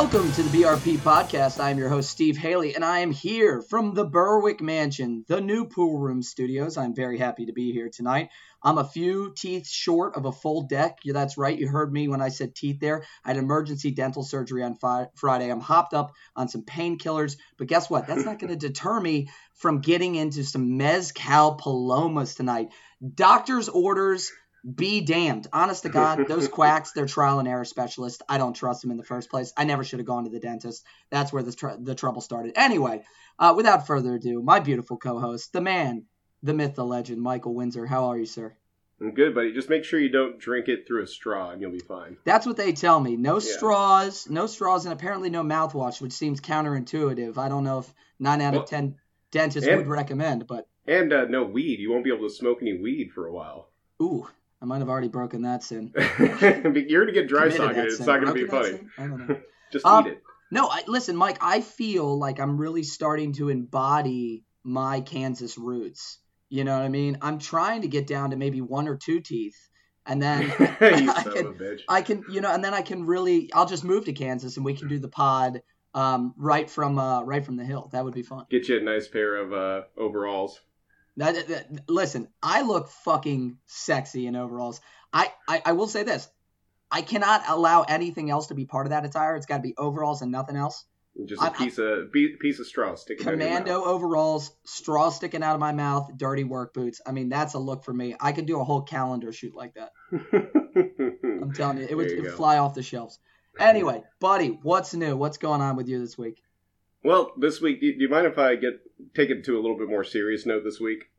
Welcome to the BRP podcast. I am your host, Steve Haley, and I am here from the Berwick Mansion, the new pool room studios. I'm very happy to be here tonight. I'm a few teeth short of a full deck. That's right. You heard me when I said teeth there. I had emergency dental surgery on fi- Friday. I'm hopped up on some painkillers, but guess what? That's not going to deter me from getting into some Mezcal Palomas tonight. Doctor's orders be damned. Honest to God, those quacks, they're trial and error specialists. I don't trust them in the first place. I never should have gone to the dentist. That's where the, tr- the trouble started. Anyway, uh, without further ado, my beautiful co host, the man, the myth, the legend, Michael Windsor. How are you, sir? I'm good, buddy. Just make sure you don't drink it through a straw and you'll be fine. That's what they tell me. No yeah. straws, no straws, and apparently no mouthwash, which seems counterintuitive. I don't know if nine out well, of ten dentists and, would recommend, but. And uh, no weed. You won't be able to smoke any weed for a while. Ooh, I might have already broken that sin. You're gonna get dry socketed. It's not gonna be funny. I don't know. Just um, eat it. No, I, listen, Mike. I feel like I'm really starting to embody my Kansas roots. You know what I mean? I'm trying to get down to maybe one or two teeth, and then I can, I can, you know, and then I can really, I'll just move to Kansas and we can do the pod um, right from uh, right from the hill. That would be fun. Get you a nice pair of uh, overalls. That, that, listen, I look fucking sexy in overalls. I, I, I will say this. I cannot allow anything else to be part of that attire. It's got to be overalls and nothing else. Just a I, piece of piece of straw sticking. Commando overalls, straw sticking out of my mouth, dirty work boots. I mean, that's a look for me. I could do a whole calendar shoot like that. I'm telling you, it would, it would fly off the shelves. Anyway, buddy, what's new? What's going on with you this week? Well, this week, do you mind if I get take it to a little bit more serious note this week?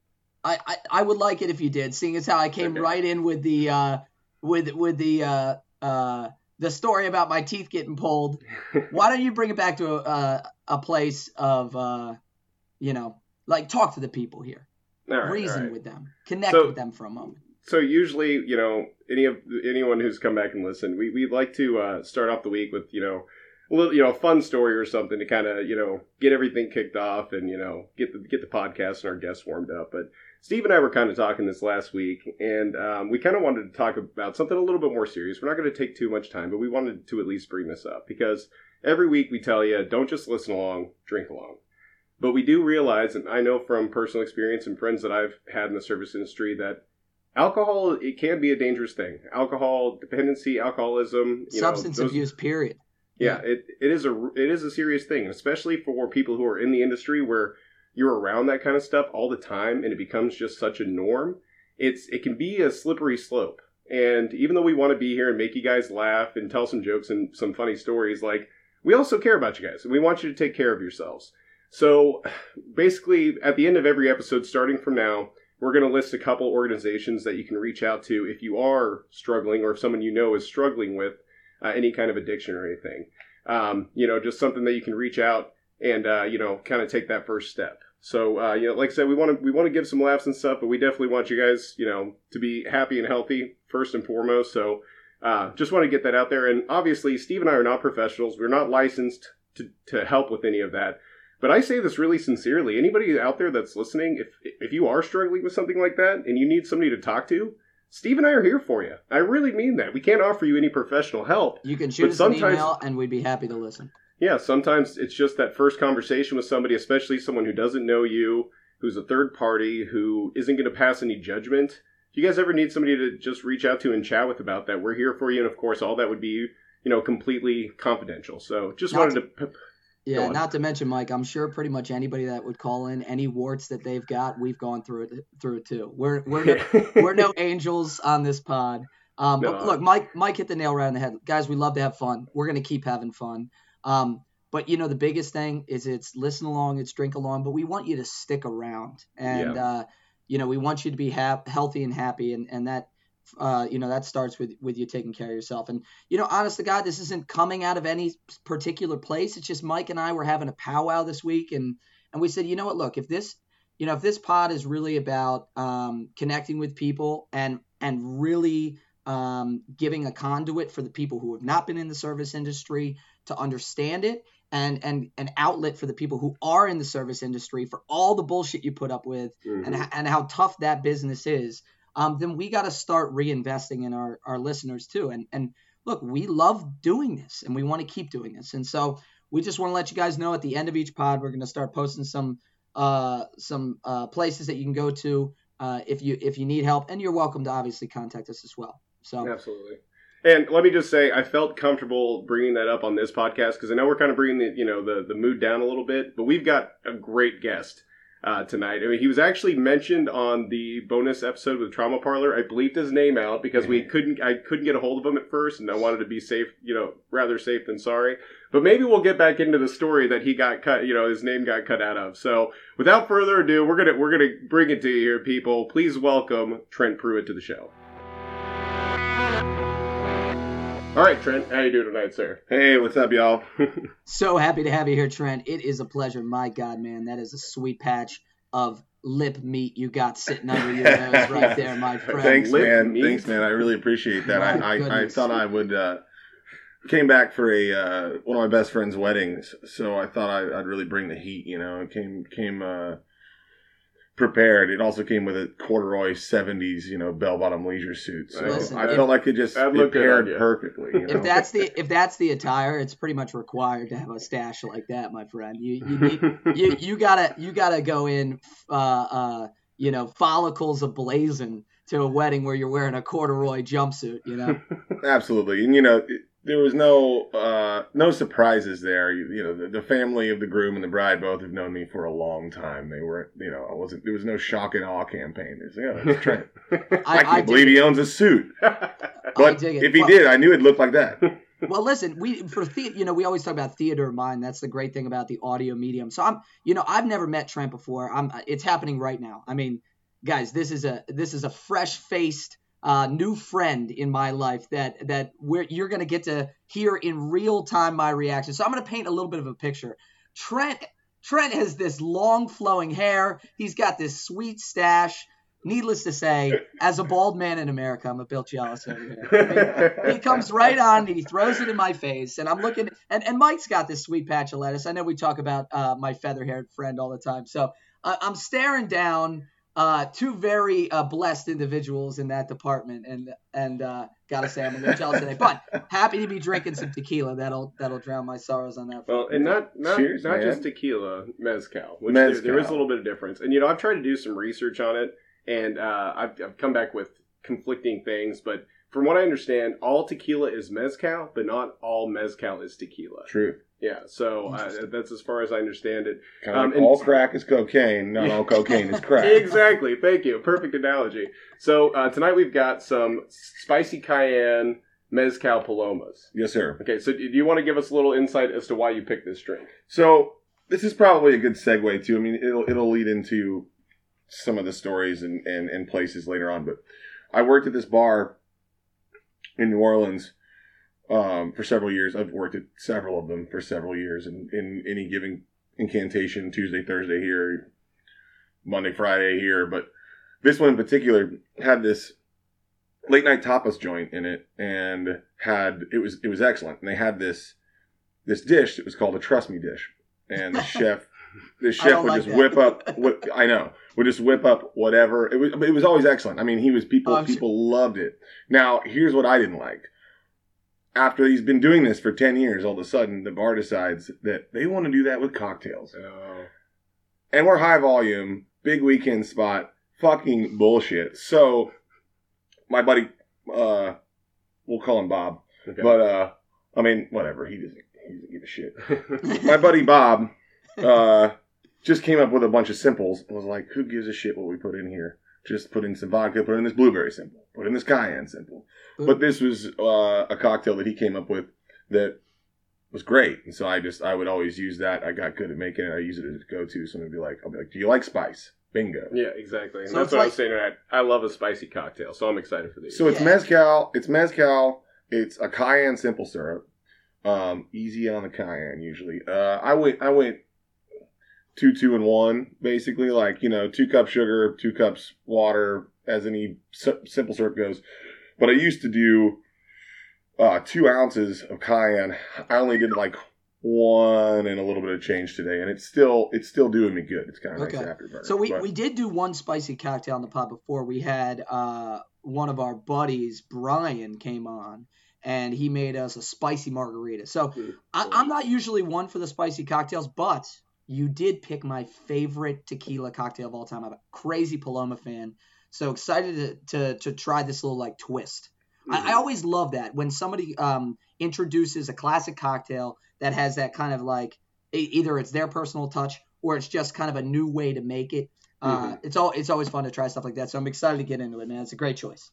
I, I, I would like it if you did, seeing as how I came okay. right in with the uh, with with the uh, uh, the story about my teeth getting pulled. Why don't you bring it back to a a place of uh, you know, like talk to the people here, right, reason with them, connect so, with them for a moment. So usually, you know, any of anyone who's come back and listened, we we like to uh, start off the week with you know little, you know, a fun story or something to kind of, you know, get everything kicked off and, you know, get the, get the podcast and our guests warmed up. But Steve and I were kind of talking this last week, and um, we kind of wanted to talk about something a little bit more serious. We're not going to take too much time, but we wanted to at least bring this up because every week we tell you don't just listen along, drink along. But we do realize, and I know from personal experience and friends that I've had in the service industry, that alcohol it can be a dangerous thing. Alcohol dependency, alcoholism, substance know, those, abuse, period. Yeah, it, it is a it is a serious thing, especially for people who are in the industry where you're around that kind of stuff all the time and it becomes just such a norm. It's it can be a slippery slope. And even though we want to be here and make you guys laugh and tell some jokes and some funny stories, like we also care about you guys and we want you to take care of yourselves. So basically, at the end of every episode, starting from now, we're going to list a couple organizations that you can reach out to if you are struggling or if someone you know is struggling with uh, any kind of addiction or anything. Um, you know, just something that you can reach out and uh, you know, kind of take that first step. So uh, you know, like I said, we want to we want to give some laughs and stuff, but we definitely want you guys, you know, to be happy and healthy first and foremost. So uh, just want to get that out there. And obviously, Steve and I are not professionals. We're not licensed to to help with any of that. But I say this really sincerely. Anybody out there that's listening, if if you are struggling with something like that and you need somebody to talk to, Steve and I are here for you. I really mean that. We can't offer you any professional help. You can shoot us an email, and we'd be happy to listen. Yeah, sometimes it's just that first conversation with somebody, especially someone who doesn't know you, who's a third party, who isn't going to pass any judgment. If you guys ever need somebody to just reach out to and chat with about that, we're here for you. And of course, all that would be, you know, completely confidential. So just not wanted to. to yeah, not to mention, Mike, I'm sure pretty much anybody that would call in any warts that they've got, we've gone through it through it too. We're we're no, we're no angels on this pod. Um, no. but look, Mike Mike hit the nail right on the head. Guys, we love to have fun. We're gonna keep having fun. Um, but you know the biggest thing is it's listen along, it's drink along, but we want you to stick around, and yeah. uh, you know we want you to be ha- healthy and happy, and and that uh, you know that starts with with you taking care of yourself. And you know honest to god this isn't coming out of any particular place. It's just mike and i were having a powwow this week and and we said you know what? Look if this you know if this pod is really about um, connecting with people and and really um, giving a conduit for the people who have not been in the service industry to understand it and and an outlet for the people who are in the service industry for all the bullshit you put up with mm-hmm. and and how tough that business is um, then we got to start reinvesting in our, our listeners too. And and look, we love doing this and we want to keep doing this. And so we just want to let you guys know at the end of each pod, we're going to start posting some uh, some uh, places that you can go to uh, if you if you need help, and you're welcome to obviously contact us as well. So absolutely. And let me just say, I felt comfortable bringing that up on this podcast because I know we're kind of bringing the you know the the mood down a little bit, but we've got a great guest uh, tonight. I mean, he was actually mentioned on the bonus episode with Trauma Parlor. I bleeped his name out because we couldn't. I couldn't get a hold of him at first, and I wanted to be safe. You know, rather safe than sorry. But maybe we'll get back into the story that he got cut. You know, his name got cut out of. So, without further ado, we're gonna we're gonna bring it to you here, people. Please welcome Trent Pruitt to the show. All right, Trent, how you doing tonight, sir? Hey, what's up, y'all? so happy to have you here, Trent. It is a pleasure. My God, man, that is a sweet patch of lip meat you got sitting under your nose right there, my friend. Thanks, lip man. Meat? Thanks, man. I really appreciate that. I, I, I, thought I would. Uh, came back for a uh, one of my best friend's weddings, so I thought I, would really bring the heat. You know, came came. Uh, prepared. It also came with a corduroy '70s, you know, bell-bottom leisure suit. So Listen, I if, felt like it just it paired perfectly. You know? If that's the if that's the attire, it's pretty much required to have a stash like that, my friend. You you need, you, you gotta you gotta go in, uh, uh, you know, follicles ablazing to a wedding where you're wearing a corduroy jumpsuit. You know. Absolutely, and you know. It, there was no uh, no surprises there. You, you know, the, the, family of the groom and the bride both have known me for a long time. They were, you know, I wasn't. There was no shock and awe campaign. There's, yeah, that's Trent. I, I, can't I believe he owns a suit. But if he well, did, I knew it looked like that. well, listen, we for the, you know, we always talk about theater of mind. That's the great thing about the audio medium. So I'm, you know, I've never met Trent before. I'm. It's happening right now. I mean, guys, this is a this is a fresh faced uh, new friend in my life that that you're going to get to hear in real time my reaction. So I'm going to paint a little bit of a picture. Trent Trent has this long flowing hair. He's got this sweet stash. Needless to say, as a bald man in America, I'm a bit jealous over here. he comes right on, he throws it in my face, and I'm looking. And, and Mike's got this sweet patch of lettuce. I know we talk about uh, my feather haired friend all the time. So uh, I'm staring down uh, two very uh, blessed individuals in that department, and and uh, gotta say I'm a little jealous today, but happy to be drinking some tequila. That'll that'll drown my sorrows on that. Well, and not not Cheers, not man. just tequila, mezcal, which mezcal. There, there is a little bit of difference. And you know, I've tried to do some research on it, and uh, I've I've come back with conflicting things, but from what I understand, all tequila is mezcal, but not all mezcal is tequila. True. Yeah, so uh, that's as far as I understand it. Kind of um, like all crack is cocaine, not all cocaine is crack. exactly. Thank you. Perfect analogy. So uh, tonight we've got some spicy cayenne mezcal palomas. Yes, sir. Okay, so do you want to give us a little insight as to why you picked this drink? So this is probably a good segue too. I mean, it'll it'll lead into some of the stories and, and, and places later on. But I worked at this bar in New Orleans um, for several years. I've worked at several of them for several years, and in any given incantation, Tuesday, Thursday here, Monday, Friday here, but this one in particular had this late night tapas joint in it, and had it was it was excellent. And they had this this dish that was called a trust me dish, and the chef. The chef would like just that. whip up. What, I know would just whip up whatever. It was. It was always excellent. I mean, he was people. Oh, people sure. loved it. Now, here's what I didn't like after he's been doing this for 10 years, all of a sudden the bar decides that they want to do that with cocktails. Oh. And we're high volume, big weekend spot, fucking bullshit. So, my buddy, uh, we'll call him Bob, okay. but, uh, I mean, whatever, he doesn't, he doesn't give a shit. my buddy Bob, uh, just came up with a bunch of simples and was like, who gives a shit what we put in here? Just put in some vodka, put in this blueberry simple, put in this cayenne simple. But this was uh, a cocktail that he came up with that was great, and so I just I would always use that. I got good at making it. I use it as a go to. Someone would be like, I'll be like, Do you like spice? Bingo. Yeah, exactly. And so that's what like, I was saying. I, I love a spicy cocktail, so I'm excited for these. So it's yeah. mezcal. It's mezcal. It's a cayenne simple syrup. Um, easy on the cayenne usually. Uh, I went I went two, two, and one, basically. Like, you know, two cups sugar, two cups water, as any simple syrup goes. But I used to do uh, two ounces of cayenne. I only did like one and a little bit of change today, and it's still it's still doing me good. It's kind of okay. nice. So we, but. we did do one spicy cocktail on the pod before. We had uh, one of our buddies, Brian, came on, and he made us a spicy margarita. So mm, I, I'm not usually one for the spicy cocktails, but you did pick my favorite tequila cocktail of all time. I'm a crazy Paloma fan, so excited to to, to try this little like twist. Mm-hmm. I, I, mm-hmm. always love that when somebody um, introduces a classic cocktail that has that kind of like either it's their personal touch or it's just kind of a new way to make it. Uh, mm-hmm. It's all it's always fun to try stuff like that. So I'm excited to get into it, man. It's a great choice.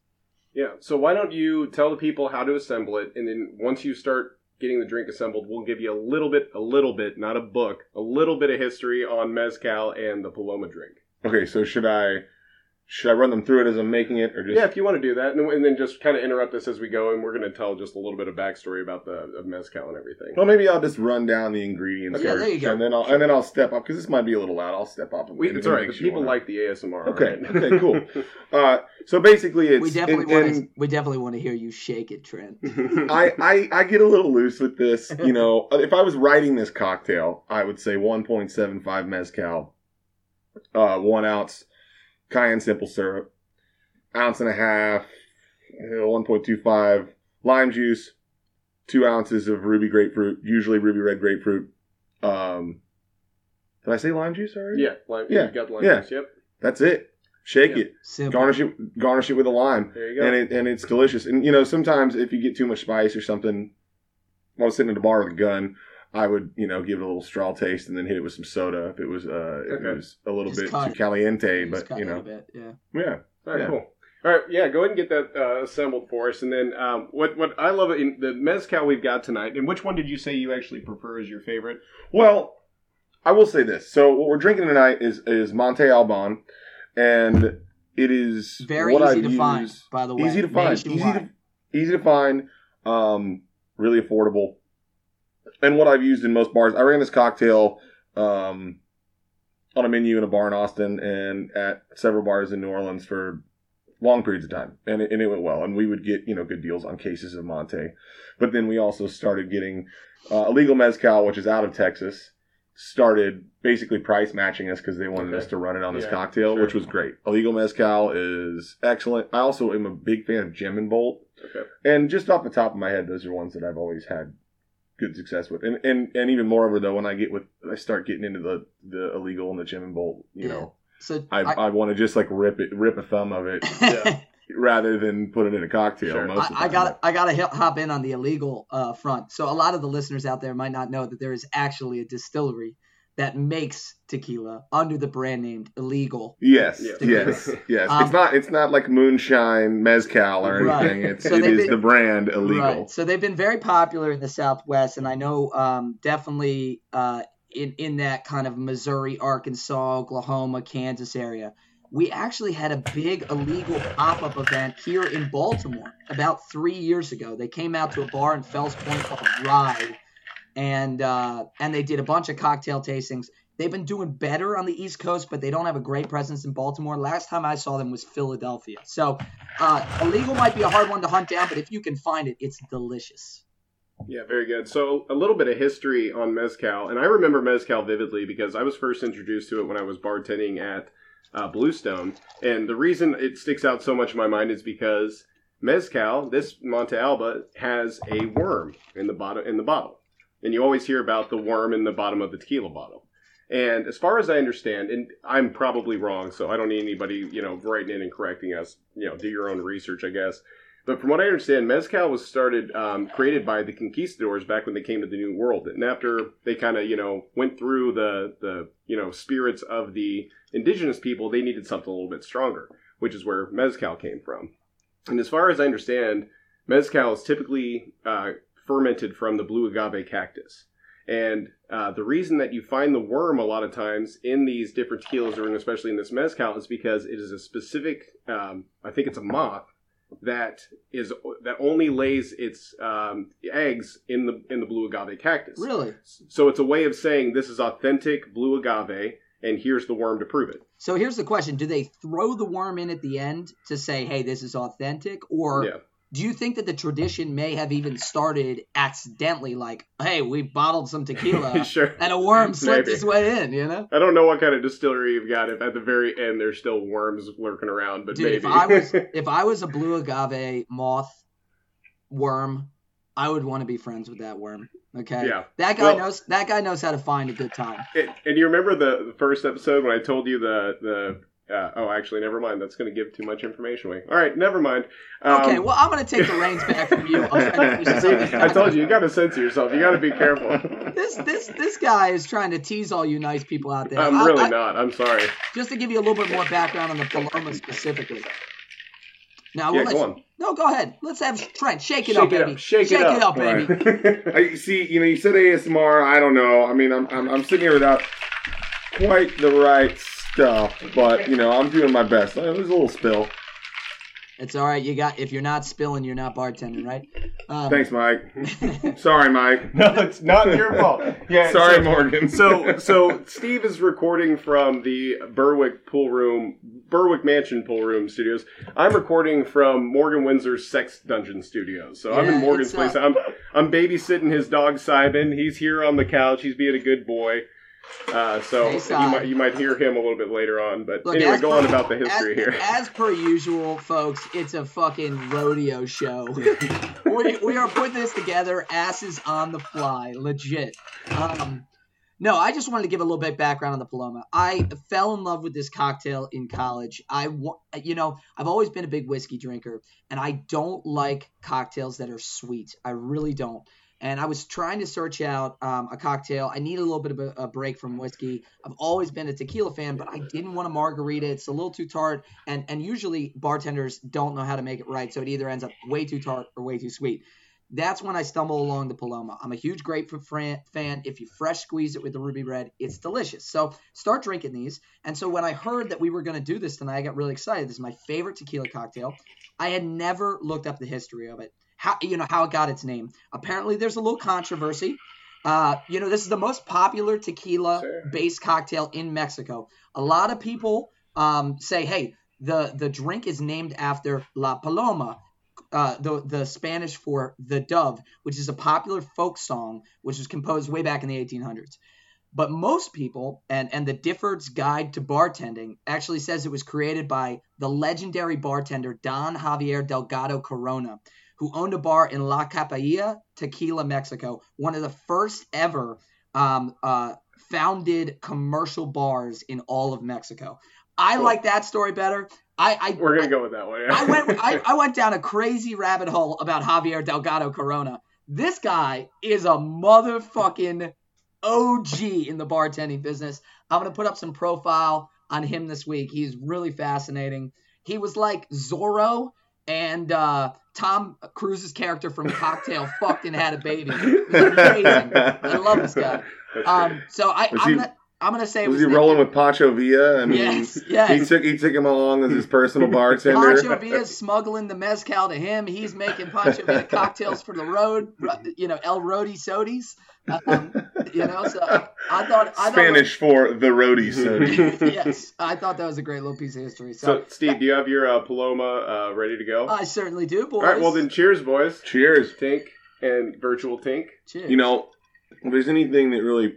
Yeah. So why don't you tell the people how to assemble it, and then once you start getting the drink assembled, we'll give you a little bit, a little bit, not a book, a little bit of history on mezcal and the Paloma drink. Okay. So should I should I run them through it as I'm making it, or just yeah, if you want to do that, and, and then just kind of interrupt us as we go, and we're going to tell just a little bit of backstory about the of mezcal and everything. Well, maybe I'll just run down the ingredients. Okay, there you go. And then I'll and then I'll step up because this might be a little loud. I'll step up. And, we, it's all right. People like the ASMR. Okay. Right? okay. Cool. Uh, so basically, it's we definitely want to we definitely want to hear you shake it, Trent. I, I I get a little loose with this. You know, if I was writing this cocktail, I would say 1.75 mezcal, uh, one ounce cayenne simple syrup ounce and a half, 1.25 lime juice, two ounces of ruby grapefruit, usually ruby red grapefruit. Um, did I say lime juice already? Yeah, lime, yeah, you got lime yeah. juice. Yep, that's it. Shake it, Simple. garnish it, garnish it with a lime. There you go, and it and it's delicious. And you know, sometimes if you get too much spice or something, I was sitting at the bar with a gun. I would, you know, give it a little straw taste and then hit it with some soda if it was, uh, okay. if it was a little Just bit too caliente. But you know, bit, yeah, yeah, all right, yeah. cool. All right, yeah, go ahead and get that uh, assembled for us, and then um, what what I love in the mezcal we've got tonight. And which one did you say you actually prefer as your favorite? Well, I will say this. So what we're drinking tonight is is Monte Alban, and it is very easy I've to used, find. By the way, easy to find, easy to easy to find, um, really affordable, and what I've used in most bars. I ran this cocktail. Um, on a menu in a bar in Austin and at several bars in New Orleans for long periods of time, and it, and it went well. And we would get you know good deals on cases of Monte, but then we also started getting uh, illegal mezcal, which is out of Texas. Started basically price matching us because they wanted okay. us to run it on this yeah, cocktail, sure. which was great. Illegal mezcal is excellent. I also am a big fan of Gem and Bolt. Okay. And just off the top of my head, those are ones that I've always had good success with, and and and even moreover though when I get with I start getting into the the illegal and the Gem and Bolt, you yeah. know, so I, I, I want to just like rip it, rip a thumb of it, yeah, rather than put it in a cocktail. Sure. Most I, I got I got to hop in on the illegal uh, front. So a lot of the listeners out there might not know that there is actually a distillery that makes tequila under the brand name illegal. Yes, yes, yes. Um, it's not it's not like moonshine mezcal or anything. Right. It's so it is been, the brand illegal. Right. So they've been very popular in the Southwest, and I know um, definitely uh, in, in that kind of Missouri, Arkansas, Oklahoma, Kansas area. We actually had a big illegal pop up event here in Baltimore about three years ago. They came out to a bar in Fells Point called Ride, and uh, and they did a bunch of cocktail tastings. They've been doing better on the East Coast, but they don't have a great presence in Baltimore. Last time I saw them was Philadelphia. So, uh, illegal might be a hard one to hunt down, but if you can find it, it's delicious. Yeah, very good. So a little bit of history on mezcal, and I remember mezcal vividly because I was first introduced to it when I was bartending at uh, Bluestone, and the reason it sticks out so much in my mind is because mezcal, this Monte Alba, has a worm in the bottom in the bottle, and you always hear about the worm in the bottom of the tequila bottle. And as far as I understand, and I'm probably wrong, so I don't need anybody, you know, writing in and correcting us. You know, do your own research, I guess. But from what I understand, mezcal was started, um, created by the conquistadors back when they came to the New World, and after they kind of, you know, went through the the you know spirits of the indigenous people, they needed something a little bit stronger, which is where mezcal came from. And as far as I understand, mezcal is typically uh, fermented from the blue agave cactus. And uh, the reason that you find the worm a lot of times in these different tequilas, or especially in this mezcal, is because it is a specific, um, I think it's a moth that is that only lays its um, eggs in the in the blue agave cactus. Really? So it's a way of saying this is authentic blue agave, and here's the worm to prove it. So here's the question: Do they throw the worm in at the end to say, "Hey, this is authentic," or yeah do you think that the tradition may have even started accidentally like hey we bottled some tequila sure. and a worm slipped Maybe. his way in you know i don't know what kind of distillery you've got if at the very end there's still worms lurking around but Dude, maybe if i was if i was a blue agave moth worm I would want to be friends with that worm. Okay. Yeah. That guy well, knows. That guy knows how to find a good time. And, and you remember the, the first episode when I told you the the uh, oh, actually, never mind. That's going to give too much information away. All right, never mind. Um, okay, well, I'm going to take the reins back from you. I told you, you got to censor yourself. You got to be careful. This this this guy is trying to tease all you nice people out there. I'm I, really I, not. I'm sorry. Just to give you a little bit more background on the Paloma specifically. Now, yeah, go on. No, go ahead. Let's have Trent shake it shake up, it baby. Up. Shake, shake, it, up, baby. I see. You know, you said ASMR. I don't know. I mean, I'm I'm, I'm sitting here without quite the right stuff, but you know, I'm doing my best. There's a little spill. It's all right. You got if you're not spilling, you're not bartending, right? Um, Thanks, Mike. Sorry, Mike. No, it's not your fault. Yeah. Sorry, so, Morgan. so, so Steve is recording from the Berwick pool room, Berwick Mansion pool room studios. I'm recording from Morgan Windsor's Sex Dungeon studios. So yeah, I'm in Morgan's place. Uh, I'm I'm babysitting his dog Simon. He's here on the couch. He's being a good boy. Uh, so you might you might hear him a little bit later on. But Look, anyway, go per, on about the history as, here. As per usual, folks, it's a fucking rodeo show. we, we are putting this together, asses on the fly, legit. Um, no, I just wanted to give a little bit background on the Paloma. I fell in love with this cocktail in college. I, you know, I've always been a big whiskey drinker, and I don't like cocktails that are sweet. I really don't and I was trying to search out um, a cocktail. I need a little bit of a, a, break from whiskey. I've always been a tequila fan, but I didn't want a margarita. It's a little too tart, and and usually bartenders don't know how to make it right, so it either ends up way too tart or way too sweet. That's when I stumble along the Paloma. I'm a huge grapefruit fan. If you fresh squeeze it with the ruby red, it's delicious. So start drinking these. And so when I heard that we were going to do this tonight, I got really excited. This is my favorite tequila cocktail. I had never looked up the history of it how you know how it got its name. Apparently, there's a little controversy. Uh, you know, this is the most popular tequila-based cocktail in Mexico. A lot of people um, say, "Hey, the the drink is named after La Paloma." Uh, the the Spanish for the dove, which is a popular folk song, which was composed way back in the 1800s. But most people, and, and the Difford's Guide to Bartending actually says it was created by the legendary bartender Don Javier Delgado Corona, who owned a bar in La Capilla, Tequila, Mexico, one of the first ever um, uh, founded commercial bars in all of Mexico. I cool. like that story better. I, I we're gonna I, go with that one. Yeah. I went I, I went down a crazy rabbit hole about Javier Delgado Corona. This guy is a motherfucking OG in the bartending business. I'm gonna put up some profile on him this week. He's really fascinating. He was like Zorro and uh, Tom Cruise's character from Cocktail fucked and had a baby. amazing. I love this guy. Um, so I, I'm, he, gonna, I'm gonna say was he rolling with Pancho Villa? I mean, yes, yes. He took he took him along as his personal bartender. Pancho Villa's smuggling the mezcal to him. He's making Pancho Villa cocktails for the road. You know, El Rodi Sodis. Um, you know, so I thought I Spanish thought, for the roadie soda. yes, I thought that was a great little piece of history. So, so Steve, do you have your uh, Paloma uh, ready to go? I certainly do, boys. All right, well then, cheers, boys. Cheers, Tink and virtual Tink. Cheers. You know, if there's anything that really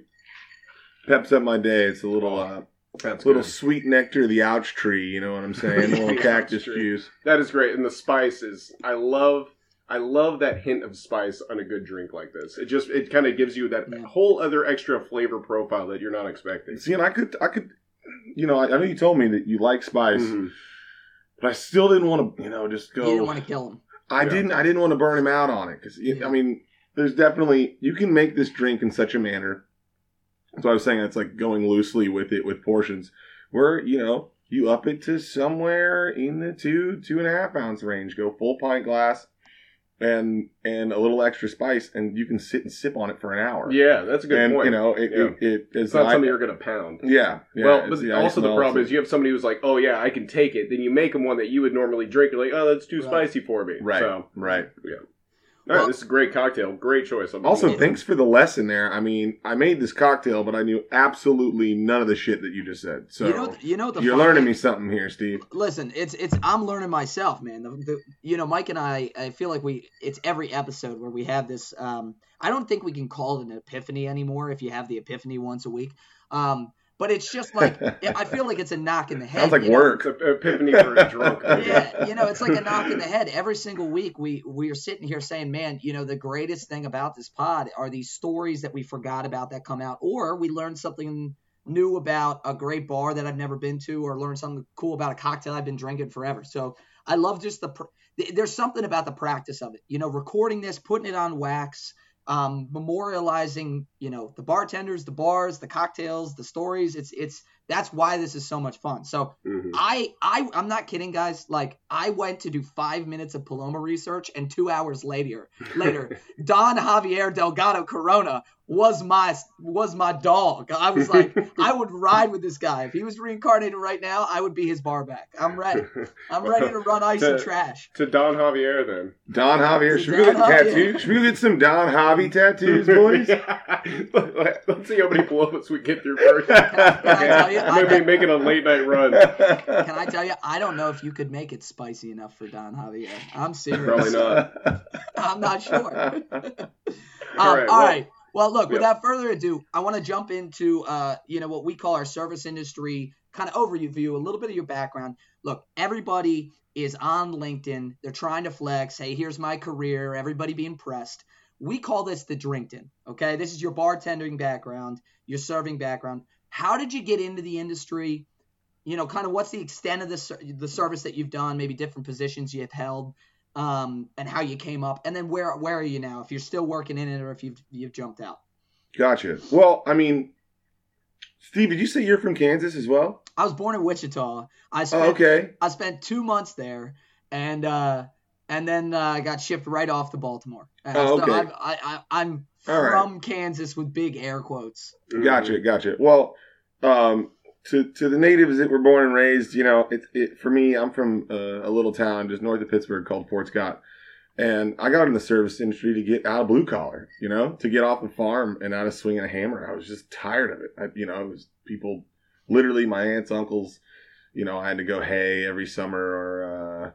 peps up my day, it's a little. Uh, that's little good. sweet nectar of the ouch tree, you know what I'm saying? A little cactus juice. That is great, and the spices. I love I love that hint of spice on a good drink like this. It just it kind of gives you that yeah. whole other extra flavor profile that you're not expecting. See, and I could I could, you know, I, I know you told me that you like spice, mm-hmm. but I still didn't want to, you know, just go. You didn't want to kill him. I yeah. didn't. I didn't want to burn him out on it because yeah. I mean, there's definitely you can make this drink in such a manner. So I was saying it's like going loosely with it with portions where you know you up it to somewhere in the two two and a half ounce range. Go full pint glass and and a little extra spice, and you can sit and sip on it for an hour. Yeah, that's a good and, point. You know, it, yeah. it, it it's not something you're going to pound. Yeah. yeah well, but the also the problem is you have somebody who's like, "Oh yeah, I can take it." Then you make them one that you would normally drink. You're like, "Oh, that's too right. spicy for me." Right. So, right. Yeah. All right, well, this is a great cocktail. Great choice. Also, thanks for the lesson there. I mean, I made this cocktail, but I knew absolutely none of the shit that you just said. So you know, you know, you're learning me something here, Steve. Listen, it's it's I'm learning myself, man. The, the, you know, Mike and I, I feel like we it's every episode where we have this. Um, I don't think we can call it an epiphany anymore if you have the epiphany once a week. Um, but it's just like I feel like it's a knock in the head. Sounds like work. Know? epiphany for a drunk. yeah, you know, it's like a knock in the head. Every single week, we we are sitting here saying, "Man, you know, the greatest thing about this pod are these stories that we forgot about that come out, or we learned something new about a great bar that I've never been to, or learned something cool about a cocktail I've been drinking forever." So I love just the. There's something about the practice of it. You know, recording this, putting it on wax um, memorializing, you know, the bartenders, the bars, the cocktails, the stories. It's it's that's why this is so much fun. So mm-hmm. I I I'm not kidding, guys. Like I went to do five minutes of Paloma research, and two hours later later, Don Javier Delgado Corona was my was my dog. I was like, I would ride with this guy. If he was reincarnated right now, I would be his bar back. I'm ready. I'm ready to run ice to, and trash. To Don Javier then. Don Javier. Should we go get tattoos? Should we get some Don Javi tattoos, boys? Let's see how many blow-ups we get through first. Can, can I tell you? I'm gonna be making a late night run. Can I tell you? I don't know if you could make it spicy enough for Don Javier. I'm serious. Probably not. I'm not sure. um, all right. All well, right. Well, look, without further ado, I want to jump into uh, you know what we call our service industry kind of overview, a little bit of your background. Look, everybody is on LinkedIn. They're trying to flex. Hey, here's my career. Everybody being pressed. We call this the Drinkton. Okay, this is your bartending background, your serving background. How did you get into the industry? You know, kind of what's the extent of the the service that you've done? Maybe different positions you've held um, and how you came up, and then where where are you now? If you're still working in it, or if you've you've jumped out. Gotcha. Well, I mean, Steve, did you say you're from Kansas as well? I was born in Wichita. I oh, spent, oh, okay. I spent two months there, and uh, and then I uh, got shipped right off to Baltimore. Uh, oh, okay. So I, am from right. Kansas with big air quotes. Gotcha, gotcha. Well, um, to to the natives that were born and raised, you know, it, it for me, I'm from a little town just north of Pittsburg called Fort Scott, and I got in the service industry to get out of blue collar, you know, to get off the farm and out of swinging a hammer. I was just tired of it. I, you know, it was people, literally my aunts, uncles, you know, I had to go hay every summer or, uh,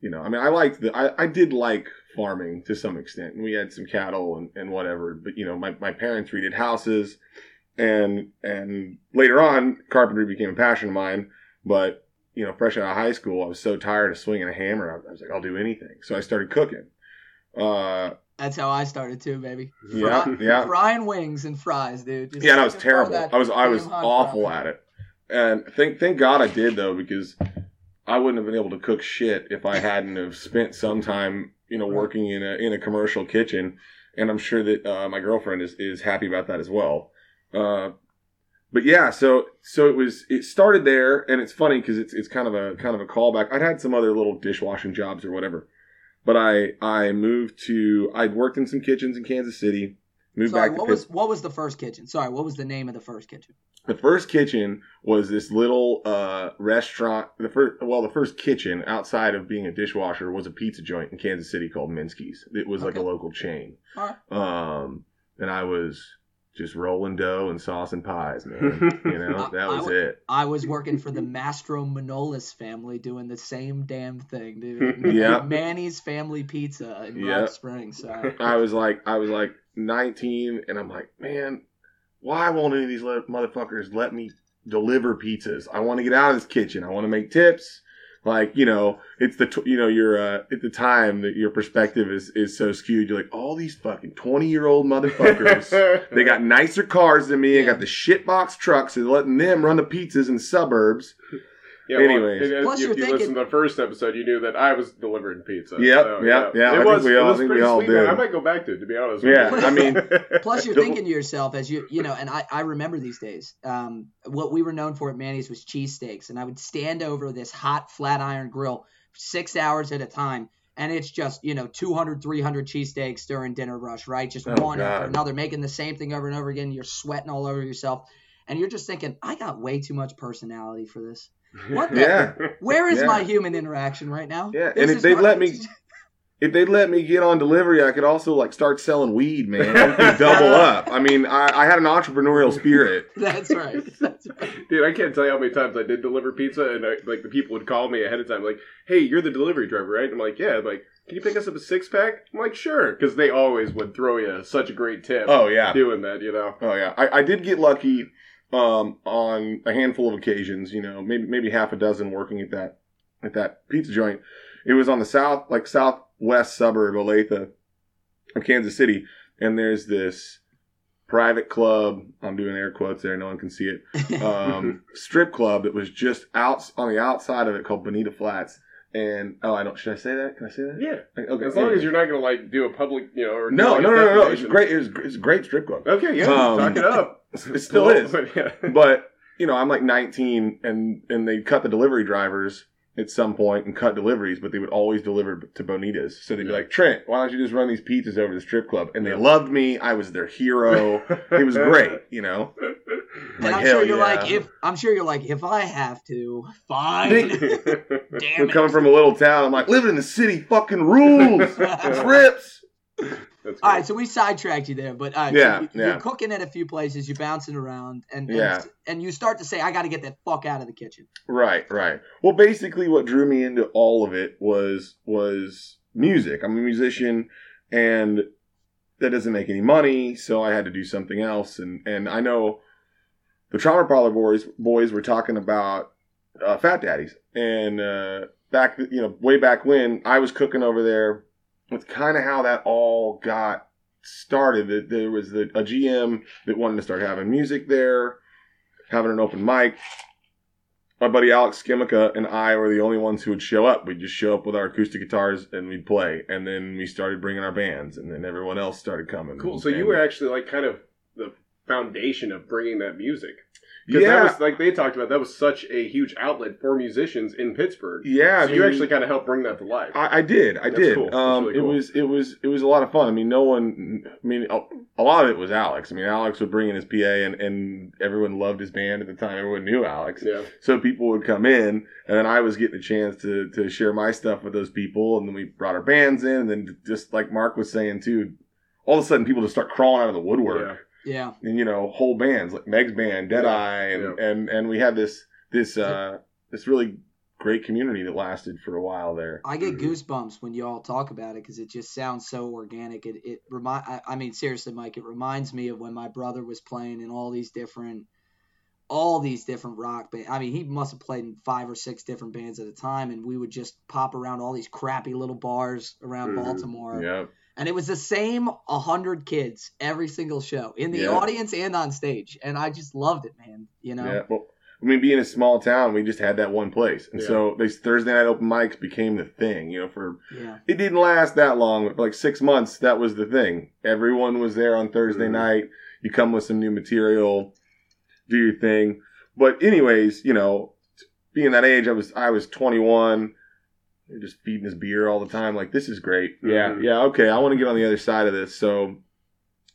you know, I mean, I liked the, I, I did like farming to some extent, and we had some cattle and, and whatever. But you know, my my parents redid houses and and later on, carpentry became a passion of mine. But you know, fresh out of high school, I was so tired of swinging a hammer. I was like, I'll do anything. So I started cooking. Uh, That's how I started too, baby. Yeah, Fry, yeah. Frying wings and fries, dude. Just yeah, and I was terrible. I was I was awful at it. And thank thank God I did though, because I wouldn't have been able to cook shit if I hadn't have spent some time, you know, working in a in a commercial kitchen. And I'm sure that uh, my girlfriend is, is happy about that as well. Uh, but yeah, so so it was it started there, and it's funny because it's it's kind of a kind of a callback. I'd had some other little dishwashing jobs or whatever, but I I moved to I'd worked in some kitchens in Kansas City. Moved Sorry, back what was what was the first kitchen? Sorry, what was the name of the first kitchen? The first kitchen was this little uh, restaurant. The first, well, the first kitchen outside of being a dishwasher was a pizza joint in Kansas City called Minsky's. It was okay. like a local chain. Right. Um, and I was just rolling dough and sauce and pies, man. You know, that was it. I was working for the Mastro Manolis family doing the same damn thing, dude. yeah. Manny's Family Pizza in yep. Rock Springs. So. I was like, I was like 19, and I'm like, man, why won't any of these motherfuckers let me deliver pizzas? I want to get out of this kitchen. I want to make tips like you know it's the tw- you know you're uh, at the time that your perspective is is so skewed you're like all these fucking 20 year old motherfuckers they got nicer cars than me i got the shitbox trucks and letting them run the pizzas in the suburbs yeah, Anyways, well, Plus if you thinking, listened to the first episode, you knew that I was delivering pizza. Yep, so, yep, yeah. It I was, think we all, think we all did. I might go back to it, to be honest. Yeah, I mean. Plus, you're thinking to yourself as you, you know, and I, I remember these days. Um, what we were known for at Manny's was cheesesteaks, and I would stand over this hot flat iron grill six hours at a time, and it's just you know 200 300 cheesesteaks during dinner rush right just oh, one God. after another making the same thing over and over again you're sweating all over yourself and you're just thinking i got way too much personality for this what? The, yeah. Where is yeah. my human interaction right now? Yeah, this and if they let me, if they let me get on delivery, I could also like start selling weed, man. double up. I mean, I, I, had an entrepreneurial spirit. That's right. That's right. Dude, I can't tell you how many times I did deliver pizza, and I, like the people would call me ahead of time, like, "Hey, you're the delivery driver, right?" I'm like, "Yeah." I'm like, "Can you pick us up a six pack?" I'm like, "Sure," because they always would throw you such a great tip. Oh yeah, doing that, you know. Oh yeah, I, I did get lucky um, on a handful of occasions. You know, maybe maybe half a dozen working at that at that pizza joint. It was on the south, like southwest suburb of Olathe, of Kansas City, and there's this private club. I'm doing air quotes there; no one can see it. Um, strip club that was just out on the outside of it called Bonita Flats. And oh, I don't. Should I say that? Can I say that? Yeah. Okay. As long as you're not going to like do a public, you know, or no, no, no, no, no. It's great. It's a great strip club. Okay, yeah. Um, talk it up. It still cool, is. But, yeah. but you know, I'm like 19, and and they cut the delivery drivers at some point and cut deliveries, but they would always deliver to Bonitas. So they'd be like, Trent, why don't you just run these pizzas over to the strip club? And they loved me. I was their hero. it was great, you know. And like, I'm sure you're yeah. like, if I'm sure you're like, if I have to, fine. Damn Coming from a little town, I'm like, living in the city fucking rules. Trips. All right, so we sidetracked you there, but uh, yeah, so you, are cooking at a few places, you're bouncing around, and yeah. and, and you start to say, "I got to get that fuck out of the kitchen." Right, right. Well, basically, what drew me into all of it was was music. I'm a musician, and that doesn't make any money, so I had to do something else. And and I know the Trauma Parlor boys boys were talking about uh, Fat Daddies, and uh, back you know way back when I was cooking over there it's kind of how that all got started. That There was the, a GM that wanted to start having music there, having an open mic. My buddy Alex Skimica and I were the only ones who would show up. We'd just show up with our acoustic guitars and we'd play. And then we started bringing our bands, and then everyone else started coming. Cool. So you were actually like kind of the foundation of bringing that music. Because yeah. that was like they talked about that was such a huge outlet for musicians in Pittsburg. Yeah, so I mean, you actually kind of helped bring that to life. I, I did, I That's did. Cool. Um, really cool. It was it was it was a lot of fun. I mean, no one. I mean, a, a, lot of it was Alex. I mean, Alex would bring in his PA, and and everyone loved his band at the time. Everyone knew Alex. Yeah. So people would come in, and then I was getting a chance to to share my stuff with those people, and then we brought our bands in, and then just like Mark was saying too, all of a sudden people just start crawling out of the woodwork. Yeah yeah. And you know, whole bands like Meg's band, Deadeye, and, yeah. and and we had this this uh this really great community that lasted for a while there. I get goosebumps when you all talk about it because it just sounds so organic. It it remind I, I mean seriously, Mike, it reminds me of when my brother was playing in all these different all these different rock bands. I mean, he must have played in five or six different bands at a time, and we would just pop around all these crappy little bars around mm-hmm. Baltimore. Yeah and it was the same 100 kids every single show in the yeah. audience and on stage and i just loved it man you know yeah well i mean being a small town we just had that one place and yeah. so these thursday night open mics became the thing you know for yeah. it didn't last that long like six months that was the thing everyone was there on thursday mm-hmm. night you come with some new material do your thing but anyways you know being that age i was i was 21 they're just feeding his beer all the time. Like this is great. Yeah, mm-hmm. yeah. Okay, I want to get on the other side of this. So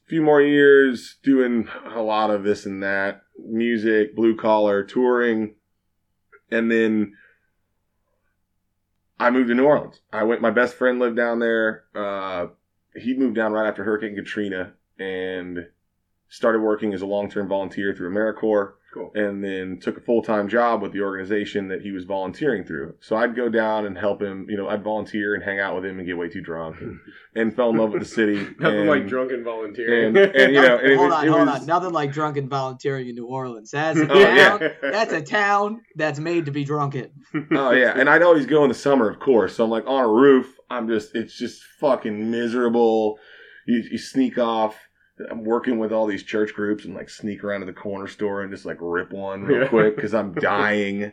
a few more years doing a lot of this and that, music, blue collar, touring, and then I moved to New Orleans. I went. My best friend lived down there. Uh, he moved down right after Hurricane Katrina and started working as a long term volunteer through AmeriCorps. Cool. And then took a full time job with the organization that he was volunteering through. So I'd go down and help him. You know, I'd volunteer and hang out with him and get way too drunk and, and fell in love with the city. Nothing and, like drunken volunteering. And, and you know, and hold it, on, it hold was, on. Nothing like drunken volunteering in New Orleans. That's a town. Oh, yeah. That's a town that's made to be drunken. oh yeah, and I'd always go in the summer, of course. So I'm like on a roof. I'm just, it's just fucking miserable. You, you sneak off I'm working with all these church groups and like sneak around to the corner store and just like rip one real yeah. quick because I'm dying.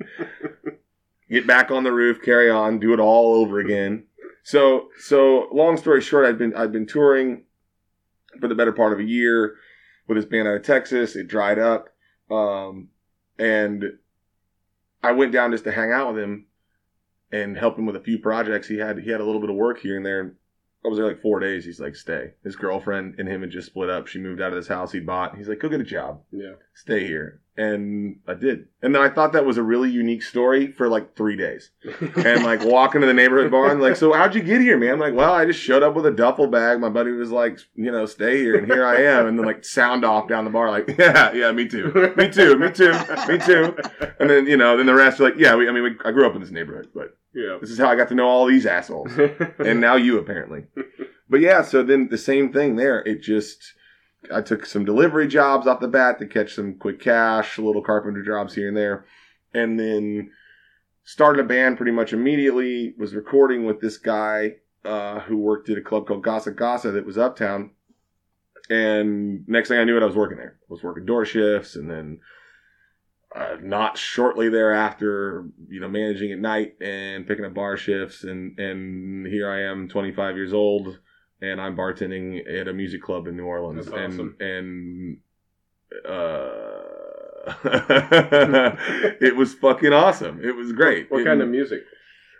Get back on the roof, carry on, do it all over again. So, so long story short, I've been I've been touring for the better part of a year with this band out of Texas. It dried up, um, and I went down just to hang out with him and help him with a few projects. He had he had a little bit of work here and there. I was there like four days. He's like, stay. His girlfriend and him had just split up. She moved out of this house he bought. He's like, go get a job. Yeah. Stay here. And I did. And then I thought that was a really unique story for like three days. and like walking to the neighborhood bar and like, so how'd you get here, man? I'm like, well, I just showed up with a duffel bag. My buddy was like, you know, stay here. And here I am. And then like sound off down the bar, like, yeah, yeah, me too. Me too. Me too. Me too. And then, you know, then the rest are like, yeah, we, I mean, we, I grew up in this neighborhood, but yeah. This is how I got to know all these assholes. and now you apparently. But yeah, so then the same thing there. It just I took some delivery jobs off the bat to catch some quick cash, little carpenter jobs here and there, and then started a band pretty much immediately. Was recording with this guy uh, who worked at a club called Gasa Gasa that was uptown. And next thing I knew it, I was working there. I was working door shifts, and then uh, not shortly thereafter, you know, managing at night and picking up bar shifts, and and here I am, 25 years old, and I'm bartending at a music club in New Orleans, That's awesome. and and uh, it was fucking awesome. It was great. What It- kind of music?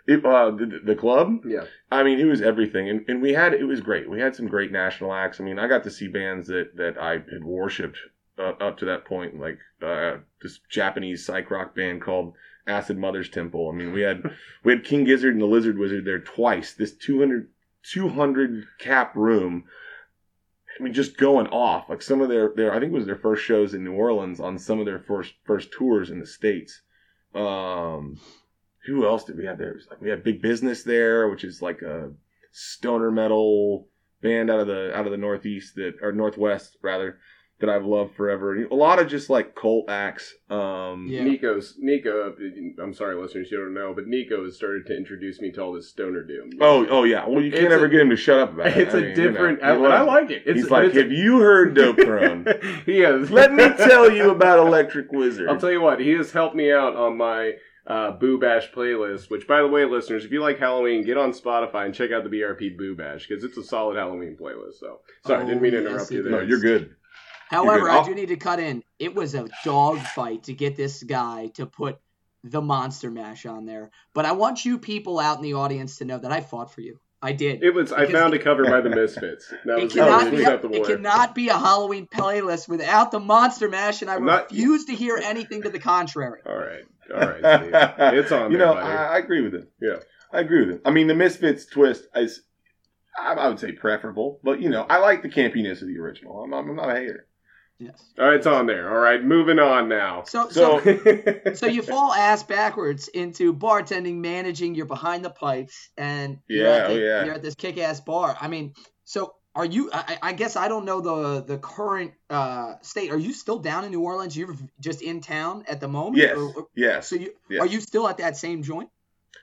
It, uh, the, the club? Yeah. I mean, it was everything, and, and we had it was great. We had some great national acts. I mean, I got to see bands that that I had worshipped uh, up to that point, like uh, this Japanese psych rock band called Acid Mothers Temple. I mean, we had we had King Gizzard and the Lizard Wizard there twice. This 200, 200 cap room. I mean, just going off. Like some of their, their, I think it was their first shows in New Orleans on some of their first first tours in the states. Um, who else did we have there? Like we had Big Business there, which is like a stoner metal band out of the out of the northeast that or northwest rather that I've loved forever. A lot of just like cult acts. Um, Yeah. Nico's Nico. I'm sorry, listeners, you don't know, but Nico has started to introduce me to all this stoner doom. Oh, oh yeah. Well, you can't It's ever a- get him to shut up about it. It's I a mean, you know, different. he I, loves I like it. It's, He's like, it's have you heard Dopethrone? he has. Let me tell you about Electric Wizard. I'll tell you what. He has helped me out on my uh, Boo Bash playlist. Which, by the way, listeners, if you like Halloween, get on Spotify and check out the BRP Boo Bash because it's a solid Halloween playlist. So, sorry, Oh, didn't mean to interrupt it you no, you're good. However, I do need to cut in. It was a dogfight to get this guy to put the Monster Mash on there. But I want you people out in the audience to know that I fought for you. I did. It was. I found a cover by the Misfits. That It was cannot, be, it cannot be a Halloween playlist without the Monster Mash, and I I'm not- refuse to hear anything to the contrary. All right, all right. Steve. It's on You there, know, buddy. I, I agree with it. Yeah. I agree with it. I mean, the Misfits twist is, I, I would say preferable, but you know, I like the campiness of the original. I'm, I'm not a hater. Yes. All right, it's on there. All right, moving on now. So, so, So, so you fall ass backwards into bartending, managing. You're behind the pipes, and you're, Yeah, at the, oh, yeah. you're at this kick-ass bar. I mean, so are you? I, I guess I don't know the the current uh, state. Are you still down in New Orleans? You're just in town at the moment. yes, Or- or- yes, so you yes. are you still at that same joint?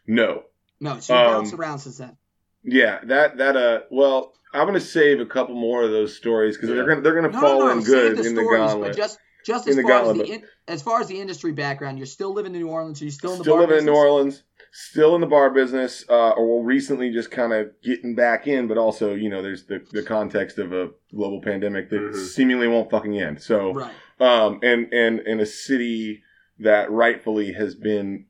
no, No. So you Um, bounced around since then. yeah, that that uh, well, I'm gonna save a couple more of those stories because Yeah. they're gonna they're gonna No, fall no, no. in good the in the stories, gauntlet. but just just In as the far as the in, as far as the industry background, you're still living in New Orleans. Are you still in the still bar living in New? Orleans, still in the bar business, uh, or well, recently just kind of getting back in, but also you know there's the, the context of a global pandemic that Mhm. seemingly won't fucking end. So, Right. um, and and in a city that rightfully has been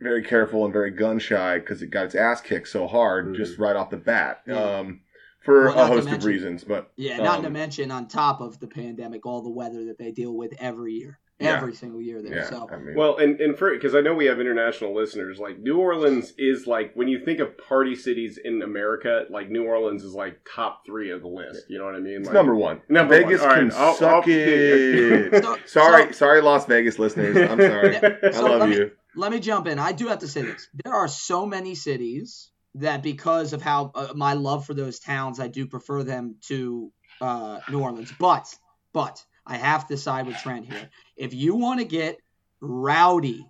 very careful and very gun shy because it got its ass kicked so hard Mhm. just right off the bat. Yeah. Um, for Well, a not to host of reasons, but Yeah, not Um, to mention on top of the pandemic, all the weather that they deal with every year, Yeah. every single year there. yeah, So I mean, Well, and and for because I know we have international listeners, like New Orleans is like when you think of party cities in America, like New Orleans is like top three of the list. You know what I mean? it's Like, number one. Number Vegas one. All can right, I'll- suck I'll- it. So- sorry, so- sorry, Las Vegas listeners. I'm sorry. I So love let me- you. let me jump in. I do have to say this: there are so many cities that, because of how uh, my love for those towns, I do prefer them to uh, New Orleans. But, but I have to side with Trent here. If you want to get rowdy,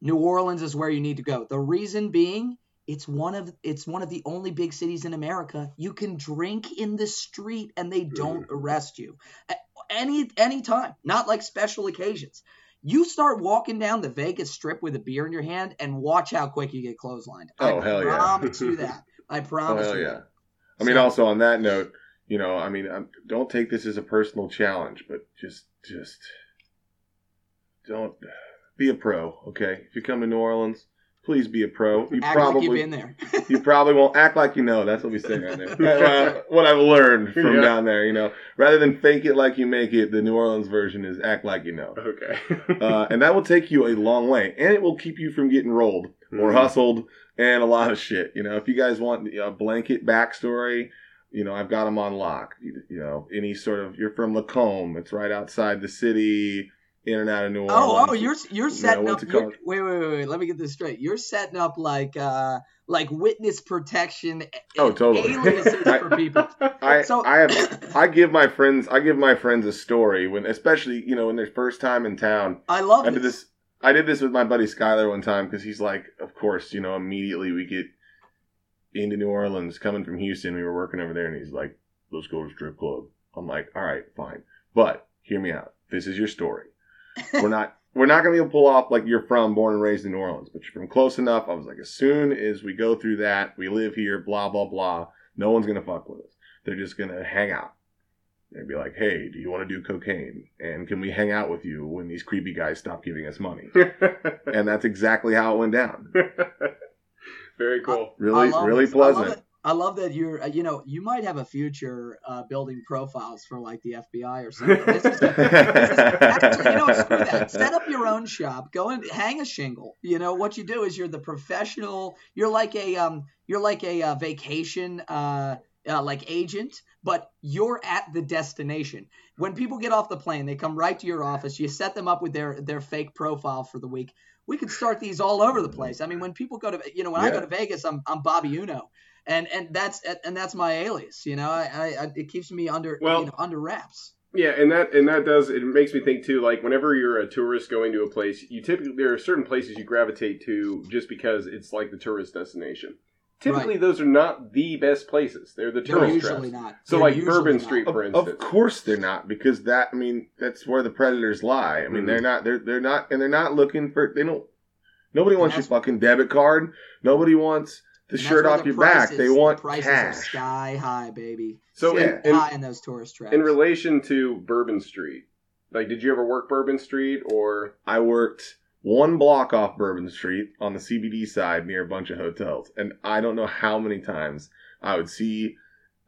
New Orleans is where you need to go. The reason being, it's one of it's one of the only big cities in America. You can drink in the street and they don't arrest you. Any any time, not like special occasions. You start walking down the Vegas Strip with a beer in your hand, and watch how quick you get clotheslined. Oh, I hell yeah. I promise you that. I Oh promise hell you. yeah. that. I mean, So- also on that note, you know, I mean, um, don't take this as a personal challenge, but just, just don't be a pro, okay? If you come to New Orleans, please be a pro. You Act probably, like you've been there. you probably won't act like you know. That's what we say down there. Uh, what I've learned from Yeah. down there, you know, rather than fake it like you make it, the New Orleans version is act like you know. Okay. Uh, and that will take you a long way, and it will keep you from getting rolled or Mhm. hustled and a lot of shit. You know, if you guys want a blanket backstory, you know, I've got them on lock. You, you know, any sort of you're from Lacombe, it's right outside the city. In and out of New Orleans. Oh, oh, you're you're setting up. You're, wait, wait, wait, wait. Let me get this straight. You're setting up like uh like witness protection. Oh, totally. Aliases for people. I so, I have I give my friends I give my friends a story when especially you know when their first time in town. I love I did this. I did this with my buddy Skyler one time because he's like, of course, you know, immediately we get into New Orleans coming from Houston. We were working over there, and he's like, let's go to strip club. I'm like, all right, fine, but hear me out. This is your story we're not we're not gonna be able to pull off like you're from born and raised in New Orleans, but you're from close enough. I was like, as soon as we go through that, we live here, blah blah blah. No one's gonna fuck with us. They're just gonna hang out. They'd be like, hey, do you want to do cocaine? And can we hang out with you when these creepy guys stop giving us money? and that's exactly how it went down. Very cool. Really, really it. pleasant. I love that you're, uh, you know, you might have a future uh, building profiles for like the FBI or something. This is, this is actually, you know, screw that. Set up your own shop. Go and hang a shingle. You know what you do is you're the professional. You're like a, um, you're like a uh, vacation, uh, uh, like agent, but you're at the destination. When people get off the plane, they come right to your office. You set them up with their their fake profile for the week. We could start these all over the place. I mean, when people go to, you know, when yeah. I go to Vegas, I'm I'm Bobby Uno and and that's and that's my alias. You know, I, I it keeps me under well, you know, under wraps. Yeah, and that and that does it makes me think too. Like whenever you're a tourist going to a place, you typically there are certain places you gravitate to just because it's like the tourist destination. Typically, right. those are not the best places. They're the tourist they're usually traps. not. So, they're like Bourbon not. Street, for instance. Of course, they're not because that. I mean, that's where the predators lie. I mean, mm-hmm. they're not. They're they're not, and they're not looking for. They don't. Nobody wants your fucking debit card. Nobody wants the and shirt off your back. They want the prices cash. Are sky high, baby. So yeah. in, high in those tourist traps. In relation to Bourbon Street, like, did you ever work Bourbon Street or? I worked one block off Bourbon Street on the CBD side near a bunch of hotels, and I don't know how many times I would see,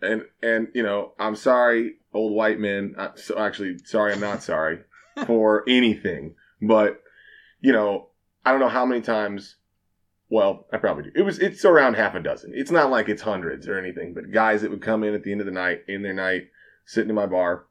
and and you know, I'm sorry, old white men. Uh, so actually, sorry, I'm not sorry for anything, but you know, I don't know how many times well, I probably do. It was it's around half a dozen. It's not like it's hundreds or anything, but guys that would come in at the end of the night, in their night, sitting in my bar,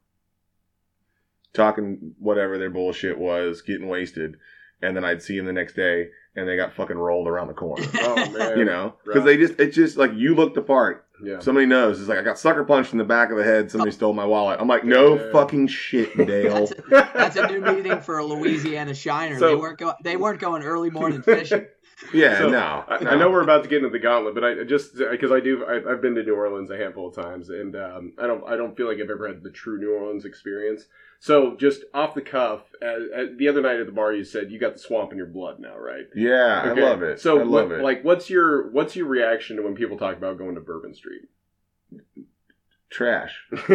talking whatever their bullshit was, getting wasted, and then I'd see them the next day and they got fucking rolled around the corner. oh man, you know, because they just it's just like you look the part. Yeah. Somebody knows. It's like I got sucker punched in the back of the head. Somebody oh. stole my wallet. I'm like, no yeah. fucking shit, Dale. that's, a, that's, a, new meeting for a Louisiana Shiner. So, they weren't going. They weren't going early morning fishing. Yeah, so, no, I, I, know we're about to get into the gauntlet, but I just because I do, I, have been to New Orleans a handful of times, and um, I don't, I don't feel like I've ever had the true New Orleans experience. So, just off the cuff, the other night at the bar, you said you got the swamp in your blood now, right? Yeah, okay. I love it. So, I love what, it. like, what's your what's your reaction to when people talk about going to Bourbon Street? Trash.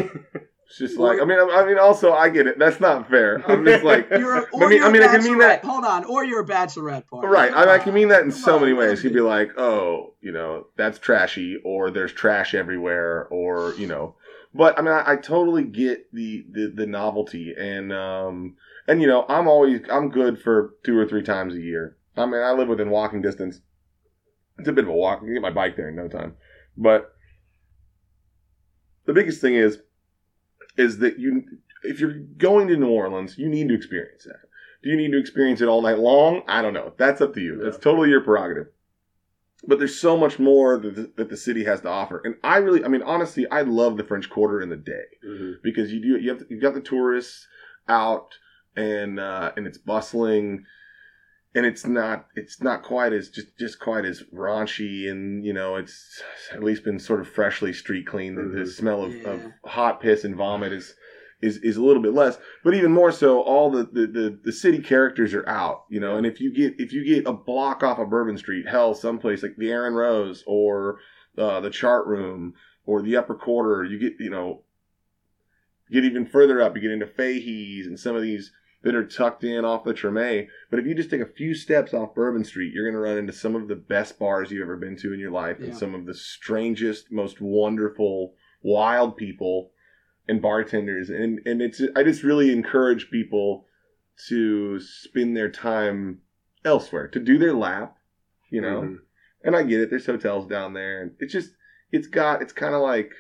It's just like I mean, I, mean, also I get it. That's not fair. I'm just like, you're, I mean, I mean, I can mean that. Hold on, or you're a bachelorette party. Right. I, I, can mean that in so on, many ways. He'd be like, oh, you know, that's trashy, or there's trash everywhere, or you know. But I mean, I, I totally get the, the the novelty, and um, and you know, I'm always I'm good for two or three times a year. I mean, I live within walking distance. It's a bit of a walk. I can get my bike there in no time, but the biggest thing is is that you, if you're going to New Orleans, you need to experience that. Do you need to experience it all night long? I don't know. That's up to you. That's totally your prerogative. But there's so much more that the, that the, city has to offer, and I really, I mean, honestly, I love the French Quarter in the day mm-hmm. because you do you have you've got the tourists out and uh, and it's bustling and it's not it's not quite as just just quite as raunchy and you know it's at least been sort of freshly street cleaned mm-hmm. the, smell of, yeah. of, hot piss and vomit is is is a little bit less but even more so all the, the the, the city characters are out you know and if you get if you get a block off of bourbon street hell someplace like the Erin Rose or uh, the chart room or the upper quarter you get you know get even further up you get into Fahy's and some of these that are tucked in off the Treme. But if you just take a few steps off Bourbon Street, you're going to run into some of the best bars you've ever been to in your life yeah. and some of the strangest, most wonderful, wild people and bartenders. And, and it's, I just really encourage people to spend their time elsewhere, to do their lap, you know? Mm-hmm. And I get it. There's hotels down there. And it's just, it's got, it's kind of like,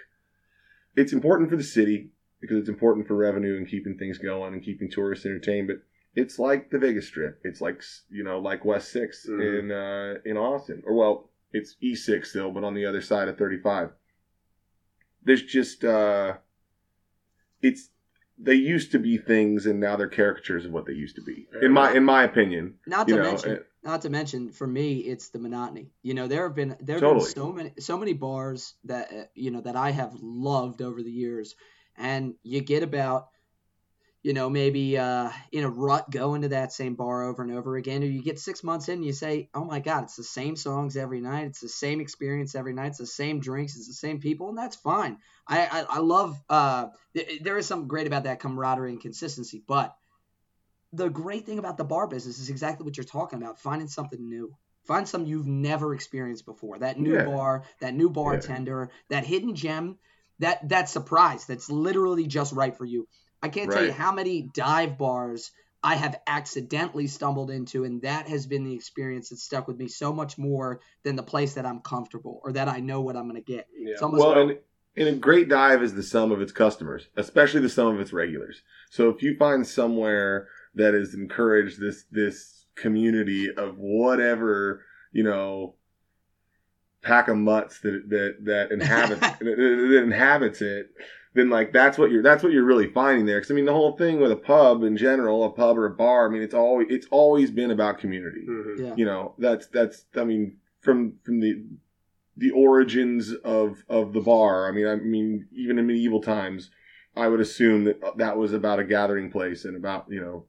it's important for the city because it's important for revenue and keeping things going and keeping tourists entertained. But it's like the Vegas Strip. It's like you know, like West 6 mm-hmm. in uh, in Austin, or well, it's East Six still, but on the other side of thirty five. There's just uh, it's they used to be things, and now they're caricatures of what they used to be. In my in my opinion, not to know, mention. not to mention, for me, it's the monotony. You know, there have been there have totally. been so many so many bars that uh, you know that I have loved over the years, and you get about you know, maybe uh, in a rut going to that same bar over and over again, or you get six months in and you say, oh my God, it's the same songs every night. It's the same experience every night. It's the same drinks. It's the same people. And that's fine. I, I, I love, uh, th- there is something great about that camaraderie and consistency. But the great thing about the bar business is exactly what you're talking about finding something new. Find something you've never experienced before. That new yeah. bar, that new bartender, yeah. that hidden gem, that that surprise that's literally just right for you. I can't right. tell you how many dive bars I have accidentally stumbled into, and that has been the experience that stuck with me so much more than the place that I'm comfortable or that I know what I'm going to get. Yeah. well, and, and a great dive is the sum of its customers, especially the sum of its regulars. So if you find somewhere that has encouraged this this community of whatever you know pack of mutts that that that inhabits that, that inhabits it then like that's what you're that's what you're really finding there. Because I mean, the whole thing with a pub in general, a pub or a bar, I mean, it's always it's always been about community. Mm-hmm. Yeah. You know, that's that's I mean, from from the the origins of of the bar. I mean, I mean, even in medieval times, I would assume that that was about a gathering place and about you know,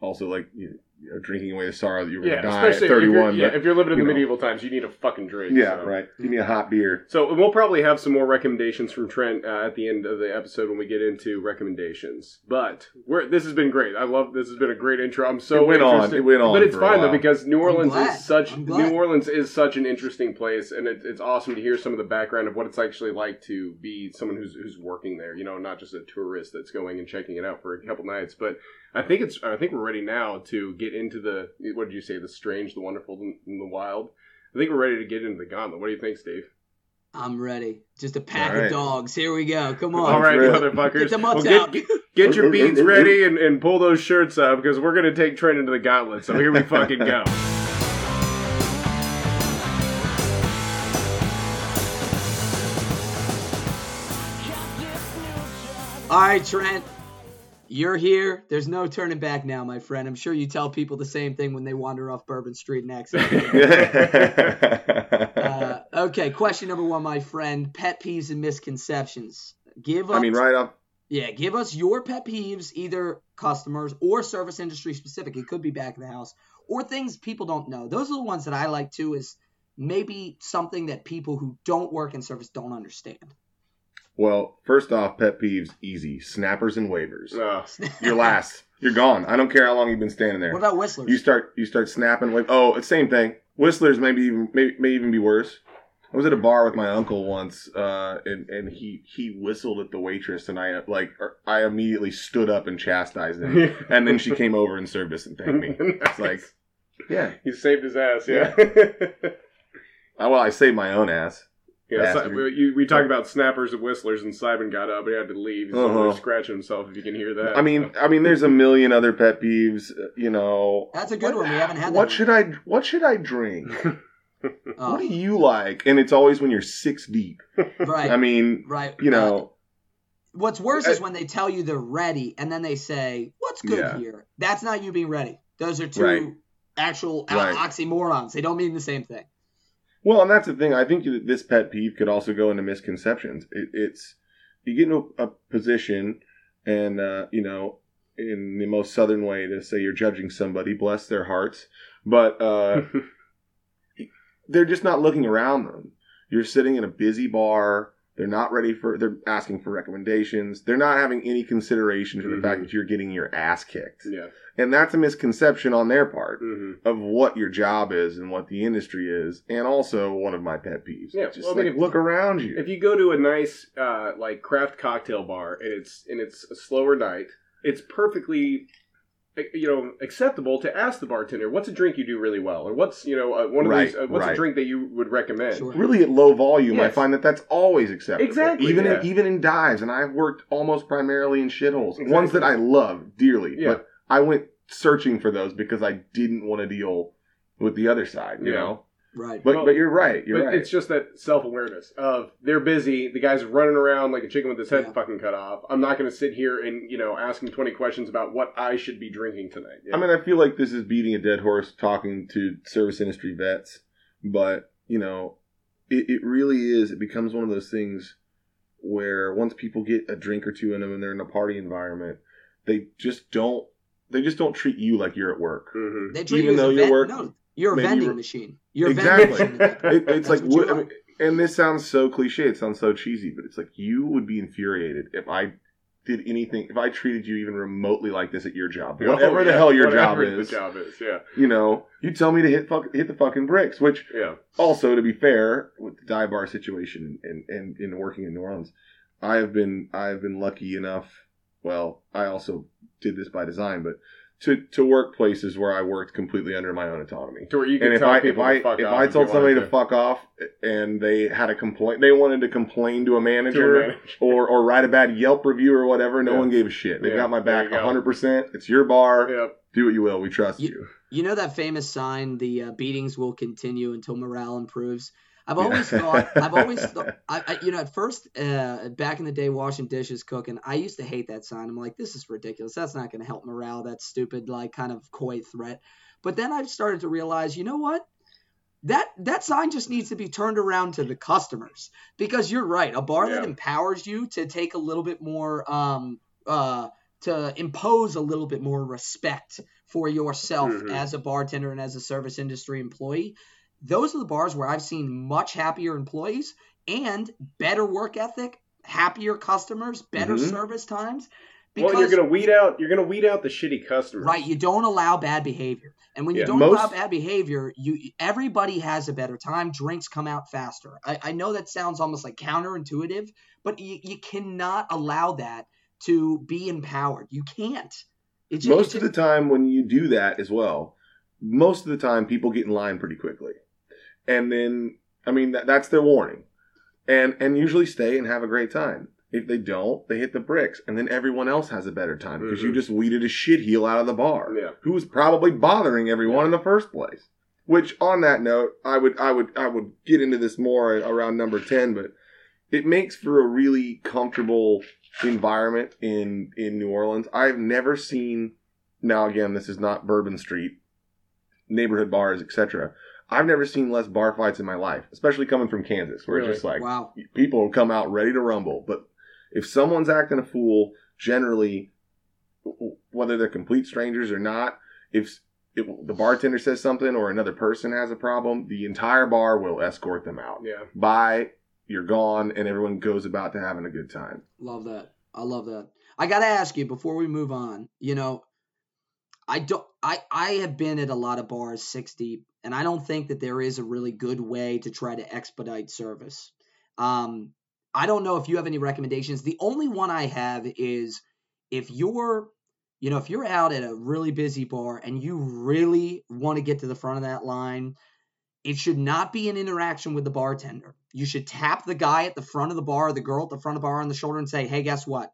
also like you know, you know, drinking away the sorrow that you were yeah, going to die at 31. If you're, yeah, if you're living in the know. medieval times, you need a fucking drink. Yeah, so. right. Give me a hot beer. So we'll probably have some more recommendations from Trent uh, at the end of the episode when we get into recommendations. But this has been great. I love this. Has been a great intro. I'm so it went interested. on. It went on. But it's fine though because New Orleans is such New Orleans is such an interesting place, and it, it's awesome to hear some of the background of what it's actually like to be someone who's who's working there. You know, not just a tourist that's going and checking it out for a couple nights, but I think it's. I think we're ready now to get into the. What did you say? The strange, the wonderful, and the wild. I think we're ready to get into the gauntlet. What do you think, Steve? I'm ready. Just a pack right. of dogs. Here we go. Come on. All right, motherfuckers. Get the mutts well, out. Get, get, your beans ready and, and pull those shirts up because we're gonna take Trent into the gauntlet. So here we fucking go. All right, Trent. You're here. There's no turning back now, my friend. I'm sure you tell people the same thing when they wander off Bourbon Street next. uh, okay, question number one, my friend. Pet peeves and misconceptions. Give us. I mean, right up. Yeah, give us your pet peeves, either customers or service industry specific. It could be back of the house or things people don't know. Those are the ones that I like too. Is maybe something that people who don't work in service don't understand. Well, first off, pet peeves easy. Snappers and waivers. Uh. You're last. You're gone. I don't care how long you've been standing there. What about whistlers? You start you start snapping. like Oh, it's same thing. Whistlers maybe even may, may even be worse. I was at a bar with my uncle once, uh, and and he he whistled at the waitress, and I like er, I immediately stood up and chastised him, and then she came over and served us and thanked me. nice. It's like, yeah, he saved his ass. Yeah. yeah. well, I saved my own ass. Yeah, so, we, we talked about snappers and whistlers, and Simon got up. He had to leave. He's uh-huh. scratching himself. If you can hear that. I mean, I mean, there's a million other pet peeves. Uh, you know, that's a good what, one. We haven't had. What should I? What should I drink? oh. What do you like? And it's always when you're six deep. Right. I mean, right. You know. Uh, what's worse I, is when they tell you they're ready, and then they say, "What's good yeah. here?" That's not you being ready. Those are two right. actual right. oxymorons. They don't mean the same thing. Well, and that's the thing. I think that this pet peeve could also go into misconceptions. It, it's you get into a, position, and uh, you know, in the most southern way to say you're judging somebody, bless their hearts, but uh, they're just not looking around them. You're sitting in a busy bar. They're not ready for. They're asking for recommendations. They're not having any consideration for the mm-hmm. fact that you're getting your ass kicked. Yeah and that's a misconception on their part mm-hmm. of what your job is and what the industry is, and also one of my pet peeves. Yeah, just well, like, I mean, look around you. If you go to a nice uh, like craft cocktail bar and it's and it's a slower night, it's perfectly you know acceptable to ask the bartender what's a drink you do really well or what's you know uh, one of right, these uh, what's right. a drink that you would recommend sure. really at low volume yes. i find that that's always acceptable exactly even yeah. in, even in dives and i've worked almost primarily in shitholes exactly. ones that i love dearly yeah. but I went searching for those because I didn't want to deal with the other side. You Yeah. know. Right. But Well, but you're right. You're but right. it's just that self awareness of they're busy. The guy's running around like a chicken with his head Yeah. fucking cut off. I'm not going to sit here and you know ask him 20 questions about what I should be drinking tonight. I mean, I feel like this is beating a dead horse talking to service industry vets, but you know, it, it really is. It becomes one of those things where once people get a drink or two in them and they're in a party environment, they just don't. They just don't treat you like you're at work. Mhm. They treat even you as though a your ven- work- No, you're a vending you're- machine. You're Exactly. vending machine. at that point. It, it's like, what I mean, and this sounds so cliche. It sounds so cheesy, but it's like you would be infuriated if I did anything. If I treated you even remotely like this at your job, Oh, whatever the hell your job is, The job is, yeah, you know, you tell me to hit fuck, hit the fucking bricks. Which yeah. also, to be fair, with the dive bar situation and and in working in New Orleans, I have been I have been lucky enough. Well, I also did this by design, but to to work places where I worked completely under my own autonomy. To where you can And if tell I if people I to fuck if off I told somebody wanted to fuck off and they had a complaint, they wanted to complain to a to a manager. manager. Or, or write a bad Yelp review or whatever. No Yeah. one gave a shit. They Yeah, got my back you go. 100%. It's your bar. Yep. Do what you will. We trust You- you. You know that famous sign, the uh, beatings will continue until morale improves. I've Yeah. always thought, I've always thought, I, I, you know, at first, uh, back in the day, washing dishes, cooking, I used to hate that sign. I'm like, this is ridiculous. That's not going to help morale. That stupid, like, kind of coy threat. But then I started to realize, you know what? That that sign just needs to be turned around to the customers because you're right. A bar that empowers you to take a little bit more, um, uh, to impose a little bit more respect for yourself Mhm. as a bartender and as a service industry employee. Those are the bars where I've seen much happier employees and better work ethic, happier customers, better Mhm. service times. Well, you're gonna weed out. You're gonna weed out the shitty customers. Right, you don't allow bad behavior. And when you Yeah, don't most- allow bad behavior, you everybody has a better time. Drinks come out faster. I, I know that sounds almost like counterintuitive, but you, you cannot allow that to be empowered. You can't. Most of the time when you do that as well most of the time people get in line pretty quickly and then i mean that, that's their warning and and usually stay and have a great time if they don't they hit the bricks and then everyone else has a better time because you Mhm. just weeded a shit heel out of the bar Yeah. who was probably bothering everyone in the first place which on that note i would i would i would get into this more around number 10 but it makes for a really comfortable environment in in New Orleans. I've never seen now again this is not Bourbon Street neighborhood bars etc. I've never seen less bar fights in my life, especially coming from Kansas where Really? it's just like wow. people come out ready to rumble, but if someone's acting a fool, generally whether they're complete strangers or not, if if the bartender says something or another person has a problem, the entire bar will escort them out. Yeah. Bye, you're gone, and everyone goes about to having a good time. Love that. I love that. I got to ask you before we move on. You know, I don't. I I have been at a lot of bars 60 and I don't think that there is a really good way to try to expedite service. Um, I don't know if you have any recommendations. The only one I have is if you're, you know, if you're out at a really busy bar and you really want to get to the front of that line, it should not be an interaction with the bartender. You should tap the guy at the front of the bar, the girl at the front of the bar on the shoulder and say, hey, guess what?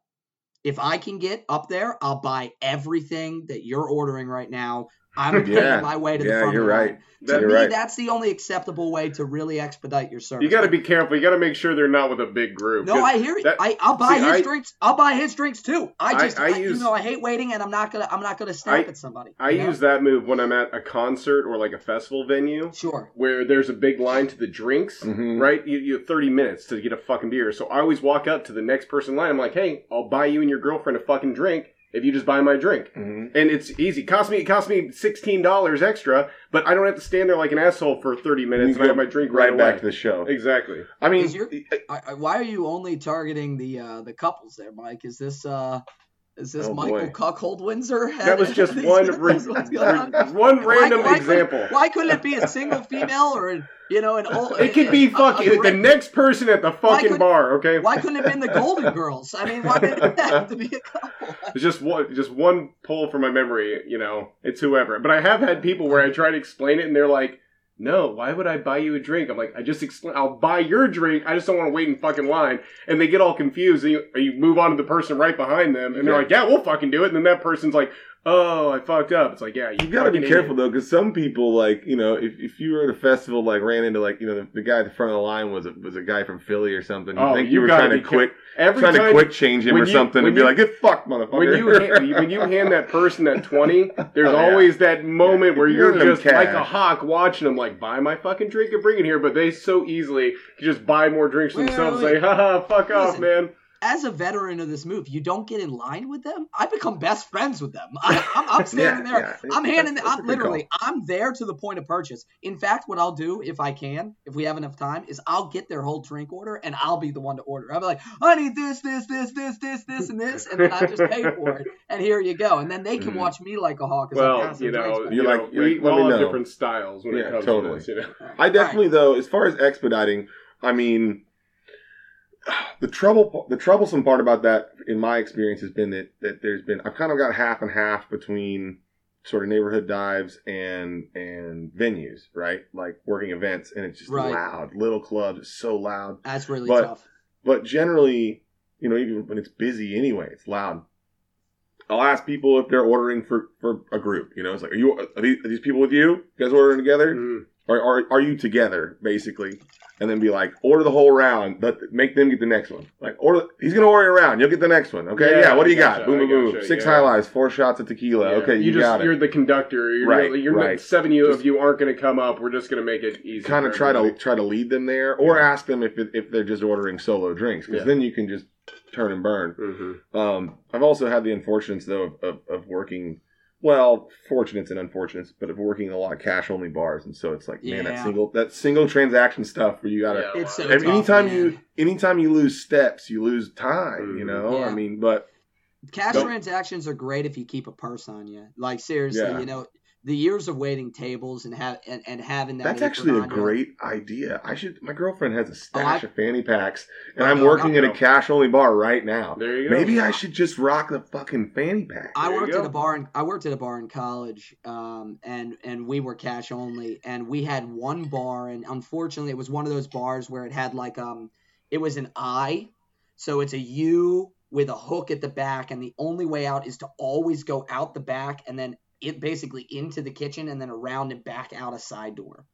If I can get up there, I'll buy everything that you're ordering right now. I'm Yeah. paying my way to the Yeah, front you're right. That- To You're me, right. that's the only acceptable way to really expedite your service. You got to be careful. You got to make sure they're not with a big group. No, 'Cause I hear you. that- I, I'll buy see, his I- drinks. I'll buy his drinks too. I I- just, I I, use- you know, I hate waiting, and I'm not gonna, I'm not gonna snap I- at somebody. I you know? use that move when I'm at a concert or like a festival venue Sure. where there's a big line to the drinks. Mhm. Right, you, you have 30 minutes to get a fucking beer. So I always walk up to the next person in line. I'm like, "Hey, I'll buy you and your girlfriend a fucking drink if you just buy my drink." Mhm. and it's easy. It cost me it cost me sixteen dollars extra, but I don't have to stand there like an asshole for thirty minutes You and I have my drink right right, back away. to the show. Exactly. I mean, Is your- I, I, why are you only targeting the uh, the couples there, Mike? Is this uh, is this Oh, Michael boy. Cuckold Windsor? That was just one re- going one Why- random why example. Why couldn't it be a single female or you know an old? It could be fucking the next person at the fucking could- bar. Okay, Why couldn't it have been the Golden Girls? I mean, why did it have to be a couple? it's just one just one pull from my memory. You know, it's whoever. But I have had people where I try to explain it and they're like. No, why would I buy you a drink? I'm like, I just explain. I'll buy your drink. I just don't want to wait in fucking line. And they get all confused. And you, you move on to the person right behind them, and they're Yeah. like, "Yeah, we'll fucking do it." And then that person's like, oh, I fucked up. It's like, yeah, you, you gotta be careful idiot. though, because some people like you know, if, if you were at a festival like ran into like you know the, the, guy at the front of the line was a, was a guy from Philly or something, you oh, think you, you were trying to quick every trying to quick change him or you, something and be like, get fucked, motherfucker. When you hand, when you hand that person that twenty, oh, there's oh, always yeah. that moment yeah. where you're just like a hawk watching them, like buy my fucking drink and bring it here, but they so easily just buy more drinks well, themselves. Like, haha, fuck listen, off, man as a veteran of this move, you don't get in line with them. I become best friends with them. I, am standing yeah, there. Yeah. I'm handing. That's, that's I'm literally. Call. I'm there to the point of purchase. In fact, what I'll do if I can, if we have enough time, is I'll get their whole drink order and I'll be the one to order. I'll be like, I need this, this, this, this, this, this, and this, and then I just pay for it. And here you go. And then they can mm-hmm. watch me like a hawk. As well, you know, you like we all have different styles when yeah, it comes totally. to this. You know? I definitely right. though, as far as expediting, I mean the trouble the troublesome part about that in my experience has been that that there's been I've kind of got half and half between sort of neighborhood dives and and venues, right? Like working events and it's just right. loud. Little clubs, it's so loud. That's really but, tough. But generally, you know, even when it's busy anyway, it's loud. I'll ask people if they're ordering for, for a group. You know, it's like, are you are these, are these people with you? You guys ordering together? Mm. Or are, are you together, basically? and then be like, order the whole round, but make them get the next one. Like, order, he's gonna order a round, you'll get the next one. Okay, yeah, yeah what do you gotcha, got? Boom, boom, boom. Six yeah. high four shots of tequila. Yeah. Okay, you, you just, got it. You're the conductor. You're right, you're right. seven you of you aren't gonna come up. We're just gonna make it easy. Kind of try everybody. to try to lead them there, or ask them if it, if they're just ordering solo drinks, because then you can just turn and burn. Mm-hmm. Um, I've also had the unfortunates though of, of, of working well, fortunates and unfortunates, but of working a lot of cash only bars, and so it's like, man, that single that single transaction stuff where you gotta. Yeah, it's so anytime tough, you anytime you lose steps, you lose time. Mm-hmm. You know, yeah. I mean, but cash transactions are great if you keep a purse on you. Like seriously, yeah. you know, the years of waiting tables and have and, and having that. That's actually a great idea. I should. My girlfriend has a stash oh, I, of fanny packs, and I'm working at a cash only bar right now. There you go. Maybe I should just rock the fucking fanny pack. I worked at a bar. In, I worked at a bar in college, um, and and we were cash only, and we had one bar, and unfortunately, it was one of those bars where it had like um, it was an I, so it's a U with a hook at the back, and the only way out is to always go out the back and then it basically into the kitchen and then around and back out a side door.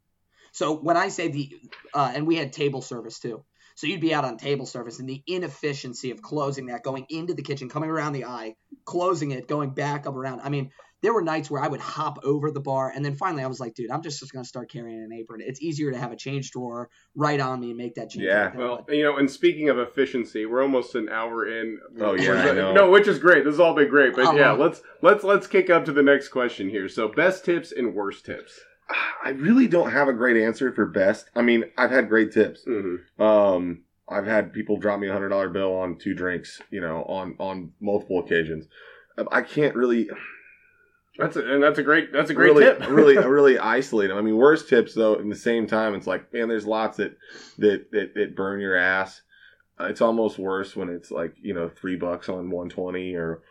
So when I say the, uh, and we had table service too. So you'd be out on table service and the inefficiency of closing that, going into the kitchen, coming around the eye, closing it, going back up around. I mean, there were nights where I would hop over the bar, and then finally I was like, dude, I'm just, just gonna start carrying an apron. It's easier to have a change drawer right on me and make that change. Yeah. Well, you know, and speaking of efficiency, we're almost an hour in. Oh yeah, no, which is great. This has all been great, but yeah, let's let's let's kick up to the next question here. So, best tips and worst tips. I really don't have a great answer for best. I mean, I've had great tips. Mm-hmm. Um, I've had people drop me a hundred dollar bill on two drinks, you know, on on multiple occasions. I can't really. That's a, and that's a great that's a great really, tip. really, really isolate them. I mean, worst tips though. In the same time, it's like man, there's lots that that that, that burn your ass. Uh, it's almost worse when it's like you know three bucks on 120 or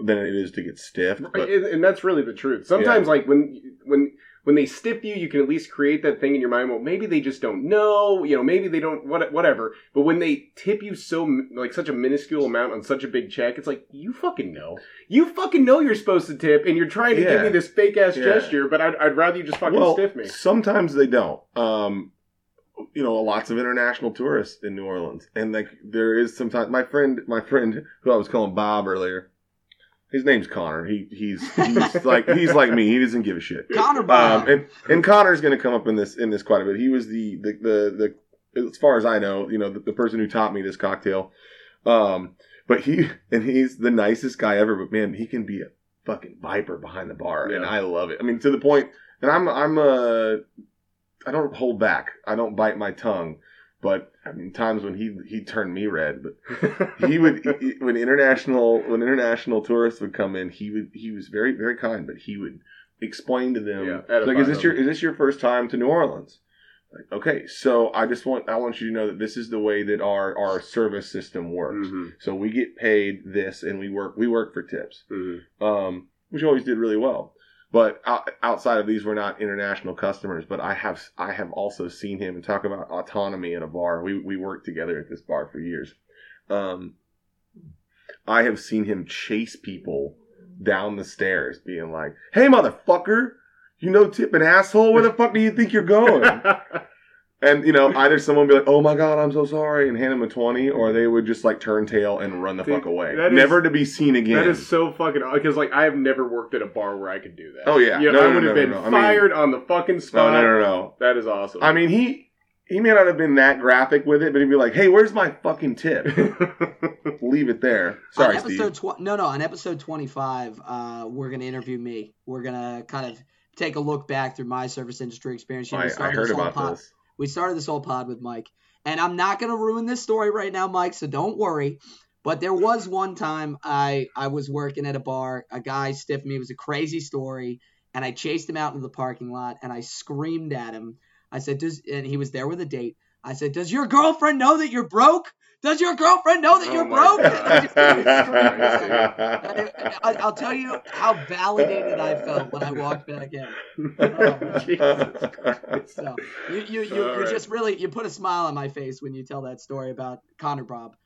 than it is to get stiffed. But, and, and that's really the truth. Sometimes, yeah. like when when when they stiff you, you can at least create that thing in your mind. Well, maybe they just don't know, you know, maybe they don't, what, whatever. But when they tip you so, like, such a minuscule amount on such a big check, it's like, you fucking know. You fucking know you're supposed to tip, and you're trying to yeah. give me this fake ass yeah. gesture, but I'd, I'd, rather you just fucking well, stiff me. Sometimes they don't. Um, you know, lots of international tourists in New Orleans, and like there is sometimes my friend, my friend who I was calling Bob earlier, his name's Connor. He he's he's like he's like me. He doesn't give a shit. Connor Bob. Um, and and Connor's going to come up in this in this quite a bit. He was the the the, the as far as I know, you know, the, the person who taught me this cocktail. Um, but he and he's the nicest guy ever. But man, he can be a fucking viper behind the bar, yeah. and I love it. I mean, to the point. And I'm I'm a I don't hold back. I don't bite my tongue. But I mean, times when he he turned me red. But he would he, when international when international tourists would come in, he would he was very very kind, but he would explain to them yeah, like, is this them. your is this your first time to New Orleans? Like, okay, so I just want I want you to know that this is the way that our our service system works. Mm-hmm. So we get paid this, and we work we work for tips, mm-hmm. um, which always did really well. But outside of these, we're not international customers. But I have I have also seen him and talk about autonomy in a bar. We we worked together at this bar for years. Um, I have seen him chase people down the stairs, being like, "Hey, motherfucker, you know tip an asshole. Where the fuck do you think you're going?" and you know, either someone would be like, "Oh my god, I'm so sorry," and hand him a twenty, or they would just like turn tail and run the Dude, fuck away, that is- never to be seen again. That is so fucking because like I have never worked at a bar where I could do that. Oh, yeah. you know, No, I no, would no, have no, been no. I mean- fired on the fucking no, spot. no, no, no. That is awesome. I mean, he he may not have been that graphic with it, but he'd be like, "Hey, where's my fucking tip?" Leave it there. Sorry, on Steve. episode tw- no, no, on episode 25, uh, we're going to interview me. We're going to kind of take a look back through my service industry experience. You know, I, we I heard this about pod- this. We started this whole pod with Mike, and I'm not to ruin this story right now, Mike, so don't worry. But there was one time I I was working at a bar. A guy stiffed me. It was a crazy story, and I chased him out into the parking lot, and I screamed at him. I said, "Does?" And he was there with a date. I said, "Does your girlfriend know that you're broke? Does your girlfriend know that Oh you're broke?" I just started screaming. And it- I- I'll tell you how validated I felt when I walked back in. Jesus Christ. So you you you, you right. just really you put a smile on my face when you tell that story about Connor Bob.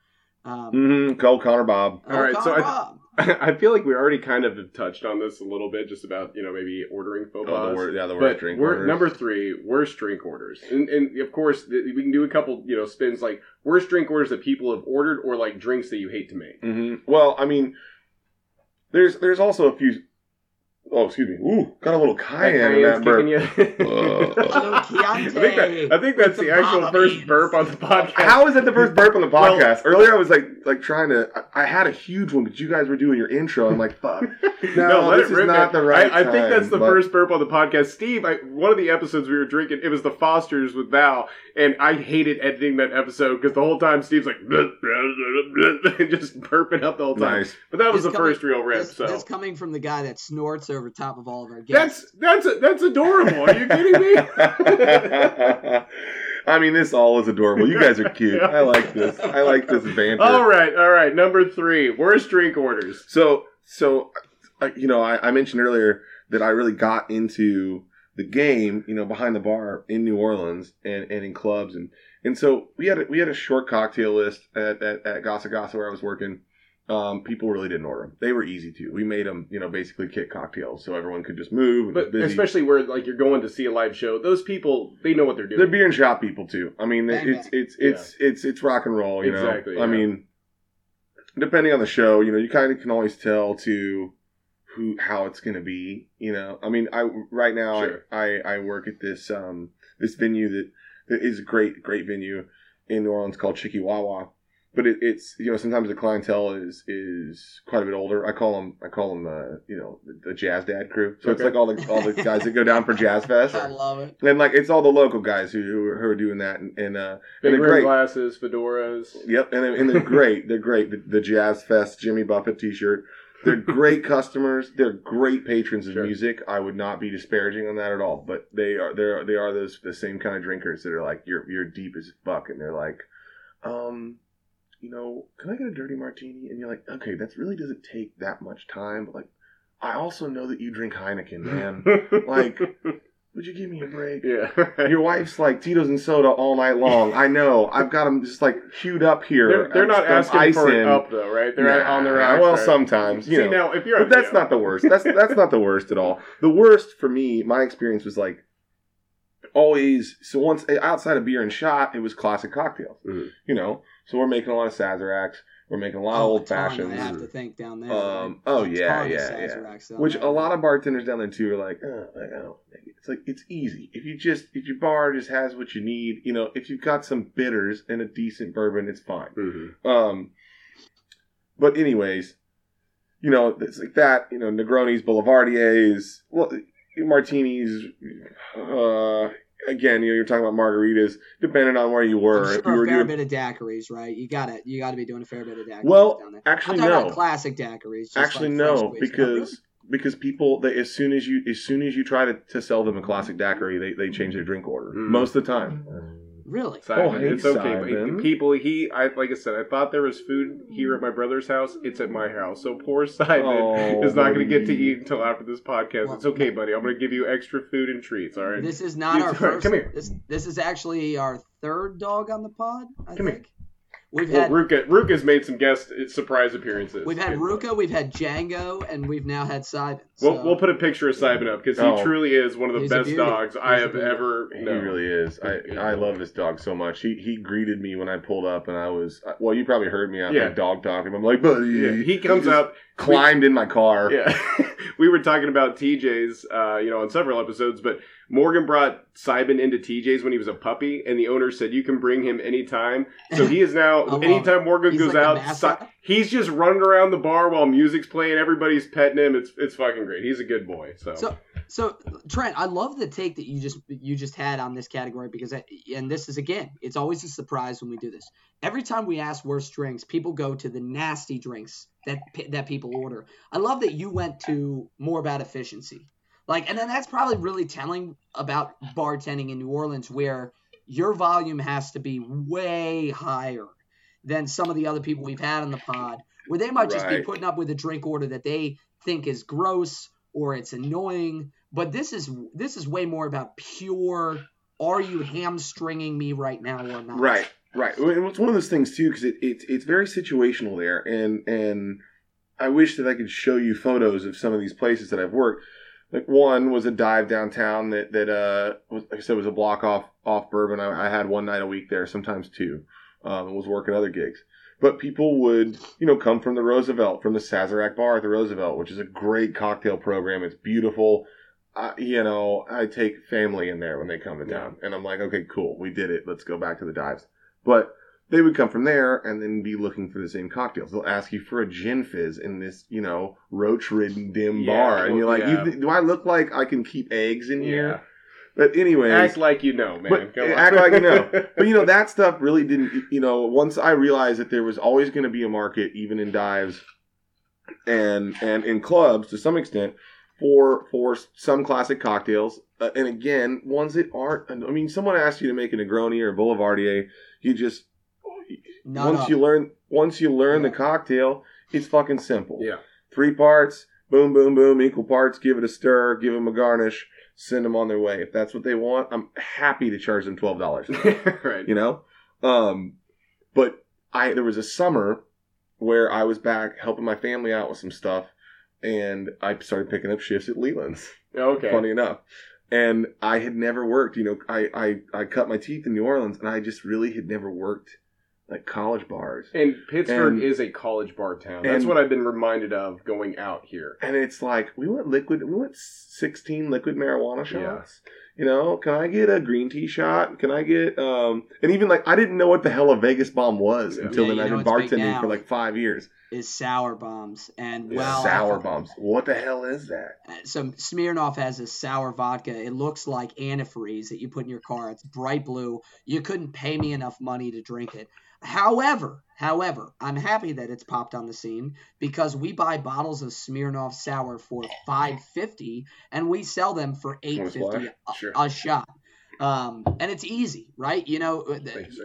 Um, Mm-hmm. Cole Connor Bob. oh, All right, so Connor I- Bob. I feel like we already kind of touched on this a little bit, just about you know maybe ordering faux Oh, the wor- yeah, the worst but drink orders. number three, worst drink orders, and, and of course th- we can do a couple you know spins like worst drink orders that people have ordered or like drinks that you hate to make. hmm Well, I mean, there's there's also a few. Oh, excuse me. Ooh, got a little cayenne in that burp. kicking. Uh, I think, that, I think that's the the actual Baba first burp on the podcast. How is that the first burp on the Well- podcast? Earlier, I was like, like trying to. I, I had a huge one, but you guys were doing your intro. I'm like, fuck. No, let this it is rip, not man. the right I, I think that's the but- first burp on the podcast. Steve, I, one of the episodes we were drinking, it was the Fosters with Val, and I hated editing that episode because the whole time Steve's like just burping up the whole time. Nice. But that was This the coming- first real rip. This, so this coming from the guy that snorts over top of all of our guests. that's that's that's adorable. Are you kidding me? I mean, this all is adorable. You guys are cute. I like this. I like this banter. all right, all right. Number three, worst drink orders. So, so, uh, you know, I, I mentioned earlier that I really got into the game, you know, behind the bar in New Orleans and, and in clubs, and and so we had a, we had a short cocktail list at at, at Gasa Gasa where I was working. Um, people really didn't order them. They were easy to. We made them, you know, basically kit cocktails, so everyone could just move. But busy. especially where like you're going to see a live show, those people they know what they're doing. They're beer and shop people too. I mean, Bang, it's bang. it's it's it's it's rock and roll. You Exactly, know, yeah. I mean, depending on the show, you know, you kind of can always tell to who how it's going to be. You know, I mean, I right now Sure. I, I I work at this um this venue that that is a great great venue in New Orleans called Chickie Wah Wah. But it, it's you know sometimes the clientele is is quite a bit older. I call them I call them uh, you know the, the jazz dad crew. So it's like all the all the guys that go down for Jazz Fest. I love it. And like it's all the local guys who who are, who are doing that, and, and uh, Big and great. glasses, fedoras. Yep, and, they're- and they're great. They're great. The, the Jazz Fest Jimmy Buffett T-shirt. They're great customers. They're great patrons of Sure. music. I would not be disparaging on that at all. But they are they are they are those the same kind of drinkers that are like you're you're deep as fuck, and they're like, um, you know, can I get a dirty martini? And you're like, okay, that really doesn't take that much time, but like, I also know that you drink Heineken, man. like, would you give me a break? yeah. Your wife's like Tito's and soda all night long. I know. I've got them just like queued up here. They're, they're not asking for it up though, right? They're Nah, on their own. Well, sometimes, you See know. now, if you're, but that's not the worst. That's that's not the worst at all. The worst for me, my experience was like always. So once outside of beer and shot, it was classic cocktails. Mhm. You know, so we're making a lot of Sazeracs. We're making a lot of Oh, a old ton, fashions. I have to think down there. Um, oh, A yeah, yeah, Sazeracs Which there. a lot of bartenders down there too are like, oh, like, oh, it's like it's easy if you just if your bar just has what you need. You know, if you've got some bitters and a decent bourbon, it's fine. Mhm. Um, but anyways, you know, it's like that. You know, Negronis, Boulevardiers, well, martinis. Uh, again, you know, you're talking about margaritas. Depending on where you were, I'm if sure you were a fair doing, bit of daiquiris, right? You got to You got to be doing a fair bit of daiquiris Well, down there. actually, I'm talking no. about classic daiquiris. just Actually, like no, whiskey. because because people they as soon as you as soon as you try to, to sell them a classic daiquiri, they, they change their drink order Mm. most of the time. Really, Simon, Oh, hey, it's okay. but Simon. People, he, I like I said, I thought there was food here at my brother's house. It's at my house. So poor Simon Oh, is not going to get to eat until after this podcast. Well, it's okay, buddy. I'm going to give you extra food and treats. All right. this is not You- our come here. This this is actually our third dog on the pod. I Come here. Think. We've well, had Ruka. Ruka's made some guest surprise appearances. We've had Ruka, we've had Django, and we've now had Simon. So. We'll, we'll put a picture of Simon up because he oh, truly is one of the best dogs He's I have ever. He really is. I I love this dog so much. He he greeted me when I pulled up, and I was well. You probably heard me out yeah. there dog talking. I'm like, buddy. Yeah, he comes up, climbed we, in my car. Yeah, we were talking about TJ's, uh, you know, on several episodes, but Morgan brought Simon into TJ's when he was a puppy, and the owner said you can bring him anytime. So he is now oh, anytime Morgan he's goes like out, he's just running around the bar while music's playing. Everybody's petting him. It's it's fucking great. He's a good boy. So. so so Trent, I love the take that you just you just had on this category because I, and this is again, it's always a surprise when we do this. Every time we ask worst drinks, people go to the nasty drinks that that people order. I love that you went to more about efficiency. Like, and then that's probably really telling about bartending in New Orleans, where your volume has to be way higher than some of the other people we've had on the pod, where they might just right. be putting up with a drink order that they think is gross or it's annoying. But this is this is way more about pure. Are you hamstringing me right now or not? Right, right. And It's one of those things too because it, it, it's very situational there, and and I wish that I could show you photos of some of these places that I've worked like one was a dive downtown that that uh was, like I said was a block off off Bourbon. I, I had one night a week there, sometimes two. Um, was working other gigs, but people would you know come from the Roosevelt, from the Sazerac Bar at the Roosevelt, which is a great cocktail program. It's beautiful. I, you know, I take family in there when they come to town, yeah. and I'm like, okay, cool, we did it. Let's go back to the dives. But they would come from there and then be looking for the same cocktails. They'll ask you for a gin fizz in this, you know, roach ridden dim yeah, bar. And you're like, yeah. you, do I look like I can keep eggs in here? Yeah. But anyway, act like you know, man. act like you know. But you know that stuff really didn't. You know, once I realized that there was always going to be a market, even in dives, and and in clubs to some extent, for for some classic cocktails. Uh, and again, ones that aren't. I mean, someone asks you to make a Negroni or a Boulevardier, you just not once up. you learn once you learn yeah. the cocktail, it's fucking simple. Yeah. Three parts, boom, boom, boom, equal parts. Give it a stir, give them a garnish, send them on their way. If that's what they want, I'm happy to charge them twelve dollars. right. You know, um, but I there was a summer where I was back helping my family out with some stuff, and I started picking up shifts at Leland's. Okay. Funny enough. And I had never worked, you know, I, I, I cut my teeth in New Orleans and I just really had never worked like college bars. And Pittsburg and, is a college bar town. That's and, what I've been reminded of going out here. And it's like we went liquid. We went sixteen liquid marijuana shots. Yeah. You know, can I get a green tea shot? Can I get um? And even like I didn't know what the hell a Vegas bomb was yeah. until yeah, then. I've been bartending for like five years. Is sour bombs and well sour bombs. What the hell is that? Uh, so Smirnoff has a sour vodka. It looks like antifreeze that you put in your car. It's bright blue. You couldn't pay me enough money to drink it. However, however, I'm happy that it's popped on the scene because we buy bottles of Smirnoff Sour for 550 and we sell them for 850 a, sure. a shot. Um, and it's easy, right? You know, uh,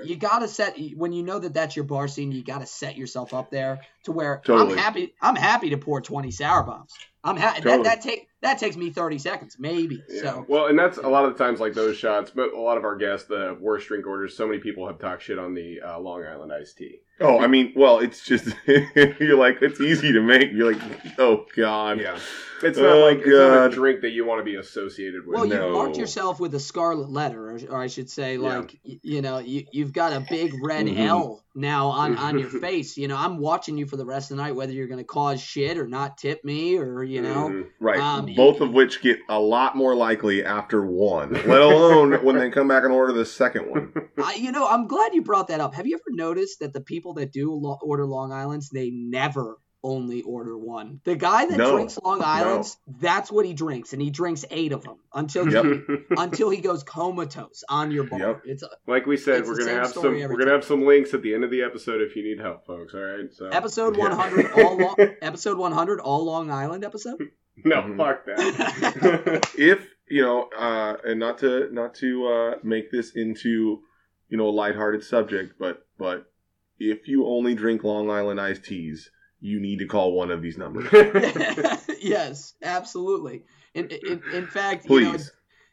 you gotta set when you know that that's your bar scene. You gotta set yourself up there to where totally. I'm happy. I'm happy to pour 20 sour bombs. I'm happy. Totally. That, that take that takes me 30 seconds, maybe. Yeah. So well, and that's a lot of the times like those shots. But a lot of our guests, the worst drink orders. So many people have talked shit on the uh, Long Island iced tea. Oh, I mean, well, it's just you're like it's easy to make. You're like, oh god, yeah. It's not oh, like it's not a drink that you want to be associated with. Well, you no. marked yourself with a scarlet letter, or, or I should say, like yeah. you know, you, you've got a big red mm-hmm. L now on on your face. You know, I'm watching you for the rest of the night, whether you're going to cause shit or not tip me, or you know, mm-hmm. right. Um, Both of which get a lot more likely after one, let alone when they come back and order the second one. I, you know, I'm glad you brought that up. Have you ever noticed that the people that do lo- order Long Island's, they never only order one. The guy that no, drinks Long Island's, no. that's what he drinks, and he drinks eight of them until yep. he, until he goes comatose on your bar. Yep. It's a, like we said, we're gonna have some we're time. gonna have some links at the end of the episode if you need help, folks. All right, so episode one hundred yeah. all long, episode one hundred all Long Island episode. No, mm-hmm. fuck that. if you know, uh, and not to not to uh, make this into you know a lighthearted subject, but but if you only drink Long Island iced teas you need to call one of these numbers. yes, absolutely. In, in, in fact, Please. You know,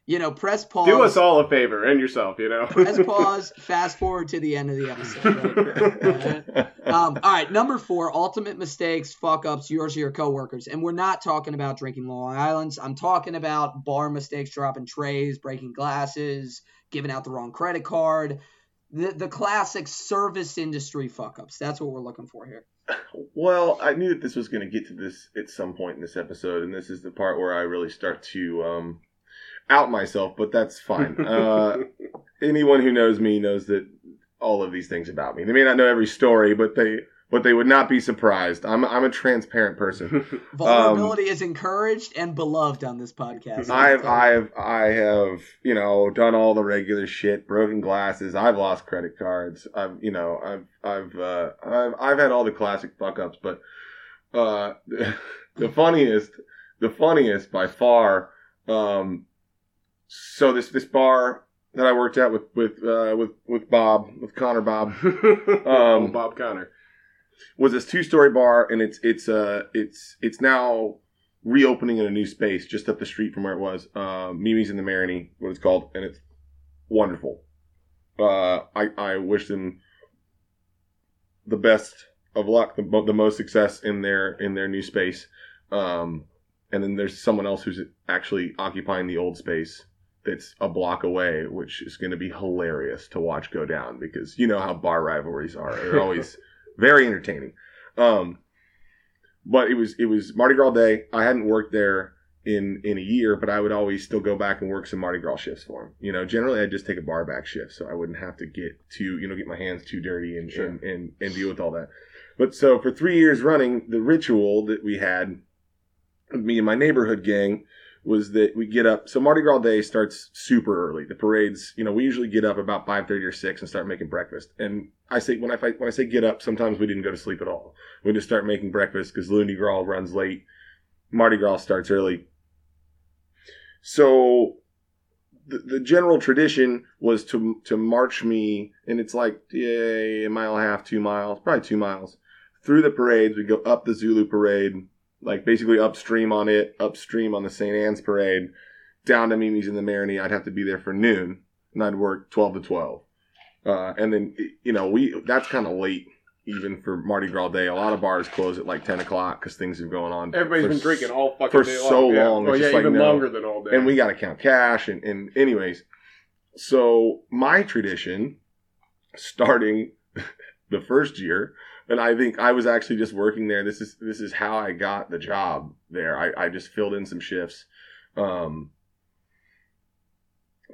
you know, press pause. Do us all a favor and yourself, you know. press pause, fast forward to the end of the episode. Right? um, all right, number four, ultimate mistakes, fuck ups, yours or your coworkers. And we're not talking about drinking Long Islands. I'm talking about bar mistakes, dropping trays, breaking glasses, giving out the wrong credit card. The, the classic service industry fuck ups. That's what we're looking for here. Well, I knew that this was going to get to this at some point in this episode, and this is the part where I really start to um, out myself, but that's fine. Uh, anyone who knows me knows that all of these things about me. They may not know every story, but they but they would not be surprised. I'm I'm a transparent person. Vulnerability um, is encouraged and beloved on this podcast. I've I've I have you know done all the regular shit, broken glasses. I've lost credit cards. I've you know I've I've uh, I've I've had all the classic fuck ups, but uh, the funniest the funniest by far um, so this this bar that I worked at with with uh, with with Bob with Connor Bob um, Bob Connor was this two story bar and it's it's uh it's it's now reopening in a new space just up the street from where it was uh, Mimi's in the Marigny what it's called and it's wonderful. Uh, I I wish them the best of luck, the, the most success in their in their new space. Um, and then there's someone else who's actually occupying the old space that's a block away, which is going to be hilarious to watch go down because you know how bar rivalries are. They're always very entertaining. Um, but it was it was Mardi Gras day. I hadn't worked there in in a year, but I would always still go back and work some Mardi Gras shifts for him. You know, generally I'd just take a bar back shift, so I wouldn't have to get too you know get my hands too dirty and sure. and, and and deal with all that. But so for three years running, the ritual that we had, me and my neighborhood gang, was that we get up. So Mardi Gras Day starts super early. The parades, you know, we usually get up about five thirty or six and start making breakfast. And I say when I when I say get up, sometimes we didn't go to sleep at all. We just start making breakfast because Lundi Gras runs late. Mardi Gras starts early. So the, the general tradition was to to march me, and it's like yeah, a mile and a half, two miles, probably two miles through the parades. We go up the Zulu parade like basically upstream on it, upstream on the St. Anne's parade, down to Mimi's in the Marigny. I'd have to be there for noon, and I'd work twelve to twelve. Uh, and then you know we that's kind of late even for Mardi Gras Day. A lot of bars close at like ten o'clock because things have going on. Everybody's been drinking all fucking for day so long. long. Yeah. Oh yeah, even like, longer than all day. And we got to count cash and, and anyways. So my tradition, starting the first year, and I think I was actually just working there. This is this is how I got the job there. I, I just filled in some shifts um,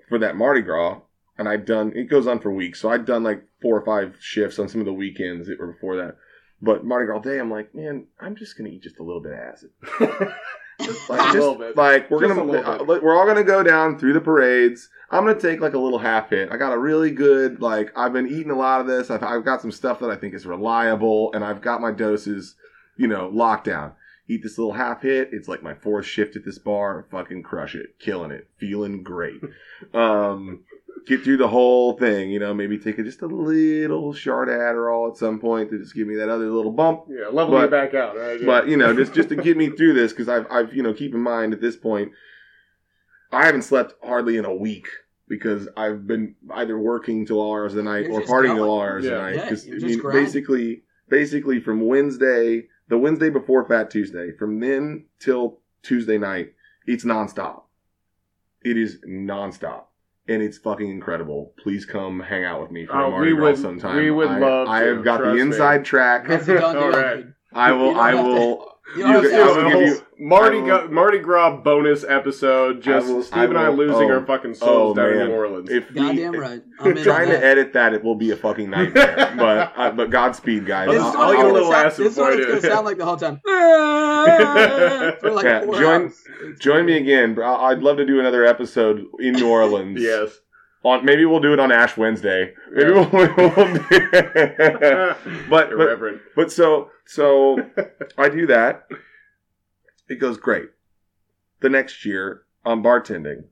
for that Mardi Gras, and I'd done. It goes on for weeks, so I'd done like four or five shifts on some of the weekends that were before that. But Mardi Gras Day, I'm like, man, I'm just gonna eat just a little bit of acid. Just like, just, like we're just gonna, uh, we're all gonna go down through the parades. I'm gonna take like a little half hit. I got a really good like I've been eating a lot of this. I've, I've got some stuff that I think is reliable, and I've got my doses, you know, locked down. Eat this little half hit. It's like my fourth shift at this bar. Fucking crush it, killing it, feeling great. Um, get through the whole thing. You know, maybe take a, just a little short Adderall at some point to just give me that other little bump. Yeah, level but, back out, right? Yeah. But you know, just just to get me through this because I've I've you know keep in mind at this point, I haven't slept hardly in a week because I've been either working till all hours of the night You're or partying till all hours of the night. Because yeah, I mean, basically, basically from Wednesday, the Wednesday before Fat Tuesday, from then till Tuesday night, it's nonstop. It is nonstop and it's fucking incredible. Please come hang out with me for oh, a Mardi Gras sometime. We would I, love. I have got the inside me. track. All right. I will. I will. You, you, you, you Mardi, will, Mardi Gras bonus episode. Just will, Steve and I losing oh, our fucking souls oh, down man. in New Orleans. If Goddamn we, right. I'm trying to edit that, it will be a fucking nightmare. but uh, but Godspeed, guys. This I'll, I'll get a little ass This is what it's going to sound like the whole time. Like yeah, join join me again. I'd love to do another episode in New Orleans. yes. On, maybe we'll do it on Ash Wednesday. Maybe yeah. we'll, we'll do but, but but so so I do that. It goes great. The next year, I'm bartending.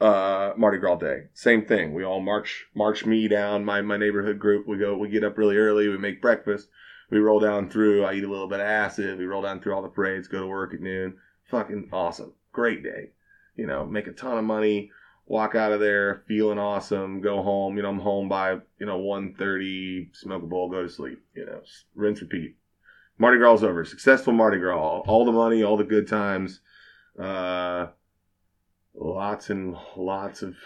Uh, Mardi Gras Day, same thing. We all march march me down my my neighborhood group. We go we get up really early. We make breakfast. We roll down through. I eat a little bit of acid. We roll down through all the parades. Go to work at noon. Fucking awesome. Great day. You know, make a ton of money walk out of there feeling awesome, go home. You know, I'm home by you know 1.30, smoke a bowl, go to sleep. You know, rinse, repeat. Mardi Gras over. Successful Mardi Gras. All the money, all the good times. Uh, lots and lots of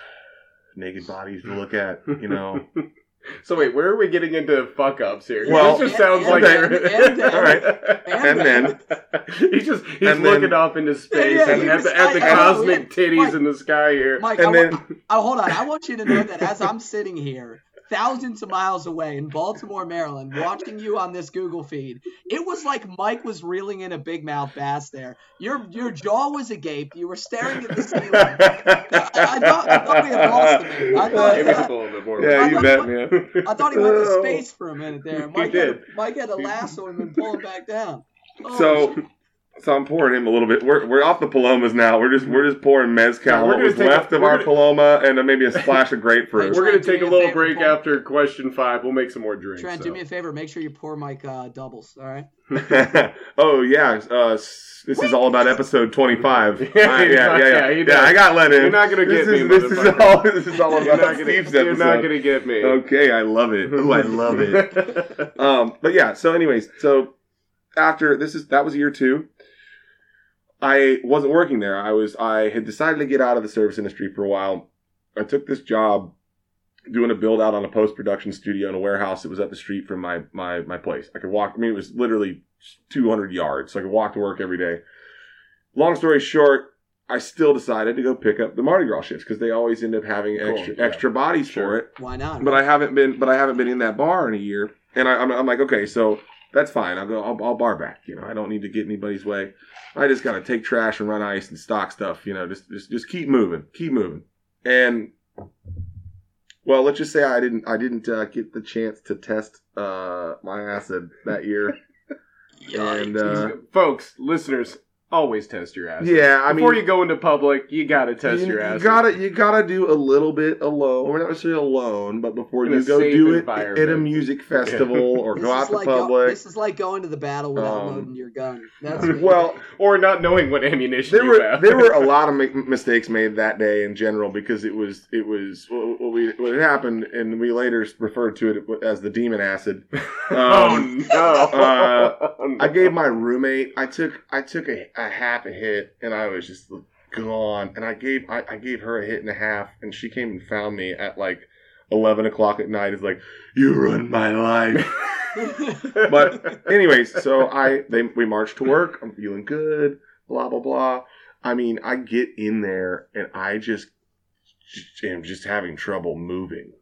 naked bodies to look at. You know. So wait, where are we getting into fuck ups here? Well, this just sounds and, like and, and, all right, and then he's just he's and looking then, off into space Yeah, and at was- the, at the I- I- oh, cosmic Mike- titties in the sky here. Mike, and I, then wa- I, hold on. I want you to know that as I'm sitting here, thousands of miles away in Baltimore, Maryland, watching you on this Google feed, it was like Mike was reeling in a big mouth bass there. Your your jaw was agape. You were staring at the ceiling. I, I thought, I thought we had lost him. I thought, Give us a little bit more. yeah, I you thought- bet, man. I thought he went to Oh. space for a minute there. Mike did. Had, Mike had to lasso him and pull him back down. Oh, So, so I'm pouring him a little bit. We're, we're off the palomas now. We're just we're just pouring mezcal. Yeah, we're what was take a- left of our gonna- paloma, and uh, maybe a splash of grapefruit. We're gonna take a little favor, break Paul. after question five. We'll make some more drinks. Trent, so. do me a favor. Make sure you pour Mike uh, doubles. All right. oh yeah, uh, s- this is all about episode 25. Yeah, yeah, yeah, yeah, yeah, yeah. I got let in. You're not gonna this get is, me, This is all. This is all You're about not gonna, Steve's you're episode. not gonna get me. Okay, I love it. Ooh, I love it. um, but yeah. So, anyways, so after this is that was year two. I wasn't working there. I was. I had decided to get out of the service industry for a while. I took this job doing a build out on a post production studio in a warehouse that was up the street from my my my place. I could walk. I mean, it was literally 200 yards, so I could walk to work every day. Long story short, I still decided to go pick up the Mardi Gras shifts because they always end up having Cool, extra yeah. extra bodies for it Why not? but I haven't been, but I haven't been in that bar in a year, and I, I'm, I'm like, okay, so that's fine. I'll go, I'll, I'll bar back. You know, I don't need to get anybody's way. I just gotta take trash and run ice and stock stuff. You know, just, just, just keep moving, keep moving. And well, let's just say I didn't, I didn't uh, get the chance to test uh, my acid that year. and uh, Folks, listeners, always test your ass. yeah, I mean, Before you go into public, you gotta test you, your you ass. gotta you gotta do a little bit alone. We're not necessarily alone, but before In you go do it at a music festival or This go is out to like go- public. this is like going to the battle without Um, loading your gun. That's well, or not knowing what ammunition there you were have. there were a lot of ma- mistakes made that day in general because it was it was what what we what had happened, and we later referred to it as the demon acid. oh Um, no! uh, I gave my roommate. I took I took a, a half a hit, and I was just gone. And I gave I, I gave her a hit and a half, and she came and found me at like eleven o'clock at night. Is like you ruined my life. but anyways, so I they we marched to work. I'm feeling good. Blah blah blah. I mean, I get in there and I just am just having trouble moving.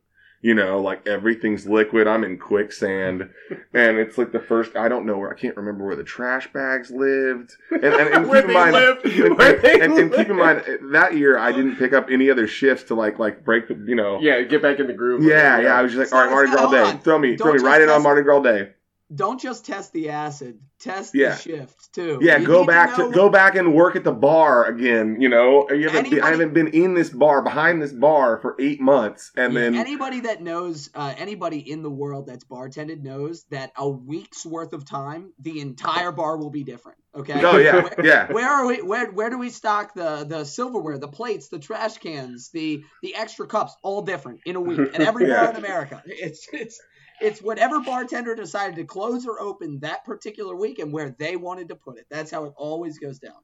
You know, like everything's liquid. I'm in quicksand, and it's like the first. I don't know where. I can't remember where the trash bags lived. And, and, and Where keep in mind, lived, and, where they and, and keep in mind that year I didn't pick up any other shifts to like like break the. You know. yeah, get back in the groove. Yeah, yeah. I was just like, all right, Mardi So- Gras day. Throw me, throw Don't me right in on test- Mardi Gras day. Don't just test the acid. Test Yeah. the shift too. Yeah, You go back to, know- go back and work at the bar again. You know, you haven't been, I haven't been in this bar behind this bar for eight months, and Yeah, then anybody that knows, uh, anybody in the world that's bartended knows that a week's worth of time, the entire bar will be different. Okay. oh yeah, Where, yeah, where are we? Where where do we stock the the silverware, the plates, the trash cans, the the extra cups? All different in a week, and every bar Yeah. in America. It's it's it's whatever bartender decided to close or open that particular week and where they wanted to put it. That's how it always goes down.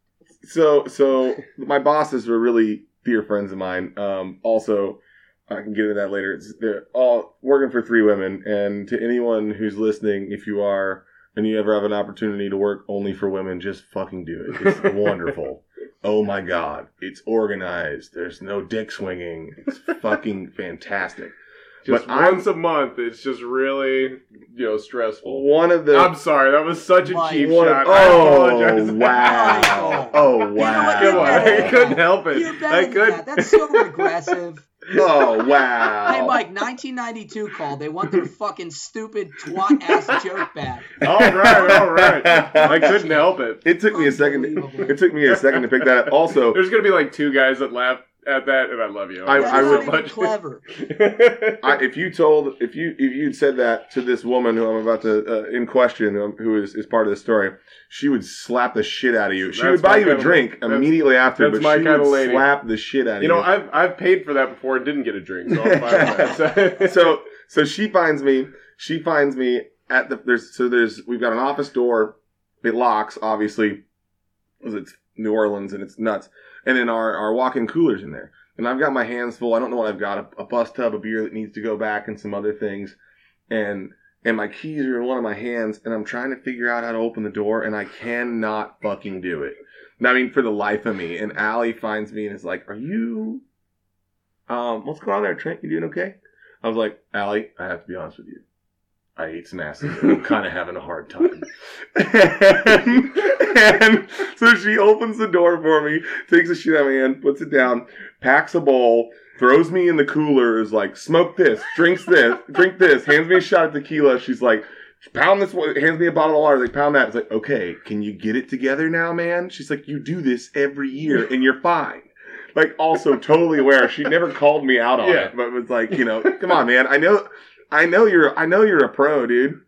So so my bosses were really dear friends of mine. Um, also, I can get into that later. It's, they're all working for three women, and to anyone who's listening, if you are and you ever have an opportunity to work only for women, just fucking do it. It's wonderful. Oh my god, it's organized. There's no dick swinging. It's fucking fantastic. Just But I'm- once a month, it's just really you know stressful. One of the I'm sorry, that was such a cheap One- shot. I oh apologize. wow! Oh wow! Come on, I Yeah. couldn't help it. You're better I could. that. That's so regressive. Oh wow! Hey, Mike, 1992 called. They want their fucking stupid twat ass joke back. all right, all right. I couldn't help it. It took me a second. Unbelievable. It took me a second to pick that up. Also, There's gonna be like two guys that laugh at that, and I love you. I, That's I not would. even clever. I, if you told if you if you'd said that to this woman who I'm about to uh, in question, um, who is, is part of the story, she would slap the shit out of you. She That's would buy you a kind of- drink that's- immediately after, that's but my she kind would of lady. slap the shit out of you you. know, I've I've paid for that before and didn't get a drink, so I'm fine that. so so she finds me. She finds me at the there's so there's we've got an office door. It locks obviously, because it's New Orleans and it's nuts. And then our our walk-in coolers in there. And I've got my hands full. I don't know what I've got. A, a bus tub, a beer that needs to go back, and some other things. And and my keys are in one of my hands, and I'm trying to figure out how to open the door, and I cannot fucking do it. I mean, for the life of me. And Allie finds me and is like, "Are you? Um, what's going on there, Trent? You doing okay?" I was like, Allie, I have to be honest with you. I ate some acid. I'm kind of having a hard time. and, and so she opens the door for me, takes a shit out of my hand, puts it down, packs a bowl, throws me in the cooler, is like, smoke this, drinks this, drink this, hands me a shot of tequila. She's like, pound this, hands me a bottle of water, like, pound that. It's like, okay, can you get it together now, man? She's like, you do this every year and you're fine. Like, also totally aware. She never called me out on Yeah. it, but was like, you know, come on, man. I know, I know you're, I know you're a pro, dude.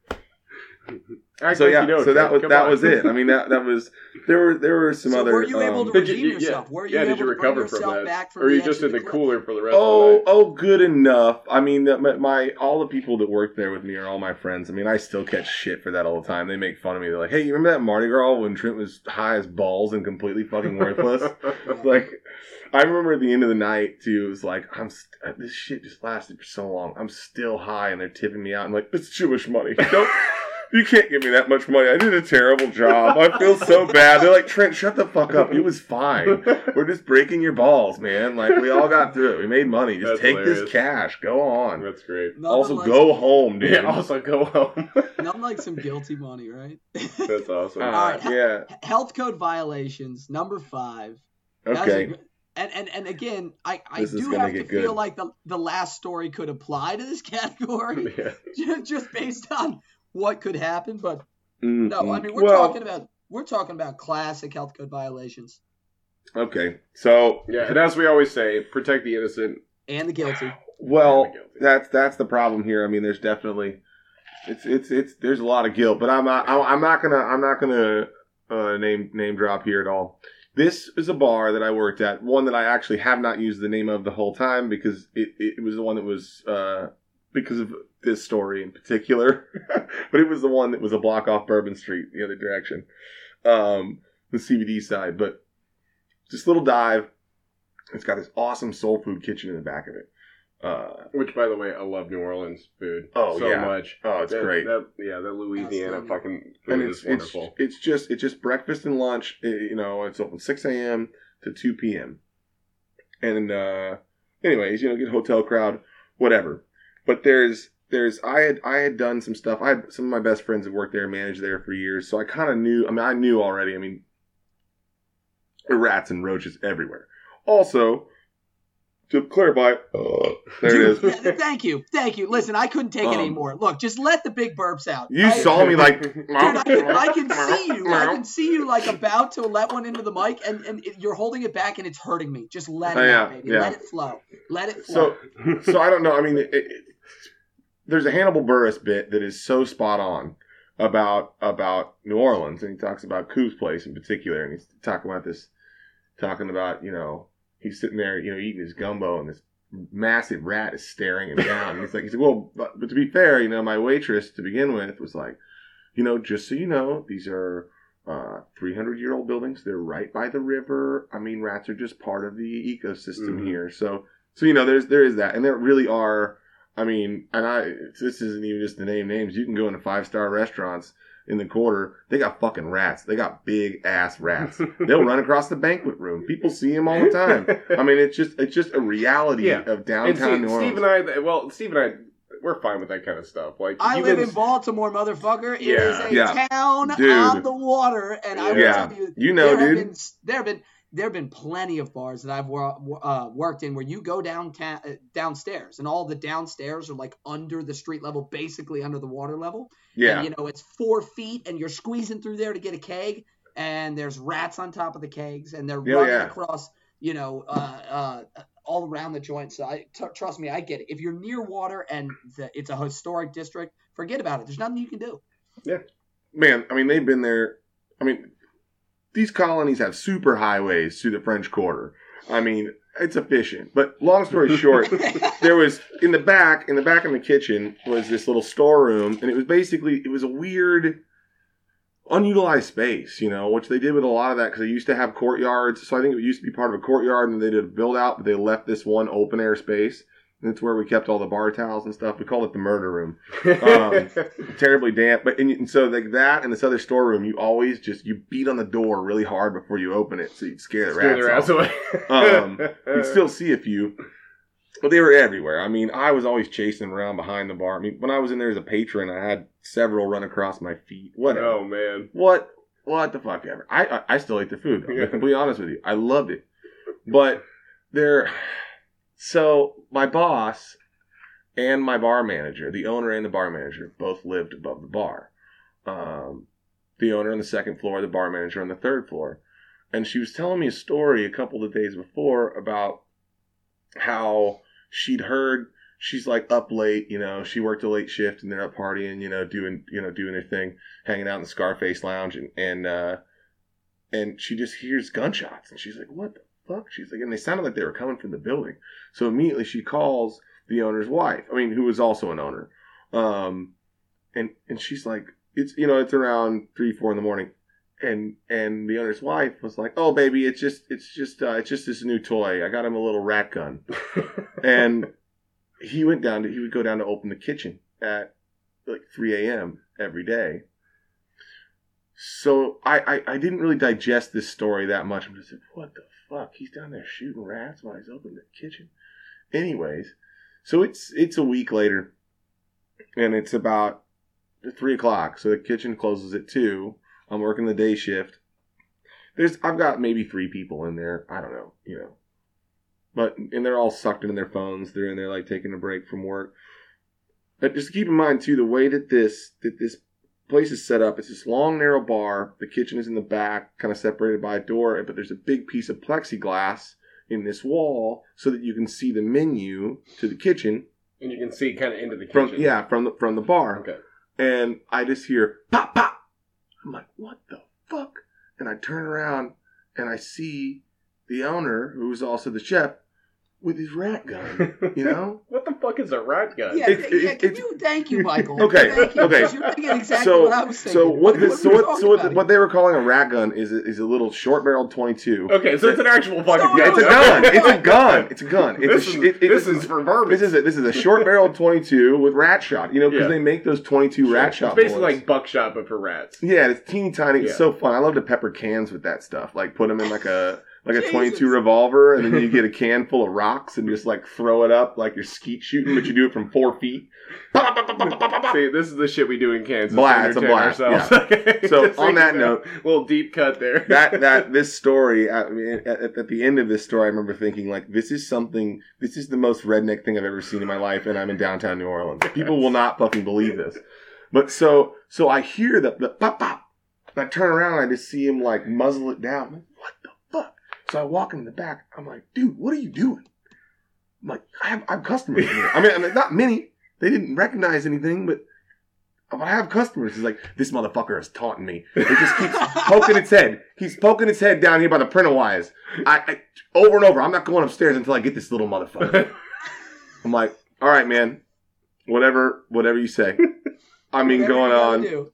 Act So like yeah, you know, so that was Come that on. was it. I mean, that that was there were there were some So other. were you able um, to Did you- redeem you- yeah. yourself? Were you yeah, able did you to recover from that, back from or are you edge just in the cliff? cooler for the rest Oh, of the night? oh, good enough. I mean, that- my, my all the people that work there with me are all my friends. I mean, I still catch shit for that all the time. They make fun of me. They're like, "Hey, you remember that Mardi Gras when Trent was high as balls and completely fucking worthless?" like, I remember at the end of the night too. It was like, "I'm st- this shit just lasted for so long. I'm still high, and they're tipping me out. I'm like, it's Jewish money. Don't." You can't give me that much money. I did a terrible job. I feel so bad. They're like, Trent, shut the fuck up. It was fine. We're just breaking your balls, man. Like we all got through it. We made money. Just That's take hilarious. this cash. Go on. That's great. Nothing Also, like, go home, dude. Yeah. Also, go home. Nothing like some guilty money, right? That's awesome. Uh, All right. Yeah. Health code violations, number five. That's a Okay. good- And, and and again, I, I do have to get feel like the, the last story could apply to this category yeah. just based on what could happen. But Mm, no, I mean we're well, talking about we're talking about classic health code violations Okay. So, Yeah, and as we always say, protect the innocent. and the guilty. well, the guilty. that's that's the problem here. I mean, there's definitely it's it's it's there's a lot of guilt, but I'm not I'm not gonna I'm not gonna uh, name name drop here at all. This is a bar that I worked at, one that I actually have not used the name of the whole time because it, it was the one that was uh, because of this story in particular, but it was the one that was a block off Bourbon Street the other direction, um, the CBD side. But this little dive, it's got this awesome soul food kitchen in the back of it. Uh, Which, by the way, I love New Orleans food Oh, so yeah. much. oh, it's That- great. That, yeah, that Louisiana Outstanding. fucking food and is it's it's wonderful. it's just it's just breakfast and lunch. eh, You know, it's open six a.m. to two p.m. And uh, anyways, you know, get hotel crowd, whatever. But there's there's I had I had done some stuff. I had some of my best friends that worked there, managed there for years, so I kind of knew. I mean, I knew already. I mean, rats and roaches everywhere. Also, to clarify, there it is. Yeah, thank you, thank you. Listen, I couldn't take it Um, anymore. Look, just let the big burps out. You I- saw me like. Dude, I can, I can see you. I can see you like about to let one into the mic, and, and it, you're holding it back, and it's hurting me. Just let it Oh, yeah, out, baby. yeah. Let it flow. Let it flow. So, so I don't know. I mean, it, it, there's a Hannibal Buress bit that is so spot on about about New Orleans, and he talks about Coop's place in particular, and he's talking about this, talking about you know he's sitting there, you know, eating his gumbo, and this massive rat is staring him down. and he's like, he said, well, but, but to be fair, you know, my waitress to begin with was like, you know, just so you know, these are. Uh, 300 year old buildings. They're right by the river. I mean, rats are just part of the ecosystem Mhm. here. So, so you know, there's there is that, and there really are. I mean, and I this isn't even just to name names. You can go into five star restaurants in the quarter. They got fucking rats. They got big ass rats. They'll run across the banquet room. People see them all the time. I mean, it's just it's just a reality Yeah. of and downtown Steve, New Orleans. Steve and I, well, Steve and I, we're fine with that kind of stuff. Like, I live can- in Baltimore, motherfucker. It is Yeah. a Yeah. town Dude. on the water, and I will Yeah. tell you, you know, there have dude. been there have been there have been plenty of bars that I've uh, worked in where you go downtown uh, downstairs, and all the downstairs are like under the street level, basically under the water level. Yeah. And, you know, it's four feet, and you're squeezing through there to get a keg, and there's rats on top of the kegs, and they're Yeah, running yeah. across you know, uh, uh, all around the joint. So I t- trust me, I get it. If you're near water and the, it's a historic district, forget about it. There's nothing you can do. Yeah, man. I mean, they've been there. I mean, these colonies have super highways through the French Quarter. I mean, it's efficient. But long story short, there was in the back, in the back of the kitchen was this little storeroom, and it was basically it was a weird, unutilized space, you know, which they did with a lot of that because they used to have courtyards. So I think it used to be part of a courtyard, and they did a build out, but they left this one open air space. That's where we kept all the bar towels and stuff. We called it the murder room. Um, terribly damp, but and, and, so like that and this other storeroom, you always just you beat on the door really hard before you open it, so you'd scare the scare rats, the rats away. um, you'd still see a few, but they were everywhere. I mean, I was always chasing around behind the bar. I mean, when I was in there as a patron, I had several run across my feet. What? Oh man. What? What the fuck ever? I I, I still ate the food. I'm completely honest with you. I loved it, but there. So my boss and my bar manager, the owner and the bar manager, both lived above the bar. Um, the owner on the second floor, the bar manager on the third floor. And she was telling me a story a couple of days before about how she'd heard she's like up late, you know, she worked a late shift and they're up partying, you know, doing you know, doing their thing, hanging out in the Scarface lounge and and uh and she just hears gunshots and she's like, What the fuck? She's like and they sounded like they were coming from the building. So immediately she calls the owner's wife. I mean, who was also an owner. Um, and and she's like, it's you know, it's around three, four in the morning, and and the owner's wife was like, oh baby, it's just it's just uh, it's just this new toy. I got him a little rat gun, and he went down to he would go down to open the kitchen at like 3 a.m. every day. So I, I, I didn't really digest this story that much. I'm just like, what the fuck? He's down there shooting rats while he's opening the kitchen. Anyways, so it's it's a week later, and it's about three o'clock. So the kitchen closes at two. I'm working the day shift. There's I've got maybe three people in there. I don't know, you know, but and they're all sucked into their phones. They're in there like taking a break from work. But just keep in mind too the way that this that this place is set up. It's this long narrow bar. The kitchen is in the back, kind of separated by a door, but there's a big piece of plexiglass in this wall so that you can see the menu to the kitchen. And you can see kind of into the kitchen. From, yeah, from the from the bar. Okay. And I just hear pop pop. I'm like, what the fuck? And I turn around and I see the owner, who's also the chef, with his rat gun. You know what the fuck is a rat gun? Yeah, it, yeah. can you thank you, Michael? Okay, thank you, okay. You're thinking exactly so, what I was thinking. So what? what so what? So what, what, they were calling a rat gun is a, is a little short-barreled twenty-two. Okay, so it's an actual fucking gun. Yeah, it's a gun. It's a gun. It's a gun. It's this a, is, it, it, this is for vermin. This is a, this is a short-barreled twenty-two with rat shot. You know, because yeah. they make those twenty-two sure. rat shot. It's basically bullets. like buckshot, but for rats. Yeah, it's teeny tiny. It's so fun. I love to pepper cans with that stuff. Like put them in like a like a 22 revolver, and then you get a can full of rocks and just like throw it up like you're skeet shooting, but you do it from four feet. See, this is the shit we do in Kansas. Blast, a blast. Yeah. so on that note, little deep cut there. that that this story uh, at, at, at, the end of this story, I remember thinking like, this is something. This is the most redneck thing I've ever seen in my life, and I'm in downtown New Orleans. People will not fucking believe this. But so so I hear the the pop pop. and I turn around and I just see him like muzzle it down. So I walk in the back. I'm like, dude, what are you doing? I'm like, I have, I have customers here. I mean, I mean, not many. They didn't recognize anything, but I have customers. He's like, this motherfucker is taunting me. It just keeps poking its head. He's poking its head down here by the printer wires. I, I over and over. I'm not going upstairs until I get this little motherfucker. I'm like, all right, man. Whatever, whatever you say. I mean, whatever going on.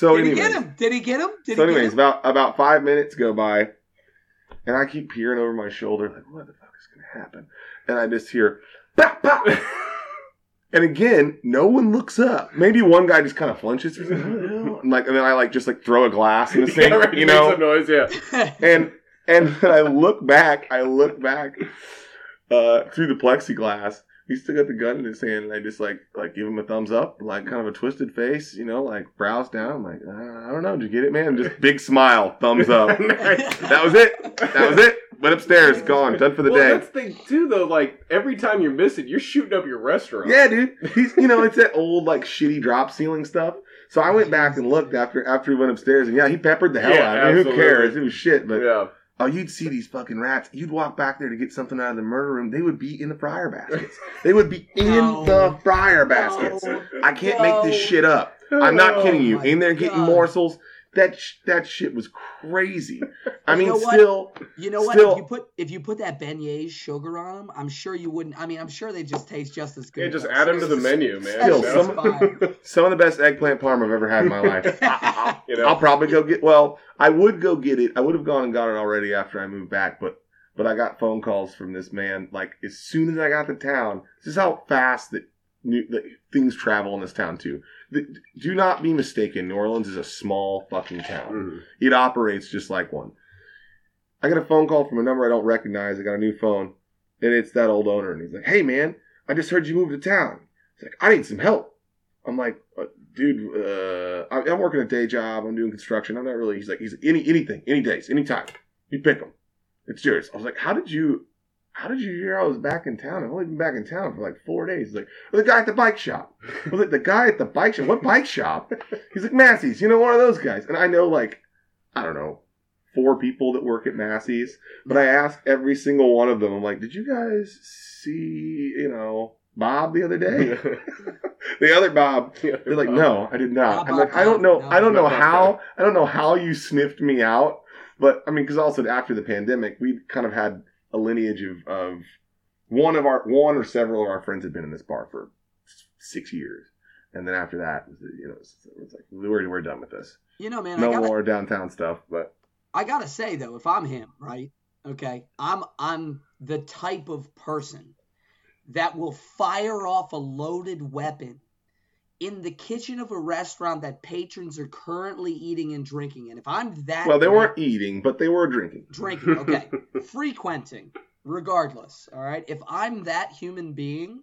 Do. So Did anyways, he get him? Did he get him? Did so he anyways, about about five minutes go by, and I keep peering over my shoulder, like, what the fuck is gonna happen? And I just hear, pop, pop. and again, no one looks up. Maybe one guy just kind of flinches, like, and like, and then I like just like throw a glass in the sink, yeah, right, you know, some noise, yeah. and and I look back, I look back uh, through the plexiglass, he still got the gun in his hand, and I just like like give him a thumbs up, like kind of a twisted face, you know, like brows down. I'm like, uh, I don't know, did you get it, man? Just big smile, thumbs up. That was it. That was it. Went upstairs, gone, done for the well, day. That's the thing too, though. Like every time you're missing, you're shooting up your restaurant. Yeah, dude. He's you know it's that old like shitty drop ceiling stuff. So I went back and looked after after he went upstairs, and yeah, he peppered the hell Yeah, out of me. Who cares? It was shit, but yeah. Oh, you'd see these fucking rats. You'd walk back there to get something out of the murder room. They would be in the fryer baskets. They would be in No. the fryer baskets. No. I can't make this shit up. I'm not kidding you. Oh my In there getting God. morsels. That sh- that shit was crazy. I You mean, know still, You know what? Still- if you put if you put that beignets sugar on them, I'm sure you wouldn't. I mean, I'm sure they just taste just as good. Yeah, just add them to the menu, man. Still, you know? some- some of the best eggplant parm I've ever had in my life. You know? I'll probably go get. Well, I would go get it. I would have gone and got it already after I moved back, but but I got phone calls from this man. Like as soon as I got to town, this is how fast that, new, that things travel in this town too. Do not be mistaken. New Orleans is a small fucking town. Mhm. It operates just like one. I got a phone call from a number I don't recognize. I got a new phone, and it's that old owner, and he's like, "Hey man, I just heard you moved to town." He's like, "I need some help." I'm like, uh, "Dude, uh, I- I'm working a day job. I'm doing construction. I'm not really." He's like, "He's any anything, any days, anytime. You pick them. It's yours." I was like, "How did you?" How did you hear I was back in town? I've only been back in town for like four days. He's like, well, the guy at the bike shop. I was like, the guy at the bike shop? What bike shop? He's like, Massey's, you know, one of those guys. And I know, like, I don't know, four people that work at Massey's. But I asked every single one of them, I'm like, did you guys see, you know, Bob the other day? the other Bob. They're like, no, I did not. Bob, I'm like, Bob, I don't know. Bob, I don't know no. how. I don't know how you sniffed me out. But I mean, because also after the pandemic, we kind of had a lineage of, of one of our one or several of our friends had been in this bar for six years, and then after that, you know, it's, it's like we're we're done with this. You know, man, No gotta, more downtown stuff. But I gotta say though, if I'm him, right? Okay, I'm I'm the type of person that will fire off a loaded weapon in the kitchen of a restaurant that patrons are currently eating and drinking. And if I'm that well, they guy- weren't eating, but they were drinking. drinking, okay, frequenting, regardless. All right, if I'm that human being,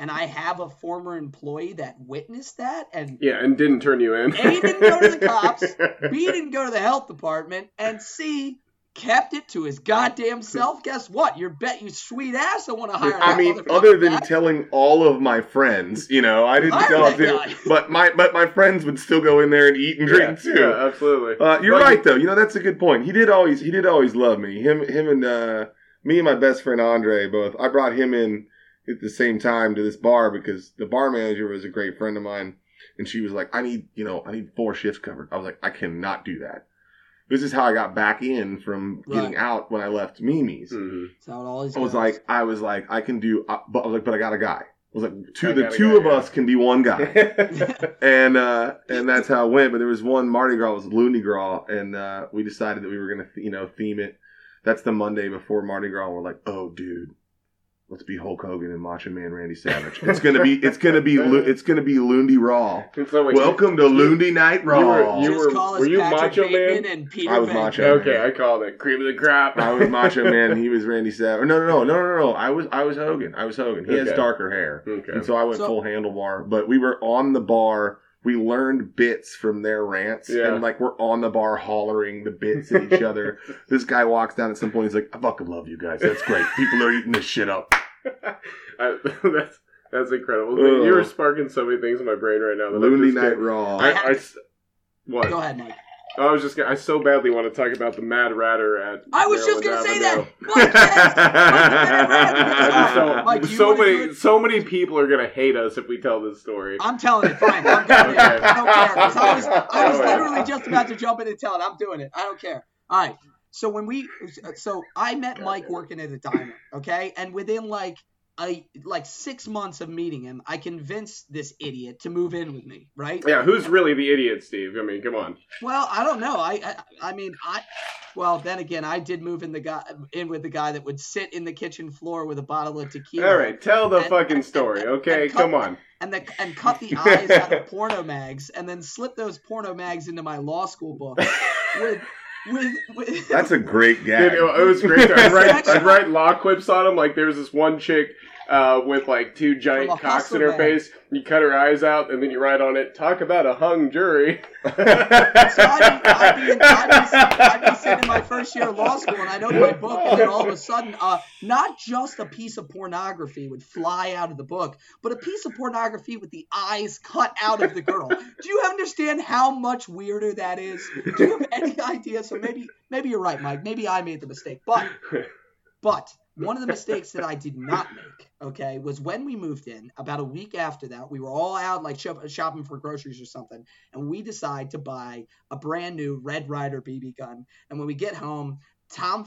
and I have a former employee that witnessed that and Yeah, and didn't turn you in. A, didn't go to the cops. B didn't go to the health department, and C kept it to his goddamn self. Guess what? Your bet you sweet ass. I want to hire. I mean, other than back. telling all of my friends, you know, I didn't Hire tell that them, but my but my friends would still go in there and eat and drink yeah, too. yeah, absolutely. Uh, you're But- right though. You know that's a good point. He did always he did always love me. Him him and uh, me and my best friend Andre both. I brought him in at the same time to this bar because the bar manager was a great friend of mine, and she was like, "I need you know I need four shifts covered." I was like, "I cannot do that." This is how I got back in from getting Right. out when I left Mimi's. Mhm. That's how it always I was goes. like, I was like, I can do, uh, but I was like, but I got a guy. I was like, two, I the got a two guy, of yeah. us can be one guy and uh, and that's how it went. But there was one Mardi Gras was Looney Gras, and uh, we decided that we were gonna you know theme it. That's the Monday before Mardi Gras. We're like, oh dude, let's be Hulk Hogan and Macho Man Randy Savage. It's gonna be it's gonna be Lo- it's gonna be Looney Raw. So, wait, Welcome to Looney Night were- Raw. you were- call us were you Patrick Macho Bateman Man? And Peter I was Van Macho Damme. Okay, I called it. Cream of the crop. I was Macho Man. and He was Randy Savage. No, no, no, no, no, no. I was I was Hogan. I was Hogan. He has darker hair. Okay. And so I went So- full handlebar. But we were on the bar. We learned bits from their rants. Yeah. And like we're on the bar hollering the bits at each other. This guy walks down at some point. He's like, I fucking love you guys. That's great. People are eating this shit up. I, that's that's incredible. Ugh. You were sparking so many things in my brain right now. That I'm Looney just Night gonna- Raw. I, I s- what? Go ahead, Mike. I was just gonna, I so badly want to talk about the Mad Ratter at. I was just gonna say that. Avenue. Mike, just don't- Mike, so many, so many people are gonna hate us if we tell this story. I'm telling it. Fine. I'm doing it. I don't care. I was, oh, I was literally just about to jump in and tell it. I'm doing it. I don't care. All right. So when we, so I met Mike working at a diner. Okay, and within like a like six months of meeting him, I convinced this idiot to move in with me. Right. Yeah, who's really the idiot, Steve? I mean, come on. Well, I don't know. I, I, I mean, I. Well, then again, I did move in the guy in with the guy that would sit in the kitchen floor with a bottle of tequila. All right, tell the And- fucking and- story, and- okay? cut- Come on. and then and cut the eyes out of porno mags and then slip those porno mags into my law school book with with, with That's a great Dude, gag. it, it was great. I'd write, I'd write law quips on him. Like, there's this one chick uh, with like two giant cocks in her man. face. You cut her eyes out, and then you write on it, "Talk about a hung jury." so I'd be, I'd, be in, I'd, be, I'd be sitting in my first year of law school, and I know my book, and then all of a sudden, uh, not just a piece of pornography would fly out of the book, but a piece of pornography with the eyes cut out of the girl. Do you understand how much weirder that is? Do you have any idea? So maybe, maybe you're right, Mike. Maybe I made the mistake, but, but one of the mistakes that I did not make, okay, was when we moved in. About a week after that, we were all out like shop- shopping for groceries or something, and we decide to buy a brand new Red Ryder BB gun. And when we get home, Tom,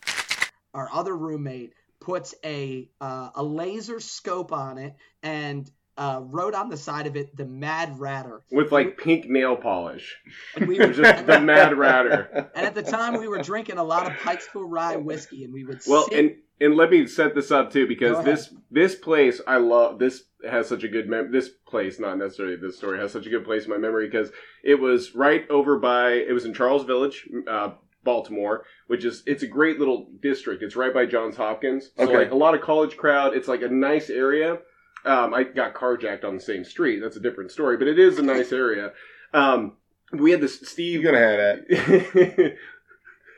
our other roommate, puts a uh, a laser scope on it and uh, wrote on the side of it the Mad Ratter with like pink nail polish. And we were just the Mad Ratter. And at the time, we were drinking a lot of Pikesville Rye whiskey, and we would well, sit, and and let me set this up too because this this place I love this has such a good mem- this place not necessarily this story has such a good place in my memory because it was right over by it was in Charles Village uh, Baltimore which is it's a great little district. It's right by Johns Hopkins. So okay. like a lot of college crowd. It's like a nice area. Um, I got carjacked on the same street. That's a different story but it is a nice area. Um, we had this Steve you're gonna have that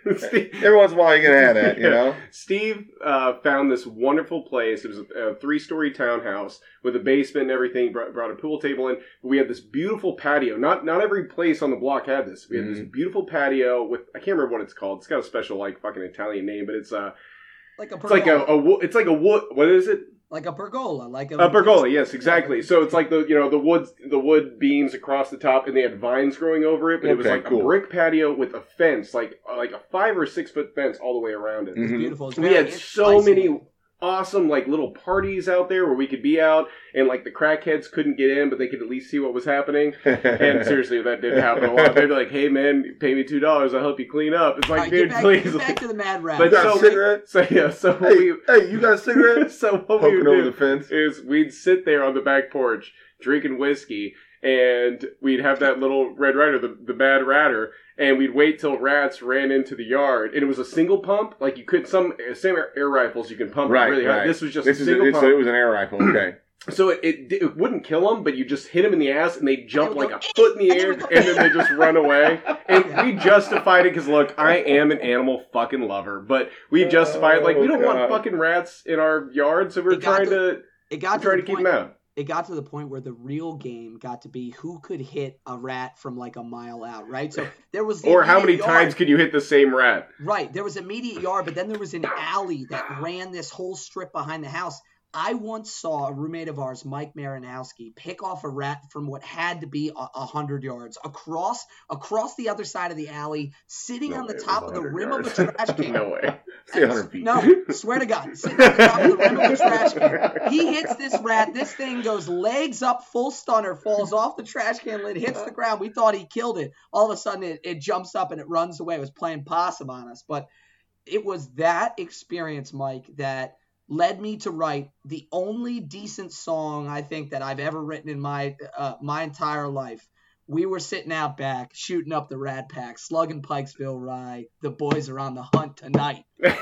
Steve, Every once in a while, you're gonna have that, you know. Steve uh, found this wonderful place. It was a, three-story townhouse with a basement and everything. Brought, brought, a pool table in. But We had this beautiful patio. Not not every place on the block had this. We had mm-hmm. this beautiful patio with I can't remember what it's called. It's got a special like fucking Italian name, but it's uh like a it's like a, a it's like a wood. What is it? Like a pergola, like a, a pergola. Yes, exactly. So it's like the you know the wood the wood beams across the top, and they had vines growing over it. But it was like cool. a brick patio with a fence, like like a five or six foot fence all the way around it. It's mm-hmm. beautiful. It's we had so many awesome like little parties out there where we could be out and like the crackheads couldn't get in but they could at least see what was happening. And seriously that did happen a lot they'd be like hey man pay me two dollars i'll help you clean up. It's like right, dude back, please. get back to the mad rat but you got so, a cigarette so yeah so hey, we, hey you got a cigarette so what Poking we would do the fence. is we'd sit there on the back porch drinking whiskey and we'd have that little Red Ryder the, the bad ratter and we'd wait till rats ran into the yard. And it was a single pump, like you could some same air, air rifles you can pump right, really high. This was just this a single is, pump. So it was an air rifle. Okay. So it, it, it wouldn't kill them, but you just hit them in the ass and they jump like a foot in the air and then they just run away. And we justified it because look, I am an animal fucking lover, but we justified it like we don't oh, want fucking rats in our yard, so we're trying to, to it got to trying to keep them out it got to the point where the real game got to be who could hit a rat from like a mile out, right? So there was or how many yard. times could you hit the same rat? Right. There was immediate yard, but then there was an alley that ran this whole strip behind the house. I once saw a roommate of ours, Mike Marinowski, pick off a rat from what had to be a, a hundred yards across across the other side of the alley, sitting no on the top of the rim yards. of a trash can. no way. No, swear to God, sitting on top of the rim of a trash can. He hits this rat. This thing goes legs up, full stunner, falls off the trash can lid, hits the ground. We thought he killed it. All of a sudden, it, it jumps up and it runs away. It was playing possum on us, but it was that experience, Mike, that led me to write the only decent song I think that I've ever written in my uh, my entire life. We were sitting out back, shooting up the Rat Pack, slugging Pikesville Rye. The boys are on the hunt tonight. that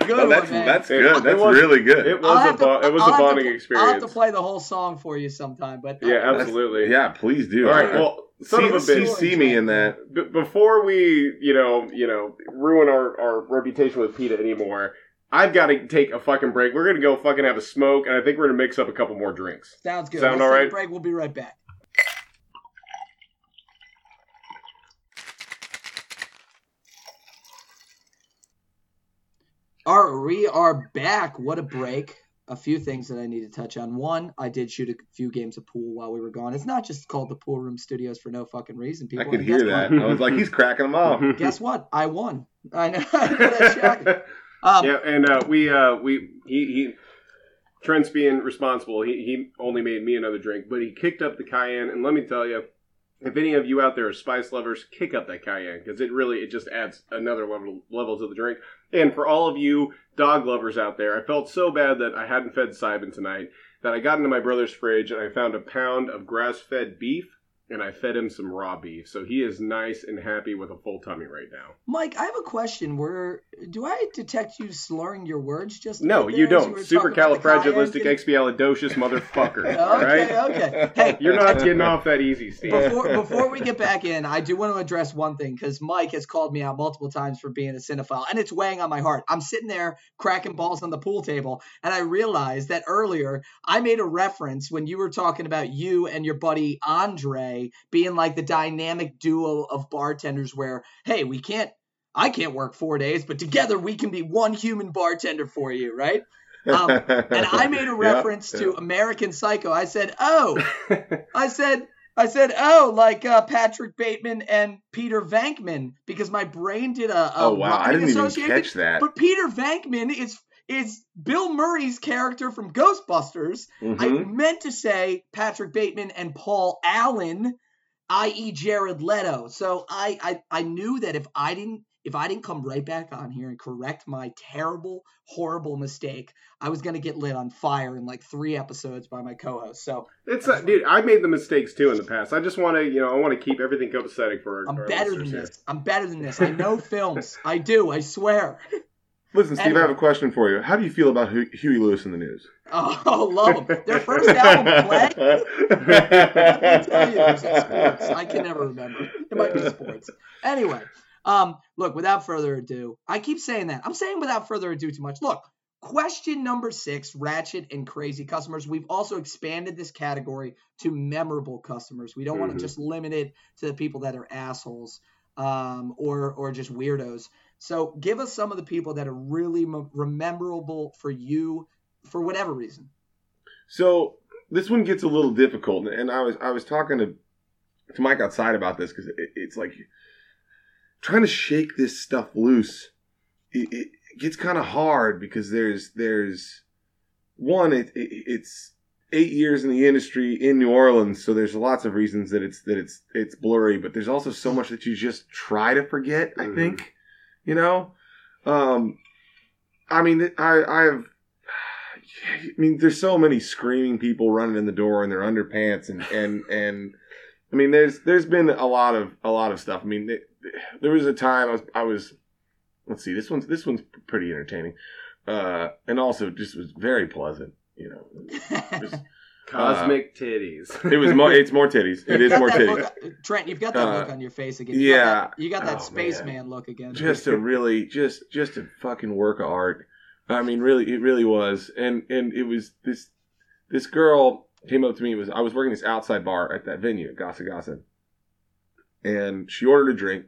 was good oh, that's, one, That's good. That's was, really good. It was a to, it was I'll a bonding to, experience. I'll have to play the whole song for you sometime. But uh, yeah, absolutely. Yeah, please do. All right. Well, son see, of a bitch. See me in that. B- before we, you know, you know, ruin our, our reputation with PETA anymore. I've got to take a fucking break. We're gonna go fucking have a smoke, and I think we're gonna mix up a couple more drinks. Sounds good. Sound Let's all right? break. We'll be right back. All right, we are back. What a break. A few things that I need to touch on. One, I did shoot a few games of pool while we were gone. It's not just called the Pool Room Studios for no fucking reason. People, I could hear that. I was like, he's cracking them off. Guess what? I won. I know. Um, yeah, and uh, we uh, we he, he Trent's being responsible. He he only made me another drink, but he kicked up the cayenne. And let me tell you, if any of you out there are spice lovers, kick up that cayenne because it really it just adds another level level to the drink. And for all of you dog lovers out there, I felt so bad that I hadn't fed Simon tonight that I got into my brother's fridge and I found a pound of grass fed beef and I fed him some raw beef, so he is nice and happy with a full tummy right now. Mike, I have a question. Where do I detect you slurring your words? Just no, you don't. You Supercalifragilisticexpialidocious motherfucker. okay, right? okay. Hey, you're not getting off that easy, Steve. Before before we get back in, I do want to address one thing because Mike has called me out multiple times for being a cinephile, and it's weighing on my heart. I'm sitting there cracking balls on the pool table, and I realized that earlier I made a reference when you were talking about you and your buddy Andre being like the dynamic duo of bartenders where, hey, we can't, I can't work four days, but together we can be one human bartender for you, right? Um, and I made a reference yeah, yeah. to American Psycho. I said, oh, I said, I said, oh, like uh, Patrick Bateman and Peter Venkman, because my brain did a, a oh wow, I didn't even catch that. But Peter Venkman is is Bill Murray's character from Ghostbusters. Mm-hmm. I meant to say Patrick Bateman and Paul Allen, i.e. Jared Leto. So I, I I knew that if I didn't if I didn't come right back on here and correct my terrible, horrible mistake, I was gonna get lit on fire in like three episodes by my co-host. So it's uh, dude, I made the mistakes too in the past. I just want to, you know, I want to keep everything copacetic for. I'm our better than this. I'm better than this. I know films. I do. I swear. Listen, Steve. I have a question for you. How do you feel about Huey Lewis and the News? Oh, love them. Their first album, Play. I tell you, it sports. I can never remember. It might be sports. Anyway, um, look. Without further ado, I keep saying that. I'm saying without further ado too much. Look, question number six: ratchet and crazy customers. We've also expanded this category to memorable customers. We don't mm-hmm. want to just limit it to the people that are assholes um, or or just weirdos. So give us some of the people that are really memorable for you for whatever reason. So this one gets a little difficult, and I was I was talking to to Mike outside about this because it, it's like trying to shake this stuff loose. It, it gets kind of hard because there's there's one it, it, it's eight years in the industry in New Orleans, so there's lots of reasons that it's that it's it's blurry, but there's also so much that you just try to forget. I mm-hmm. think you know, um, I mean, I I've. I mean, there's so many screaming people running in the door in their underpants, and and and I mean, there's there's been a lot of a lot of stuff. I mean, there was a time I was I was let's see, this one's this one's pretty entertaining, uh, and also just was very pleasant. You know, just, Cosmic uh, titties. it was more. It's more titties. It is more titties. Look, Trent, you've got that uh, look on your face again. You yeah, got that, you got that oh, spaceman look again. Just a really, just just a fucking work of art. I mean, really, it really was. And and it was this this girl came up to me. It Was I was working this outside bar at that venue at Gasa Gasa, and she ordered a drink,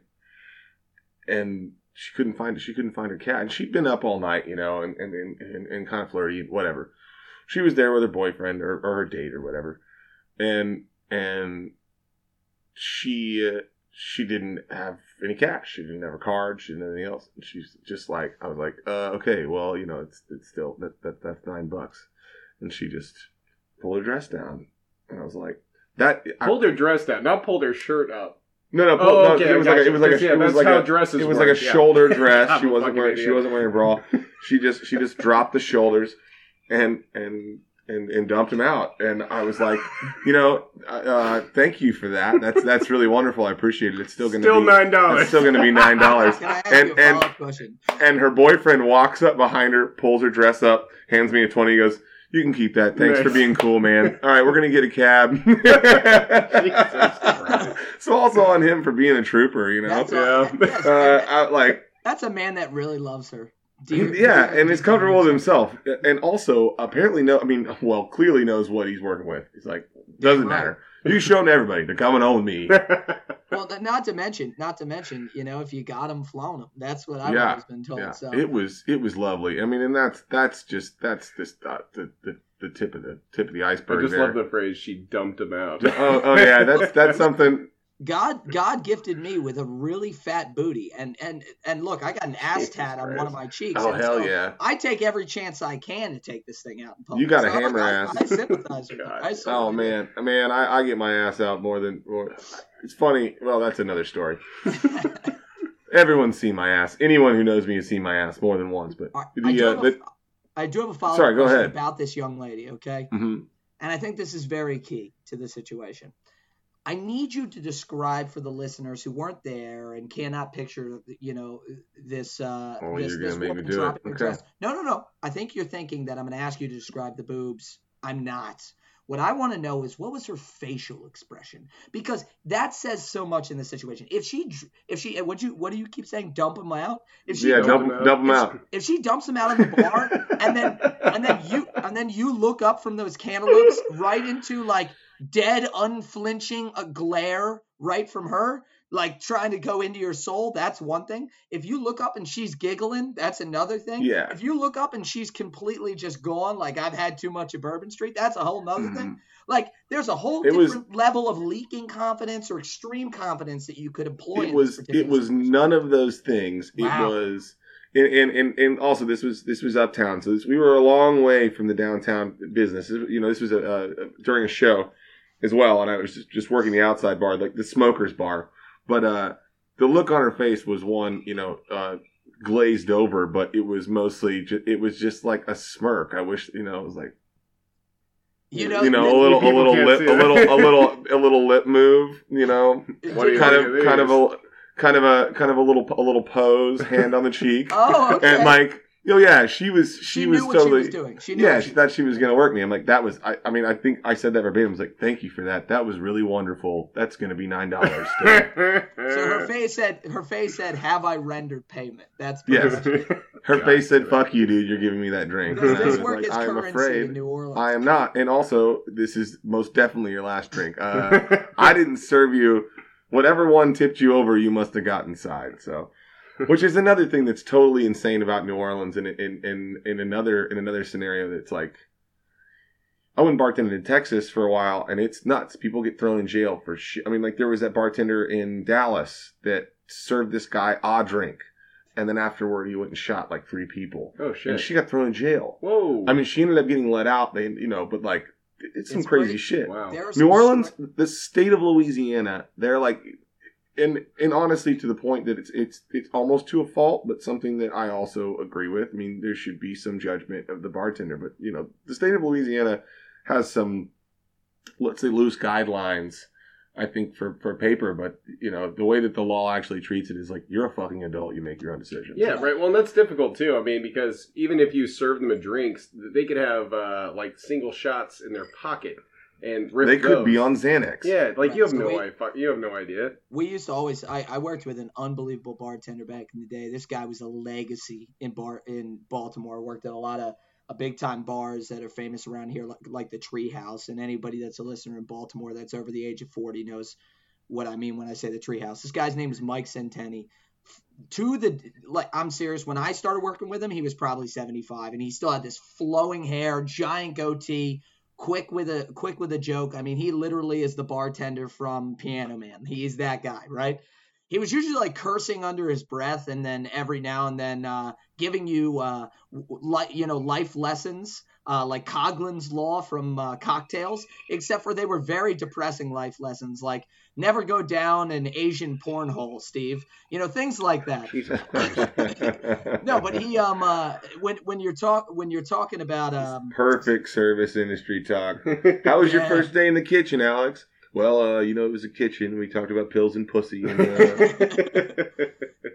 and she couldn't find it. she couldn't find her cat, and she'd been up all night, you know, and and and, and kind of flirty, whatever she was there with her boyfriend or, or her date or whatever, and and she uh, she didn't have any cash. She didn't have a card. She didn't have anything else. And she's just like, I was like, uh, okay, well, you know, it's it's still that, that that's nine bucks, and she just pulled her dress down, and I was like, that pulled I, her dress down, not pulled her shirt up. No, no, oh, okay, no it was like a, it was like a, yeah, it was like a, dresses it was work, like a yeah. shoulder dress. she wasn't wearing idiot. she wasn't wearing a bra. She just she just dropped the shoulders and and and, and dumped him out. And I was like, you know, uh, thank you for that. That's that's really wonderful. I appreciate it. It's still going to still be nine dollars. It's still going to be nine dollars. and and question? and her boyfriend walks up behind her, pulls her dress up, hands me a twenty. He goes. You can keep that. Thanks nice. for being cool, man. All right, we're gonna get a cab. so also on him for being a trooper, you know. That's yeah. uh, I, like that's a man that really loves her. Yeah, and is comfortable with himself, and also apparently no. I mean, well, clearly knows what he's working with. He's like, doesn't matter. You showing everybody they're coming home with me. well, not to mention, not to mention, you know, if you got them, flown them. That's what I've yeah, always been told. Yeah. So it was it was lovely. I mean, and that's that's just that's just uh, the the the tip of the tip of the iceberg. I just there. love the phrase "she dumped him out." oh, oh yeah, that's that's something. God God gifted me with a really fat booty and and and look, I got an ass tat on one of my cheeks. Oh hell so yeah! I take every chance I can to take this thing out in public. You got a so hammer I, ass. I, sympathize with I oh man, man, I, I get my ass out more than. More. It's funny. Well, that's another story. Everyone's seen my ass. Anyone who knows me has seen my ass more than once. But the, I, do uh, the, a, I do have a follow up question ahead. about this young lady. Okay, mm-hmm. and I think this is very key to the situation I need you to describe for the listeners who weren't there and cannot picture, you know, this. Uh, oh, this, you're this gonna make me do it. Okay. Dress. No, no, no. I think you're thinking that I'm going to ask you to describe the boobs. I'm not. What I want to know is what was her facial expression because that says so much in the situation. If she, if she, what you, what do you keep saying? Dump him out. If she, yeah, dump, dump, dump him out. If she dumps him out of the bar and then, and then you, and then you look up from those cantaloupes right into like dead, unflinching a glare right from her like trying to go into your soul, that's one thing. If you look up and she's giggling, that's another thing. Yeah. If you look up and she's completely just gone, like I've had too much of Bourbon Street, that's a whole nother mm-hmm. thing. Like there's a whole it different was, level of leaking confidence or extreme confidence that you could employ. It was it was situation. none of those things. Wow. It was and, and, and, and also this was this was uptown, so this, we were a long way from the downtown business. You know, this was a, a during a show as well, and I was just, just working the outside bar, like the smokers bar but uh, the look on her face was one, you know, uh, glazed over, but it was mostly ju- it was just like a smirk. I wish, you know, it was like you know, you know, a little, a little lip, a little, a little, a little lip move. You know, kind of, kind of a, kind of a, kind of a little, a little pose, hand on the cheek. oh, okay. And like, Oh yeah, she was. She, she was totally. She was doing. She yeah, she, thought she was going to work me. I'm like, that was. I, I mean, I think I said that verbatim. I was like, thank you for that. That was really wonderful. That's going to be nine dollars. so her face said. Her face said, "Have I rendered payment?" That's yes. Her face said, "Fuck you, dude. You're giving me that drink." This, this work like, is I am afraid. In New Orleans. I am not. And also, this is most definitely your last drink. Uh, I didn't serve you. Whatever one tipped you over, you must have got inside. So. which is another thing that's totally insane about New Orleans. And in, in, in another in another scenario, that's like, I went bartending in Texas for a while, and it's nuts. People get thrown in jail for shit. I mean, like there was that bartender in Dallas that served this guy a drink, and then afterward he went and shot like three people. Oh shit! And she got thrown in jail. Whoa! I mean, she ended up getting let out. They, you know, but like it's some it's crazy great. shit. Wow. New Orleans, the state of Louisiana, they're like and and honestly, to the point that it's it's it's almost to a fault, but something that I also agree with. I mean, there should be some judgment of the bartender, but you know, the state of Louisiana has some, let's say, loose guidelines. I think for for paper, but you know, the way that the law actually treats it is like you're a fucking adult. You make your own decisions. Yeah, right. Well, and that's difficult too. I mean, because even if you serve them a drinks, they could have uh, like single shots in their pocket and they could those. be on Xanax. Yeah, like right. you have so no we, idea. You have no idea. We used to always. I, I worked with an unbelievable bartender back in the day. This guy was a legacy in bar in Baltimore. Worked at a lot of a big time bars that are famous around here, like, like the Treehouse. And anybody that's a listener in Baltimore that's over the age of forty knows what I mean when I say the Treehouse. This guy's name is Mike Centeni. To the like, I'm serious. When I started working with him, he was probably 75, and he still had this flowing hair, giant goatee quick with a quick with a joke. I mean, he literally is the bartender from Piano Man. He's that guy, right? He was usually like cursing under his breath, and then every now and then uh, giving you uh, like you know life lessons uh, like Coughlin's Law from uh, Cocktails, except for they were very depressing life lessons, like never go down an Asian porn hole, Steve. You know things like that. no, but he um uh, when when you're talk when you're talking about um perfect service industry talk. How was yeah. your first day in the kitchen, Alex? Well, uh, you know, it was a kitchen. We talked about pills and pussy. And, uh...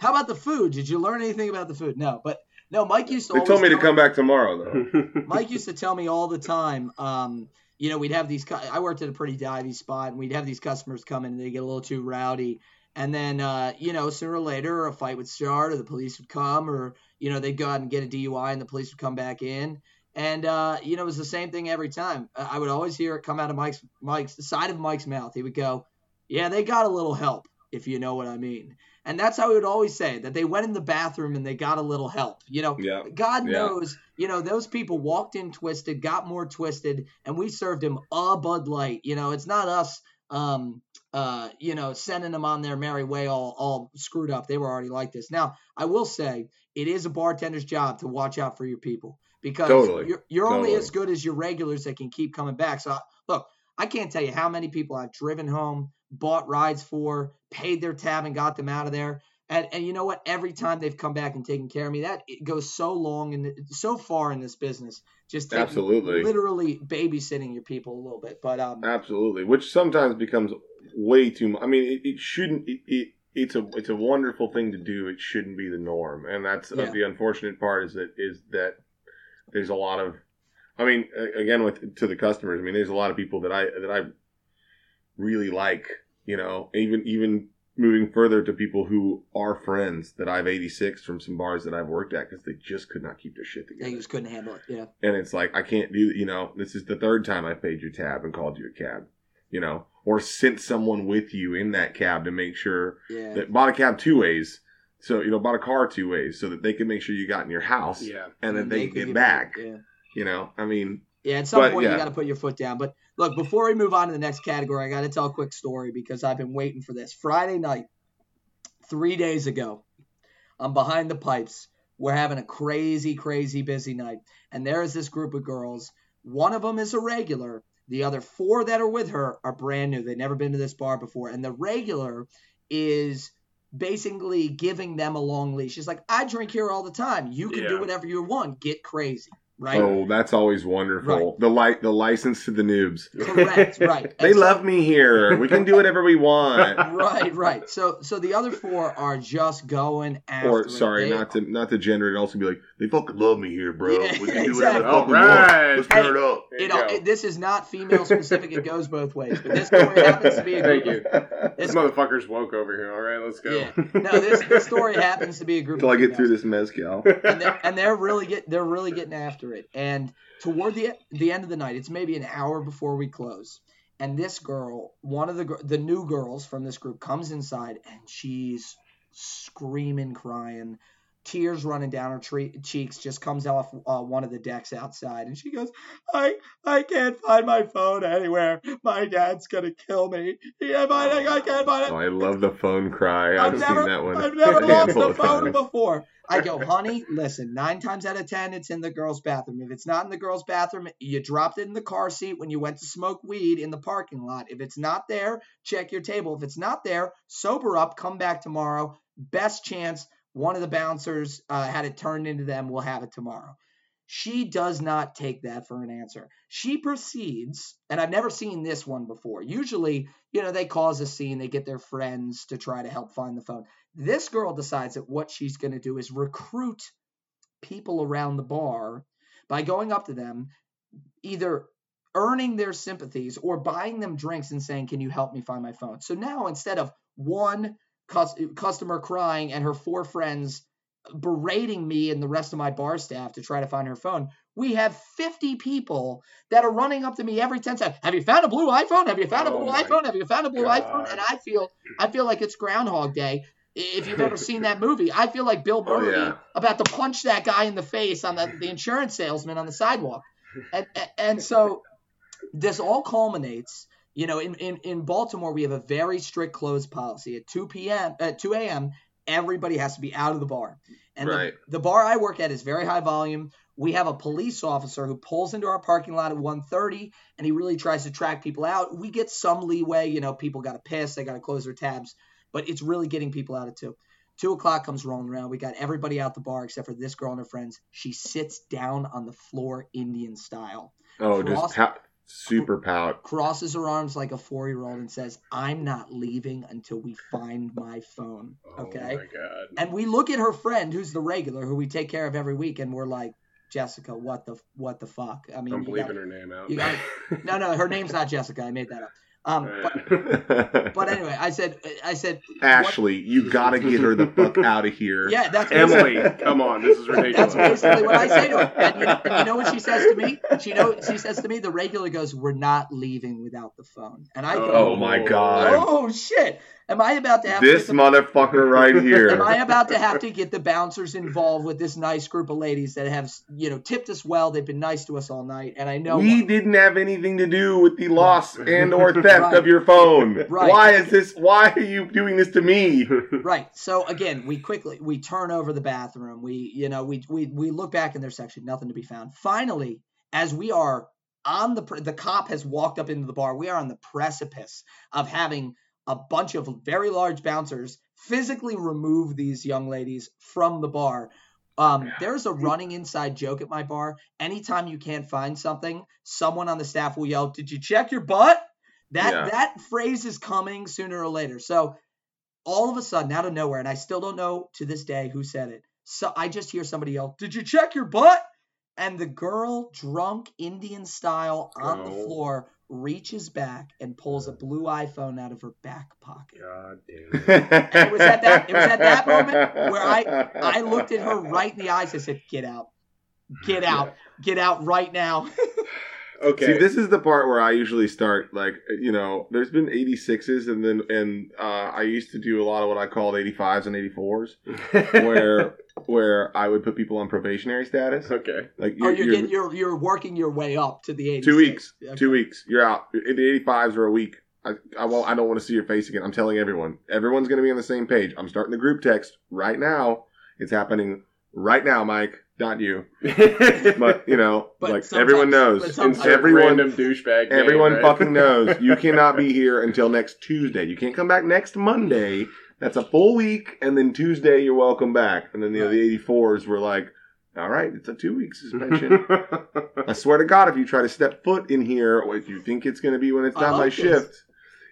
How about the food? Did you learn anything about the food? No, but no, Mike used to. They told me to come back tomorrow, though. Mike used to tell me all the time. Um, you know, we'd have these. I worked at a pretty divey spot, and we'd have these customers come in, and they get a little too rowdy, and then uh, you know, sooner or later, a fight would start, or the police would come, or you know, they'd go out and get a DUI, and the police would come back in. And uh, you know, it was the same thing every time. I would always hear it come out of Mike's Mike's the side of Mike's mouth. He would go, "Yeah, they got a little help, if you know what I mean." And that's how he would always say that they went in the bathroom and they got a little help. You know, yeah. God yeah. knows, you know, those people walked in twisted, got more twisted, and we served him a Bud Light. You know, it's not us, um, uh, you know, sending them on their merry way all, all screwed up. They were already like this. Now, I will say it is a bartender's job to watch out for your people because totally. you're, you're totally. only as good as your regulars that can keep coming back. So, look, I can't tell you how many people I've driven home, bought rides for, paid their tab, and got them out of there. And and you know what? Every time they've come back and taken care of me, that it goes so long and so far in this business. Just absolutely, literally babysitting your people a little bit. But um, absolutely, which sometimes becomes way too much. I mean, it, it shouldn't. It, it, it's a it's a wonderful thing to do. It shouldn't be the norm, and that's yeah. uh, the unfortunate part. Is that is that there's a lot of. I mean, again, with to the customers. I mean, there's a lot of people that I that I really like. You know, even even moving further to people who are friends that I've 86 from some bars that I've worked at because they just could not keep their shit together. They just couldn't handle it. Yeah. And it's like I can't do. You know, this is the third time I paid your tab and called you a cab. You know, or sent someone with you in that cab to make sure yeah. that bought a cab two ways. So you know, bought a car two ways so that they can make sure you got in your house. Yeah. And, then they, they get back. Yeah. You know, I mean. Yeah, at some but, point yeah. you got to put your foot down. But look, before we move on to the next category, I got to tell a quick story because I've been waiting for this. Friday night, three days ago. I'm behind the pipes. We're having a crazy, crazy busy night. And there is this group of girls. One of them is a regular. The other four that are with her are brand new. They've never been to this bar before. And the regular is basically giving them a long leash. She's like, I drink here all the time. You can yeah. do whatever you want. Get crazy right? Oh, that's always wonderful. Right. The light, the license to the noobs. Correct, right. they so, love me here. We can do whatever we want. right, right. So, so the other four are just going after. Or sorry, they, not to not to gender it. Also be like, they fucking love me here, bro. Yeah, we can do exactly. whatever we right. Let's turn it up. It, it, this is not female specific. it goes both ways. But this story happens to be a group. Thank you. This motherfucker's woke over here. All right, let's go. Yeah. No, this, this story happens to be a group. Until I get through this mezcal. And they're, and they're really get they're really getting after it and toward the the end of the night, it's maybe an hour before we close, and this girl, one of the the new girls from this group, comes inside and she's screaming, crying, tears running down her tre- cheeks. Just comes off uh, one of the decks outside, and she goes, "I I can't find my phone anywhere. My dad's gonna kill me. My, I can't find it." Oh, I love the phone cry. I've, I've never, seen that one. I've never lost a phone before. I go, honey, listen, nine times out of 10, it's in the girl's bathroom. If it's not in the girl's bathroom, you dropped it in the car seat when you went to smoke weed in the parking lot. If it's not there, check your table. If it's not there, sober up, come back tomorrow. Best chance one of the bouncers uh, had it turned into them. We'll have it tomorrow. She does not take that for an answer. She proceeds, and I've never seen this one before. Usually, you know, they cause a scene, they get their friends to try to help find the phone. This girl decides that what she's going to do is recruit people around the bar by going up to them, either earning their sympathies or buying them drinks and saying, Can you help me find my phone? So now instead of one customer crying and her four friends berating me and the rest of my bar staff to try to find her phone, we have 50 people that are running up to me every 10 seconds. Have you found a blue iPhone? Have you found a oh blue oh iPhone? Have you found a blue God. iPhone? And I feel I feel like it's Groundhog Day if you've ever seen that movie. I feel like Bill oh, Murray oh, yeah. about to punch that guy in the face on the, the insurance salesman on the sidewalk. And, and so this all culminates, you know, in, in, in Baltimore, we have a very strict close policy. At 2 p.m., at 2 a.m., everybody has to be out of the bar. And right. the, the bar I work at is very high volume. We have a police officer who pulls into our parking lot at 1:30 and he really tries to track people out. We get some leeway, you know, people got to piss, they got to close their tabs but it's really getting people out of two. Two o'clock comes rolling around. We got everybody out the bar except for this girl and her friends. She sits down on the floor, Indian style. Oh, Cross, just super pout. Crosses her arms like a four year old and says, I'm not leaving until we find my phone. Oh okay. Oh my God. And we look at her friend, who's the regular, who we take care of every week, and we're like, Jessica, what the what the fuck? I mean, I'm bleeping her name out. Gotta, no, no, her name's not Jessica. I made that up. Um, but, but, anyway, I said, I said, Ashley, what? you gotta get her the fuck out of here. Yeah, that's Emily. come on, this is ridiculous. That's basically what I say to her. And you, and you, know what she says to me? She know she says to me, the regular goes, "We're not leaving without the phone." And I go, "Oh my god! Oh shit!" Am I about to have this to the, motherfucker right here? Am I about to have to get the bouncers involved with this nice group of ladies that have, you know, tipped us well? They've been nice to us all night, and I know we didn't have anything to do with the loss and or theft right. of your phone. Right. Why is this? Why are you doing this to me? right. So again, we quickly we turn over the bathroom. We, you know, we we we look back in their section, nothing to be found. Finally, as we are on the the cop has walked up into the bar, we are on the precipice of having a bunch of very large bouncers physically remove these young ladies from the bar. Um, there's a running inside joke at my bar. Anytime you can't find something, someone on the staff will yell, "Did you check your butt?" That yeah. that phrase is coming sooner or later. So all of a sudden, out of nowhere, and I still don't know to this day who said it. So I just hear somebody yell, "Did you check your butt?" And the girl, drunk Indian style, on the oh. floor, reaches back and pulls a blue iPhone out of her back pocket. God damn. and it was at that it was at that moment where I I looked at her right in the eyes. I said, "Get out, get out, get out right now." Okay. See, this is the part where I usually start. Like, you know, there's been 86s, and then and uh, I used to do a lot of what I called 85s and 84s, where where I would put people on probationary status. Okay. Like, you're, oh, you're, you're, you're you're working your way up to the 80s. Two weeks. Okay. Two weeks. You're out. The 85s are a week. I, I, well, I don't want to see your face again. I'm telling everyone. Everyone's going to be on the same page. I'm starting the group text right now. It's happening right now, Mike not you. but you know, but like everyone knows, and everyone random douchebag. Everyone right? fucking knows you cannot be here until next Tuesday. You can't come back next Monday. That's a full week, and then Tuesday you're welcome back. And then you know, the 84s were like, all right, it's a two week suspension. I swear to God, if you try to step foot in here, or if you think it's going to be when it's not like my this. shift.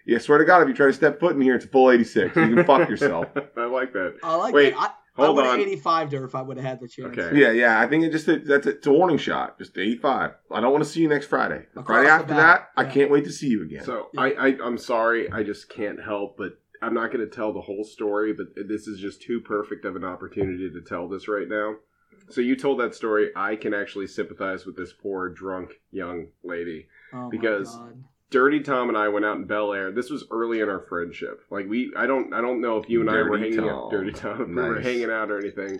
Yeah, swear to God, if you try to step foot in here, it's a full 86. You can fuck yourself. I like that. I like Wait, that. Hold I would on. 85 her if I would have had the chance. Okay. Yeah, yeah. I think it just that's a, it's a warning shot. Just 85. I don't want to see you next Friday. The Friday after that, yeah. I can't wait to see you again. So yeah. I, I I'm sorry. I just can't help but I'm not going to tell the whole story, but this is just too perfect of an opportunity to tell this right now. So you told that story. I can actually sympathize with this poor drunk young lady oh because Dirty Tom and I went out in Bel Air. This was early in our friendship. Like we, I don't, I don't know if you and Dirty I were hanging Tom. out. Dirty Tom, nice. we were hanging out or anything.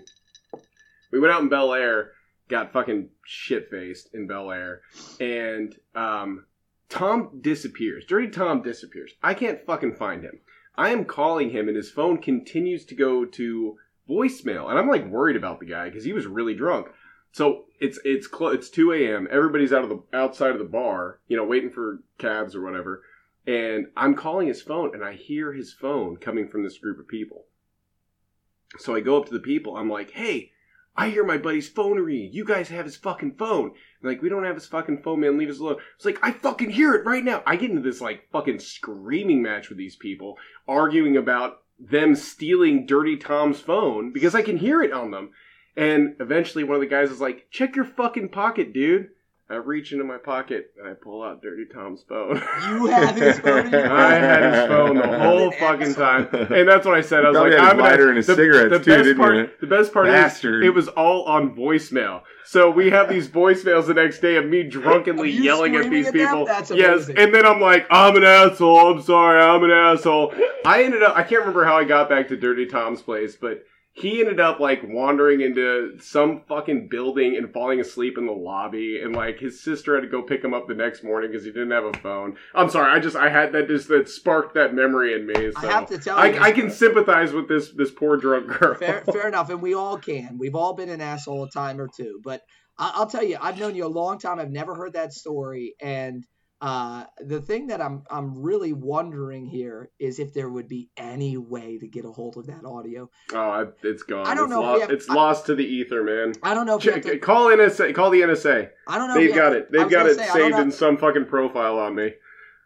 We went out in Bel Air, got fucking shit faced in Bel Air, and um, Tom disappears. Dirty Tom disappears. I can't fucking find him. I am calling him, and his phone continues to go to voicemail, and I'm like worried about the guy because he was really drunk. So it's it's cl- it's two a.m. Everybody's out of the outside of the bar, you know, waiting for cabs or whatever. And I'm calling his phone, and I hear his phone coming from this group of people. So I go up to the people. I'm like, "Hey, I hear my buddy's phone ringing. You guys have his fucking phone." like, we don't have his fucking phone, man. Leave us alone. It's like I fucking hear it right now. I get into this like fucking screaming match with these people, arguing about them stealing Dirty Tom's phone because I can hear it on them. And eventually, one of the guys is like, "Check your fucking pocket, dude." I reach into my pocket and I pull out Dirty Tom's phone. You had his phone. I had his phone the whole fucking time, and that's what I said. I was like, "I'm lighter and his the, cigarettes the too, best part, you? The best part Bastard. is it was all on voicemail. So we have these voicemails the next day of me drunkenly yelling at these at people. yes, and then I'm like, "I'm an asshole. I'm sorry. I'm an asshole." I ended up. I can't remember how I got back to Dirty Tom's place, but he ended up like wandering into some fucking building and falling asleep in the lobby and like his sister had to go pick him up the next morning because he didn't have a phone. I'm sorry i just i had that just that sparked that memory in me so i have to tell I, you. I, can sympathize with this this poor drunk girl. Fair, fair enough and we all can. We've all been an asshole a time or two but I, i'll tell you i've known you a long time i've never heard that story and uh, the thing that I'm I'm really wondering here is if there would be any way to get a hold of that audio. Oh, it's gone. I don't it's know. Have, it's I, lost to the ether, man. I don't know. If Check, to, call NSA. Call the NSA. I don't know. They've got to, it. They've got it say, saved in some fucking profile on me.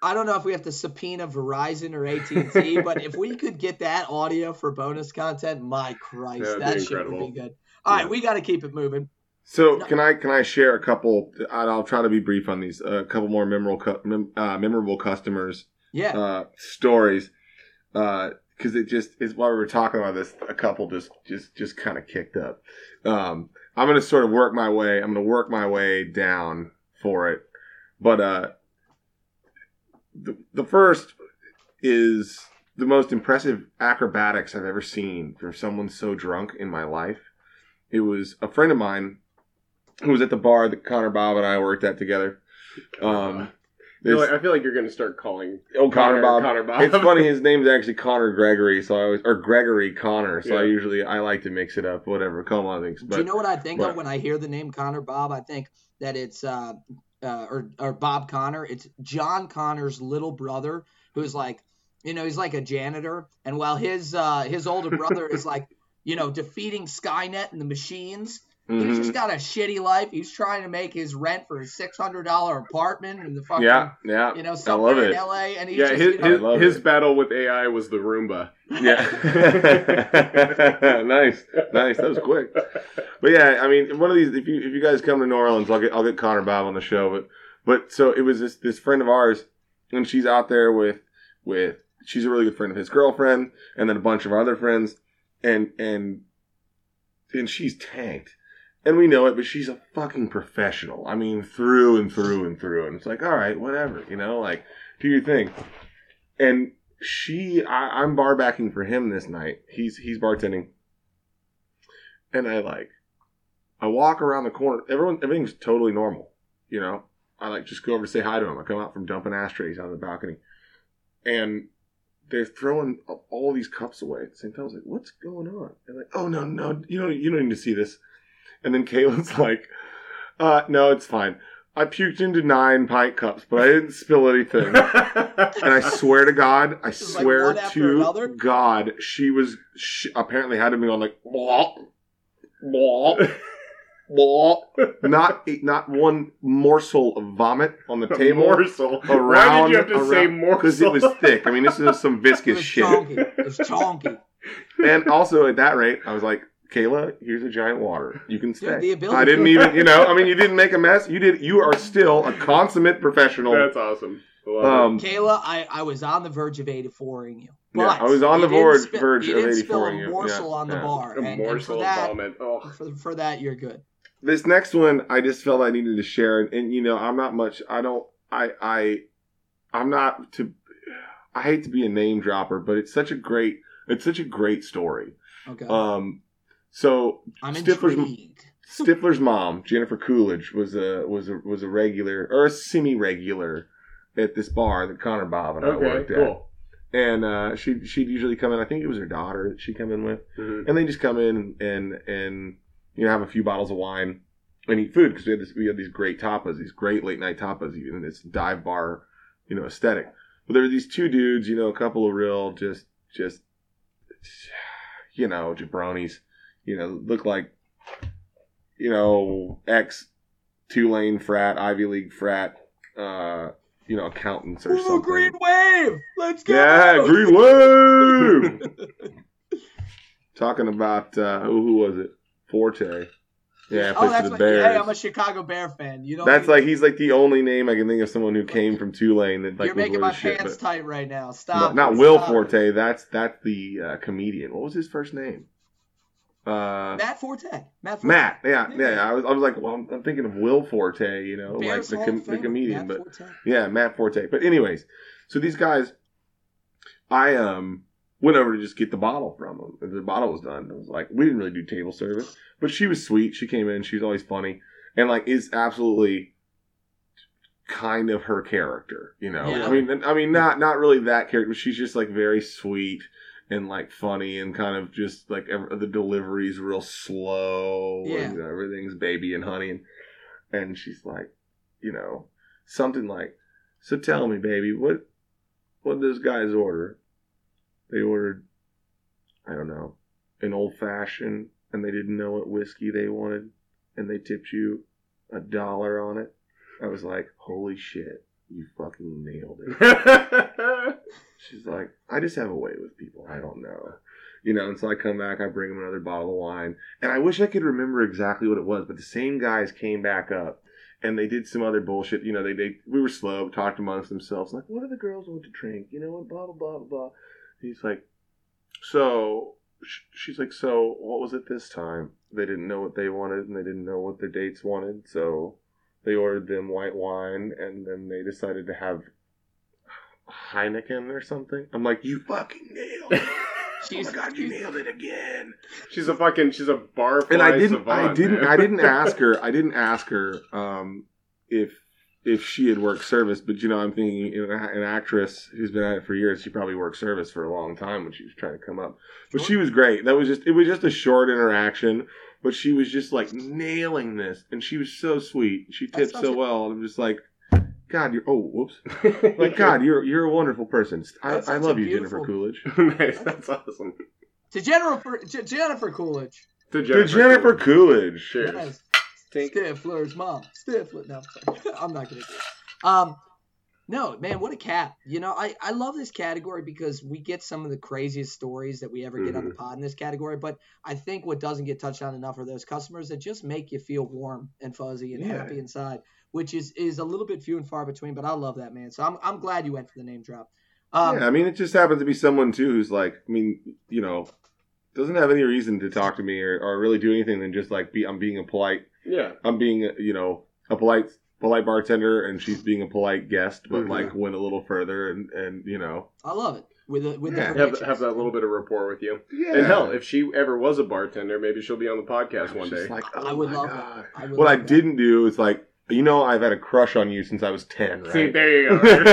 I don't know if we have to subpoena Verizon or AT and T, but if we could get that audio for bonus content, my Christ, yeah, that shit would be good. All yeah. right, we got to keep it moving. So no. can I can I share a couple? I'll try to be brief on these. A couple more memorable uh, memorable customers. Yeah. Uh, stories. Because uh, it just is while we were talking about this, a couple just just just kind of kicked up. Um, I'm gonna sort of work my way. I'm gonna work my way down for it, but uh, the the first is the most impressive acrobatics I've ever seen from someone so drunk in my life. It was a friend of mine who was at the bar that Connor Bob and I worked at together. Um, I feel, like, I feel like you're going to start calling oh Connor, Connor, Bob. Connor Bob. It's funny. His name's actually Connor Gregory, so I always or Gregory Connor. So yeah. I usually I like to mix it up. Whatever, call on things. But, Do you know what I think but, of when I hear the name Connor Bob? I think that it's uh, uh or or Bob Connor. It's John Connor's little brother, who's like you know, he's like a janitor, and while his uh, his older brother is like, you know, defeating Skynet and the machines, Mm-hmm. He's just got a shitty life. He's trying to make his rent for his six hundred dollar apartment in the fucking yeah, yeah. You know, somewhere in LA. And he's yeah, just, his, you know, his, his, battle with AI was the Roomba. Yeah, nice, nice. That was quick. But yeah, I mean, one of these. If you if you guys come to New Orleans, I'll get I'll get Connor Bob on the show. But but so it was this this friend of ours, and she's out there with with she's a really good friend of his girlfriend, and then a bunch of our other friends, and and and she's tanked and we know it, but she's a fucking professional. I mean, through and through and through. And it's like, all right, whatever, you know, like do your thing. And she, I, I'm bar backing for him this night. He's he's bartending, and I like, I walk around the corner. Everyone, everything's totally normal, you know. I like just go over to say hi to him. I come out from dumping ashtrays on the balcony, and they're throwing all these cups away at the same time. I was like, "What's going on?" And like, "Oh no, no, you don't, you don't need to see this." And then Kayla's like, uh, no, it's fine. I puked into nine pint cups, but I didn't spill anything. and I swear to God, I swear like to another? God, she was she apparently had to be on like blah, blah, blah. Not not one morsel of vomit on the table. morsel. Around, Why did you have to around, say morsel? Because it was thick. I mean, this is some viscous it shit. Chonky. It's chonky. And also at that rate, I was like, Kayla, here's a giant water. You can stay. the ability I didn't even, you know, I mean, you didn't make a mess. You did. You are still a consummate professional. That's awesome. Um, Kayla, I, I was on the verge of 84ing you. But yeah, I was on the verge, spi- verge you of 84ing you. spill a morsel yeah, on the yeah. bar. A and, morsel and for that, vomit. Oh. For, for that, you're good. This next one, I just felt I needed to share, and, and you know, I'm not much. I don't. I I I'm not to. I hate to be a name dropper, but it's such a great. It's such a great story. Okay. Um, so I'm Stifler's intrigued. Stifler's mom, Jennifer Coolidge, was a was a was a regular or a semi regular at this bar that Connor Bob and I Okay, worked at. cool. And uh, she she'd usually come in. I think it was her daughter that she come in with, Mhm. and they just come in and and you know have a few bottles of wine and eat food because we had this we had these great tapas, these great late night tapas, even in this dive bar, you know, aesthetic. But there were these two dudes, you know, a couple of real just just you know jabronis you know, look like, you know, ex Tulane frat, Ivy League frat, uh, you know, accountants or Ooh, something. Green Wave! Let's go! Yeah, Green Wave! Talking about, uh, who, who was it? Forte. Yeah, oh, that's for the what, Bears. Hey, I'm a Chicago Bear fan. You know, That's like he's like the only name I can think of someone who came from Tulane that like you're making my shit, pants tight right now. No, Stop. not it, Will stop Forte. That's that's the uh, comedian. What was his first name? Uh. Matt Forte. Matt. Forte. Matt, yeah, yeah. Yeah. I was, I was like, well, I'm, I'm thinking of Will Forte, you know, Bears like the, com- the comedian, Matt but Forte. yeah, Matt Forte. But anyways, so these guys, I um went over to just get the bottle from them. The bottle was done. I was like, we didn't really do table service, but she was sweet. She came in. She's always funny and like is absolutely kind of her character, you know. Yeah. I mean, I mean, not not really that character, but she's just like very sweet and like funny and kind of just like ev- the delivery's real slow Yeah. and everything's baby and honey and, and she's like you know something like so tell me baby what what those guys order? They ordered i don't know an old fashioned and they didn't know what whiskey they wanted and they tipped you a dollar on it. I was like holy shit you fucking nailed it She's like, I just have a way with people. I don't know. You know, and so I come back, I bring them another bottle of wine. And I wish I could remember exactly what it was, but the same guys came back up and they did some other bullshit. You know, they, they we were slow, talked amongst themselves, like, what do the girls want to drink? You know what, blah, blah, blah, blah, blah. He's like, so, she's like, so what was it this time? They didn't know what they wanted and they didn't know what their dates wanted, so they ordered them white wine and then they decided to have Heineken or something. I'm like, you fucking nailed it. oh She's, my god, you nailed it again. she's a fucking she's a barfly And I didn't, I didn't, man. I didn't ask her. I didn't ask her um, if if she had worked service. But you know, I'm thinking you an actress who's been at it for years. She probably worked service for a long time when she was trying to come up. But she was great. That was just it was just a short interaction. But she was just like nailing this, and she was so sweet. She That's tipped so well. And I'm just like, God, you're oh whoops. like God, you're you're a wonderful person. I, I love you, Jennifer Coolidge. nice, that's awesome. To Jennifer to Jennifer Coolidge. To Jennifer, to Jennifer Coolidge. Cheers. Yes. Stifler's mom. Stifler. No, I'm not gonna do it. Um, no, man, what a cat. You know, I, I love this category because we get some of the craziest stories that we ever get mm-hmm. on the mm-hmm. pod in this category. But I think what doesn't get touched on enough are those customers that just make you feel warm and fuzzy and yeah. happy inside, which is is a little bit few and far between. But I love that, man. So I'm, I'm glad you went for the name drop. Um, yeah, I mean, it just happens to be someone, too, who's like, I mean, you know, doesn't have any reason to talk to me or, or really do anything than just like be, I'm being a polite, yeah, I'm being, you know, a polite polite bartender and she's being a polite guest, but mm-hmm. like went a little further and and you know. I love it with the, with yeah. the have, have that little bit of rapport with you. Yeah. And hell, if she ever was a bartender, maybe she'll be on the podcast one day. Like, oh I would love God. I would what love I that. didn't do is like you know, I've had a crush on you since I was ten. Right? See, there you go. She'd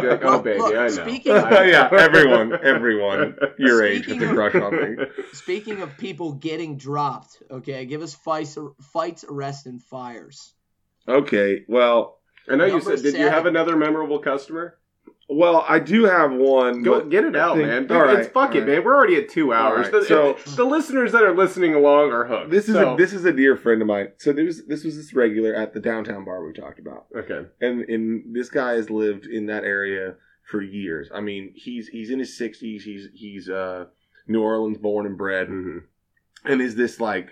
be like, "Oh, baby, look, I know." Speaking of, yeah, everyone, everyone your age has a crush on me. Speaking of people getting dropped, okay, give us fights, fights, arrests, and fires. Okay, well, I know you said. Did you have another memorable customer? Well, I do have one. Go get it out, think, man. Dude, all right, it's fuck it, right. man. We're already at two hours. Right, the, so the listeners that are listening along are hooked. This is so. a, this is a dear friend of mine. So there was this was this regular at the downtown bar we talked about. Okay, and and this guy has lived in that area for years. I mean, he's he's in his sixties. He's he's uh, New Orleans born and bred, mm-hmm. and is this like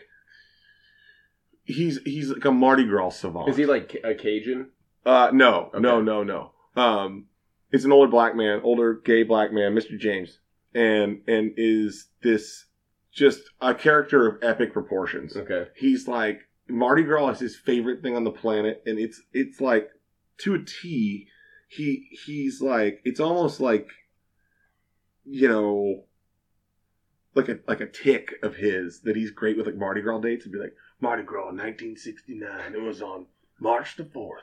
he's he's like a Mardi Gras savant. Is he like a Cajun? Uh, no, okay. no, no, no. Um, it's an older black man, older gay black man, Mr. James, and and is this just a character of epic proportions. Okay, he's like Mardi Gras is his favorite thing on the planet, and it's it's like to a T. He he's like it's almost like you know like a like a tick of his that he's great with like Mardi Gras dates and be like Mardi Gras 1969 it was on March the 4th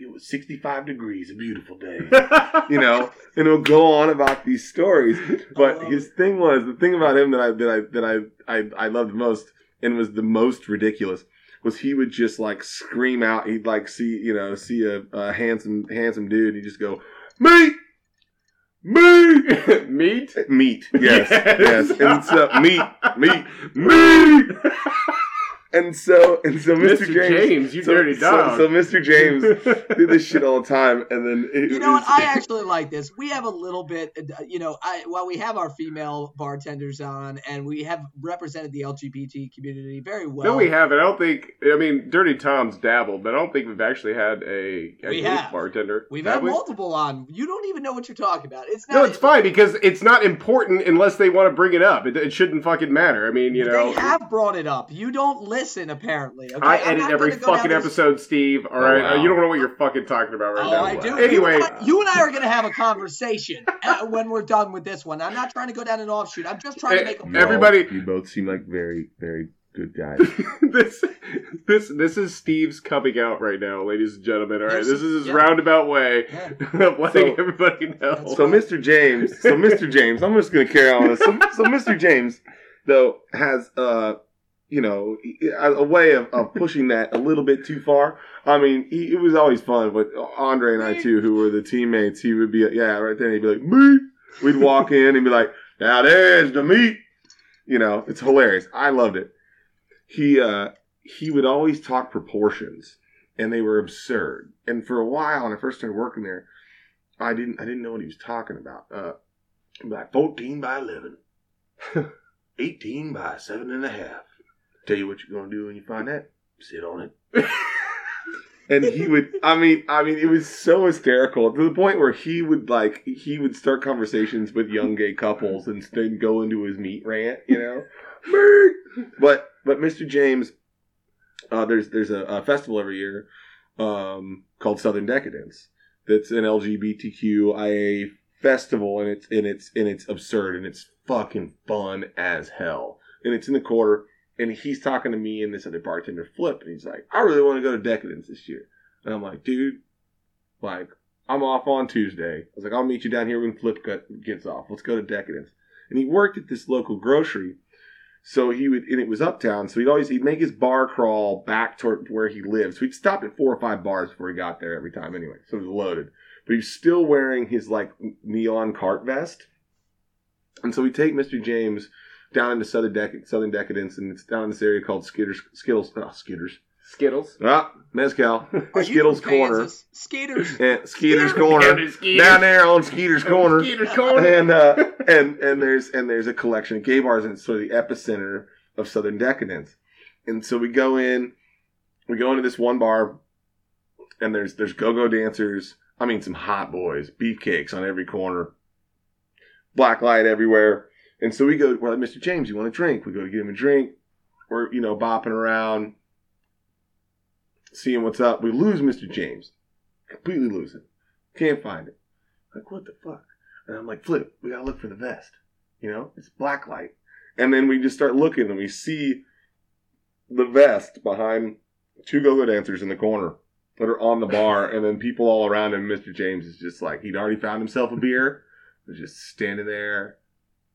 it was 65 degrees, a beautiful day. you know, and he'll go on about these stories. But oh. his thing was the thing about him that I that I that I I, I loved most and was the most ridiculous was he would just like scream out. He'd like see you know see a, a handsome handsome dude. He'd just go meat. Meat, meat, meat. Yes, yes. And so meat, meat, meat. And so, and so, Mr. Mr. James, James you so, dirty dog. So, so, Mr. James did this shit all the time, and then it, you know what? I actually like this. We have a little bit, uh, you know, I while we have our female bartenders on, and we have represented the LGBT community very well. No, we haven't. I don't think. I mean, Dirty Tom's dabbled, but I don't think we've actually had a, a we have. bartender. We've have had we? multiple on. You don't even know what you're talking about. It's not, no, it's fine because it's not important unless they want to bring it up. It, it shouldn't fucking matter. I mean, you know, they have brought it up. You don't listen listen, apparently. Okay? I edit every fucking episode, Steve. All right, oh, wow. you don't know what you're fucking talking about right oh, now. I do. Anyway, you and I, you and I are going to have a conversation uh, when we're done with this one. I'm not trying to go down an offshoot. I'm just trying to make a everybody. You both seem like very, very good guys. this, this, this is Steve's coming out right now, ladies and gentlemen. All right, this is his yeah. roundabout way yeah. of letting so, everybody know. So, Mr. James, so Mr. James, I'm just going to carry on with this. So, so Mr. James, though, has uh you know, a way of, of pushing that a little bit too far. I mean, he, it was always fun, but Andre and I too, who were the teammates, he would be, yeah, right there, he'd be like, meat. We'd walk in and be like, now there's the meat. You know, it's hilarious. I loved it. He, uh, he would always talk proportions and they were absurd. And for a while, when I first started working there, I didn't, I didn't know what he was talking about. Uh, like 14 by 11, 18 by seven and a half. Tell you what you're gonna do when you find that. Sit on it. and he would i mean i mean it was so hysterical to the point where he would like he would start conversations with young gay couples and then go into his meat rant you know but but mr james uh, there's there's a, a, festival every year um, called southern decadence that's an lgbtqia festival and it's and it's and it's absurd and it's fucking fun as hell and it's in the quarter and he's talking to me and this other bartender, Flip, and he's like, I really want to go to Decadence this year. And I'm like, dude, like, I'm off on Tuesday. I was like, I'll meet you down here when Flip gets off. Let's go to Decadence. And he worked at this local grocery So he would, and it was uptown. So he'd always he'd make his bar crawl back toward where he lived. So he'd stop at four or five bars before he got there every time. Anyway, so it was loaded. But he's still wearing his like neon cart vest. And so we take Mr. James down into Southern, Dec- Southern Decadence, and it's down in this area called Skitters, Skittles, oh, Skitters, Skittles. ah, Mezcal, Are you Skittles from Corner, Kansas? Skaters. and Skeeter's Corner, Skeeter's. down there on Skeeter's Corner, Skeeter's Corner. and uh, and and there's and there's a collection of gay bars, and it's sort of the epicenter of Southern Decadence. And so we go in, we go into this one bar, and there's there's go-go dancers. I mean, some hot boys, beefcakes on every corner, black light everywhere. And so we go, we're like, Mr. James, you want a drink? We go to get him a drink. We're, you know, bopping around, seeing what's up. We lose Mr. James. Completely lose him. Can't find it. Like, what the fuck? And I'm like, Flip, we gotta look for the vest. You know, it's black light. And then we just start looking and we see the vest behind two go-go dancers in the corner that are on the bar, and then people all around him. Mr. James is just like he'd already found himself a beer, was just standing there,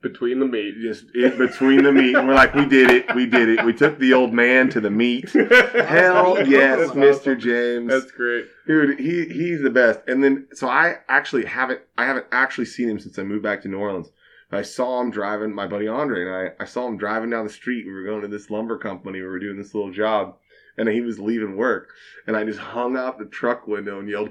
Between the meat. just in between the meat. And we're like, we did it, we did it. We took the old man to the meat. Hell yes. Mr. James, That's great. dude. He he's the best. And then so I actually haven't I haven't actually seen him since I moved back to New Orleans. I saw him driving my buddy Andre and I, I saw him driving down the street. We were going to this lumber company. We were doing this little job, and he was leaving work. And I just hung out the truck window and yelled,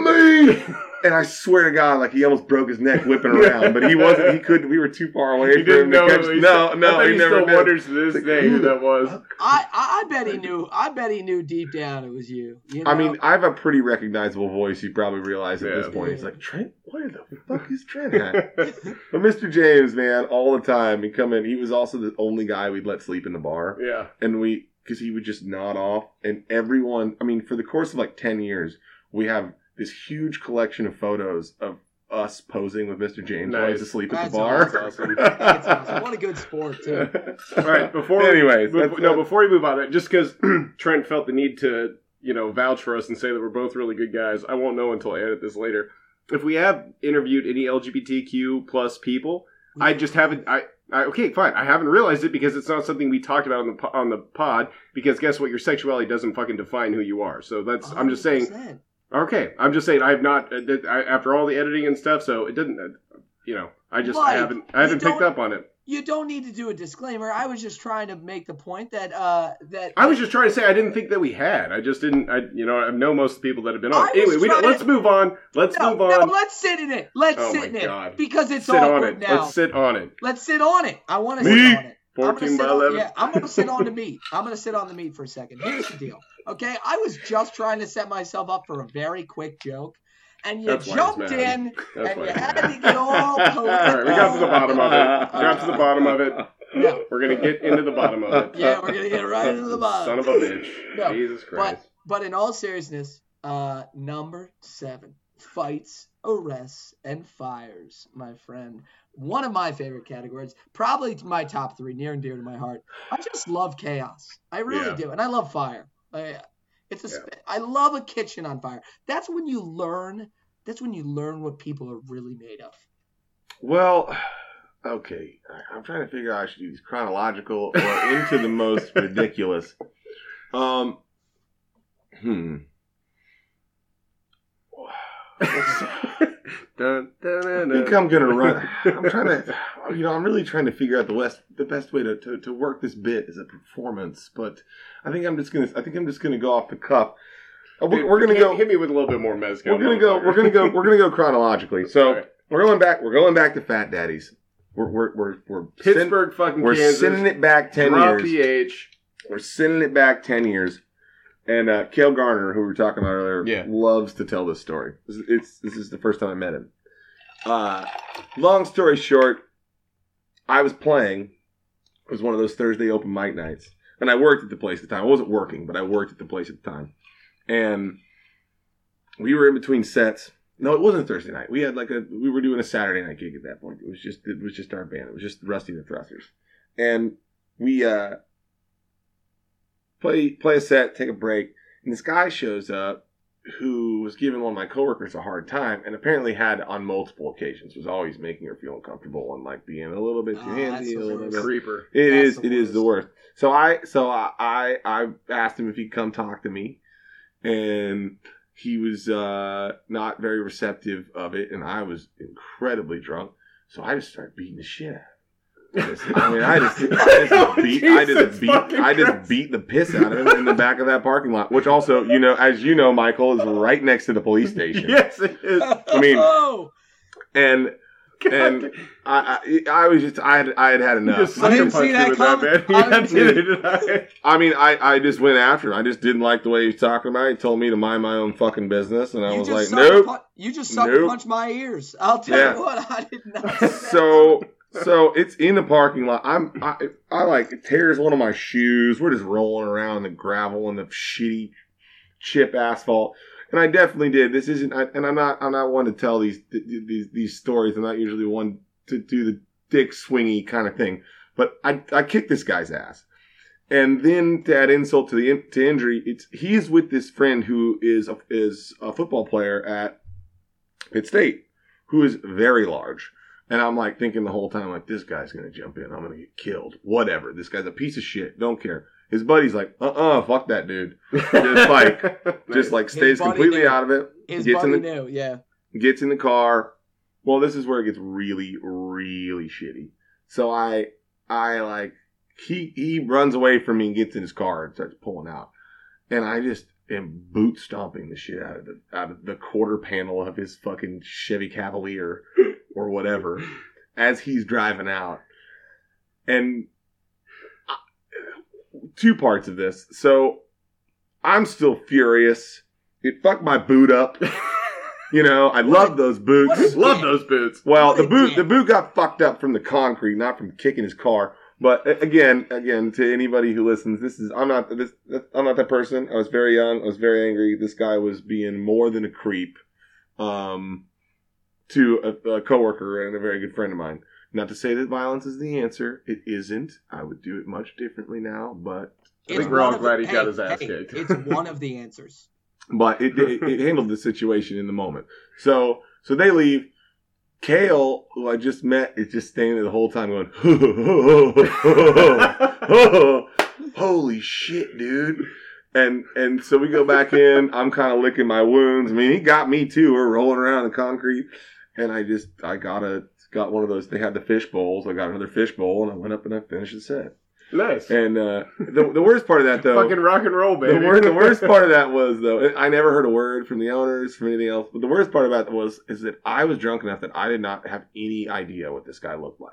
"Me!" And I swear to God, like he almost broke his neck whipping around, but he wasn't. He couldn't. We were too far away You for him didn't to know. catch. he No, still- no, I he he never still did. wonders to this Like, day who that was. I, I I bet he knew. I bet he knew deep down it was you. you know? I mean, I have a pretty recognizable voice. You probably realize at Yeah. this point. He's like, Trent, where the fuck is Trent at? But Mr. James, man, all the time he'd come in. He was also the only guy we'd let sleep in the bar, yeah. and we because he would just nod off, and everyone. I mean, for the course of like ten years, we have this huge collection of photos of us posing with Mr. James while he's Nice. asleep at That's the bar. awesome. That's awesome. What a good sport too. All right. Before Anyways, before, that's- no, before we move on, just because Trent felt the need to, you know, vouch for us and say that we're both really good guys, I won't know until I edit this later. If we have interviewed any LGBTQ plus people, I mm-hmm. just haven't. I, I okay, fine. I haven't realized it because it's not something we talked about on the on the pod. Because guess what? Your sexuality doesn't fucking define who you are. So that's. I'm just saying. Oh, 100%. Okay, I'm just saying I have not uh, that- I, after all the editing and stuff. So it didn't. Uh, you know, I just I haven't I haven't picked up on it. You don't need to do a disclaimer. I was just trying to make the point that uh that I was just trying to say I didn't think that we had. I just didn't. I you know I know most of the people that have been on. Anyway, we don't, let's to- move on. Let's no, move no, let's sit in it. Let's Oh sit in God. it because it's sit on awkward it. now. Let's sit on it. Let's sit on it. I want to sit on it. I'm gonna Fourteen sit by on, yeah, I'm gonna sit on the meat. I'm gonna sit on the meat for a second. Here's the deal. Okay, I was just trying to set myself up for a very quick joke, and you That's jumped in That's and you had to get all political. All right, we got to the bottom of it. Got to the bottom of it. No, We're gonna get into the bottom of it. yeah, we're gonna get right into the bottom. Son of a bitch. No, Jesus Christ. But in all seriousness, uh, number seven, fights, arrests, and fires, my friend. One of my favorite categories, probably my top three, near and dear to my heart. I just love chaos. I really Yeah. do, and I love fire. I, it's a, Yeah. I love a kitchen on fire. That's when you learn. That's when you learn what people are really made of. Well, okay. I- I'm trying to figure out I should do these chronological or into the most ridiculous. Um, hmm. Dun, dun, dun, I think I'm gonna run. I'm trying to, you know, I'm really trying to figure out the best the best way to, to, to work this bit as a performance. But I think I'm just gonna, I think I'm just gonna go off the cuff. Uh, We're, we're gonna hit, go. Hit me with a little bit more mezcal. We're gonna go. We're gonna go. We're gonna go chronologically. So right. we're going back. We're going back to Fat Daddies. We're we're we're we're send- Pittsburg, fucking we're Kansas. sending it back ten years. PH. We're sending it back 10 years. And uh, Cale Garner, who we were talking about earlier, Yeah. loves to tell this story. Is, it's, this is the first time I met him. Uh, long story short, I was playing. It was one of those Thursday open mic nights. And I worked at the place at the time. I wasn't working, but I worked at the place at the time. And we were in between sets. No, it wasn't Thursday night. We had like a we were doing a Saturday night gig at that point. It was just it was just our band. It was just Rusty the Thrusters. And we uh play play a set, take a break, and this guy shows up who was giving one of my coworkers a hard time, and apparently had on multiple occasions was always making her feel uncomfortable and like being a little bit too Oh, handsy, that's a the little worst. bit. Creeper. It That's is. the It is the worst. worst. So I. So I. I, I asked him if he'd come talk to me, and he was uh, not very receptive of it, and I was incredibly drunk. So I just started beating the shit out. of him. Just- I mean, I just, I just beat, I just beat, I just Christ. beat the piss out of him in the back of that parking lot. Which also, you know, as you know, Michael is right next to the police station. Yes, it is. I mean, oh, And and I, I, I was just, I had, I had had enough. just I didn't see that him that, coming. I didn't did it. I mean, I, I just went after him. I just didn't like the way he was talking about it. He told me to mind my own fucking business, and I you was like, sucker nope. pun- you just sucker Nope. punch my ears. I'll tell Yeah. you what, I did not. see that So, so it's in the parking lot. I'm, I, I like tears one of my shoes. We're just rolling around the gravel and the shitty chip asphalt. And I definitely did. This isn't, I, and I'm not, I'm not one to tell these, these, these stories. I'm not usually one to do the dick swingy kind of thing. But I, I kicked this guy's ass. And then to add insult to the in, to injury, it's he's with this friend who is a, is a football player at Pitt State, who is very large. And I'm like thinking the whole time, like this guy's gonna jump in, I'm gonna get killed. Whatever. This guy's a piece of shit. Don't care. His buddy's like, uh uh fuck that dude. Just like- Just like stays completely knew. out of it. His gets in the- knew, yeah. gets in the car. Well, this is where it gets really, really shitty. So I, I like, he, he runs away from me and gets in his car and starts pulling out. And I just am boot stomping the shit out of the, out of the quarter panel of his fucking Chevy Cavalier or whatever as he's driving out. And I- two parts of this. So I'm still furious. It fucked my boot up. You know, I love those boots. Love those boots. Well, the boot the boot got fucked up from the concrete, not from kicking his car. But again, again, to anybody who listens, this is I'm not this I'm not that person. I was very young. I was very angry. This guy was being more than a creep, um, to a, a coworker and a very good friend of mine. Not to say that violence is the answer. It isn't. I would do it much differently now, but I think we're all glad the- he got hey, his ass hey, kicked. It's one of the answers. but it, it, it handled the situation in the moment. So so they leave. Kale, who I just met, is just standing there the whole time going, "Holy shit, dude!" And and so we go back in. I'm kind of licking my wounds. I mean, he got me too. We're rolling around in the concrete, and I just I got a got one of those. They had the fish bowls. I got another fish bowl, and I went up and I finished the set. nice. And uh, the the worst part of that though, Fucking rock and roll, baby. the, wor- the worst part of that was though I never heard a word from the owners from anything else. But the worst part about it was is that I was drunk enough that I did not have any idea what this guy looked like.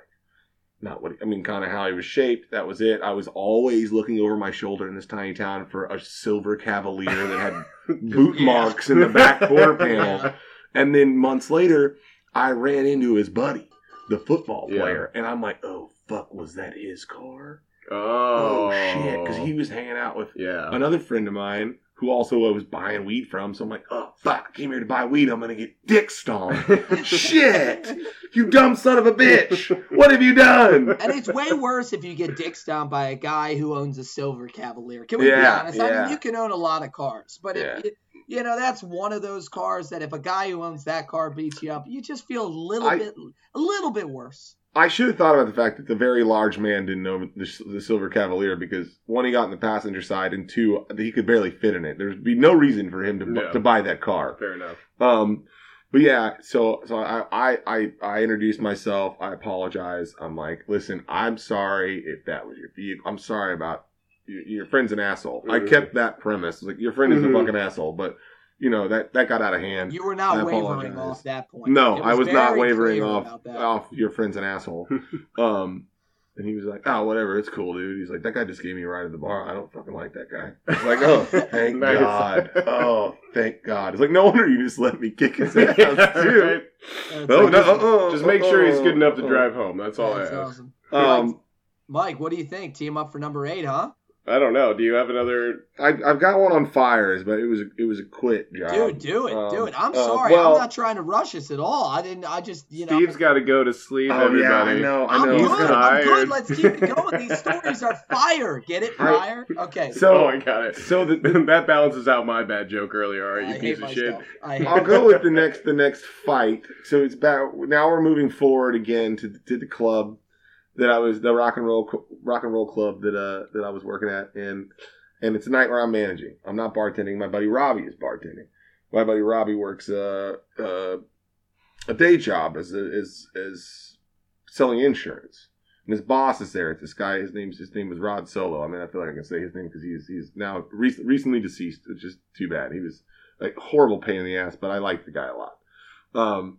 Not what I mean, kind of how he was shaped. That was it. I was always looking over my shoulder in this tiny town for a silver Cavalier that had boot Yeah. marks in the back quarter panel. And then months later, I ran into his buddy, the football Yeah. player, and I'm like, "Oh fuck, was that his car?" Oh, Oh, shit, because he was hanging out with Yeah. another friend of mine who also I was buying weed from. So I'm like, oh fuck, I came here to buy weed. I'm gonna get dick stomped. Shit, you dumb son of a bitch! What have you done? And it's way worse if you get dick stomped by a guy who owns a silver Cavalier. Can we be Yeah, honest? I mean, you can own a lot of cars, but Yeah. if you, you know that's one of those cars that if a guy who owns that car beats you up, you just feel a little I- bit, a little bit worse. I should have thought about the fact that the very large man didn't know the, the silver Cavalier because one, he got in the passenger side, and two, he could barely fit in it. There'd be no reason for him to No. to buy that car. Fair enough. Um, but yeah, so so I, I I I introduced myself. I apologize. I'm like, listen, I'm sorry if that was your vehicle. I'm sorry about your, your friend's an asshole. I Mhm. kept that premise. Like your friend is Mhm. a fucking asshole, but you know that that got out of hand. You were not I wavering off that point. no, It I was not wavering off off your friend's an asshole. um. And he was like, "Oh, whatever, it's cool, dude." He's like, "That guy just gave me a ride at the bar. I don't fucking like that guy." I was like, "Oh, thank Nice. God! Oh, thank God!" It's like, no wonder you just let me kick his ass too. Right? That's No, like- no, uh-uh, Just make sure he's good enough to drive home. That's all I ask. awesome. Um, Mike, what do you think? Team up for number eight, huh? I don't know. Do you have another? I, I've got one on fires, but it was a, it was a quit job. Dude, do it, do Um, it. I'm uh, sorry, well- I'm not trying to rush us at all. I didn't. I just, you know. Steve's got to go to sleep. Oh everybody. yeah, I know, I I'm know. good. He's I'm tired. good. Let's keep it going. These stories are fire. Get it, fire? Okay. So oh, I got it. so the, that balances out my bad joke earlier. All right, you I piece hate of shit. I hate I'll go with the next the next fight. So it's back now. We're moving forward again to to the club that I was the rock and roll rock and roll club that uh that I was working at, and and it's a night where I'm managing. I'm not bartending. My buddy Robbie is bartending. My buddy Robbie works uh, uh a day job as as as selling insurance. And his boss is there. This guy, his name's his name was Rod Solo. I mean, I feel like I can say his name because he's he's now rec- recently deceased. It's just too bad. He was like horrible pain in the ass, but I like the guy a lot. Um,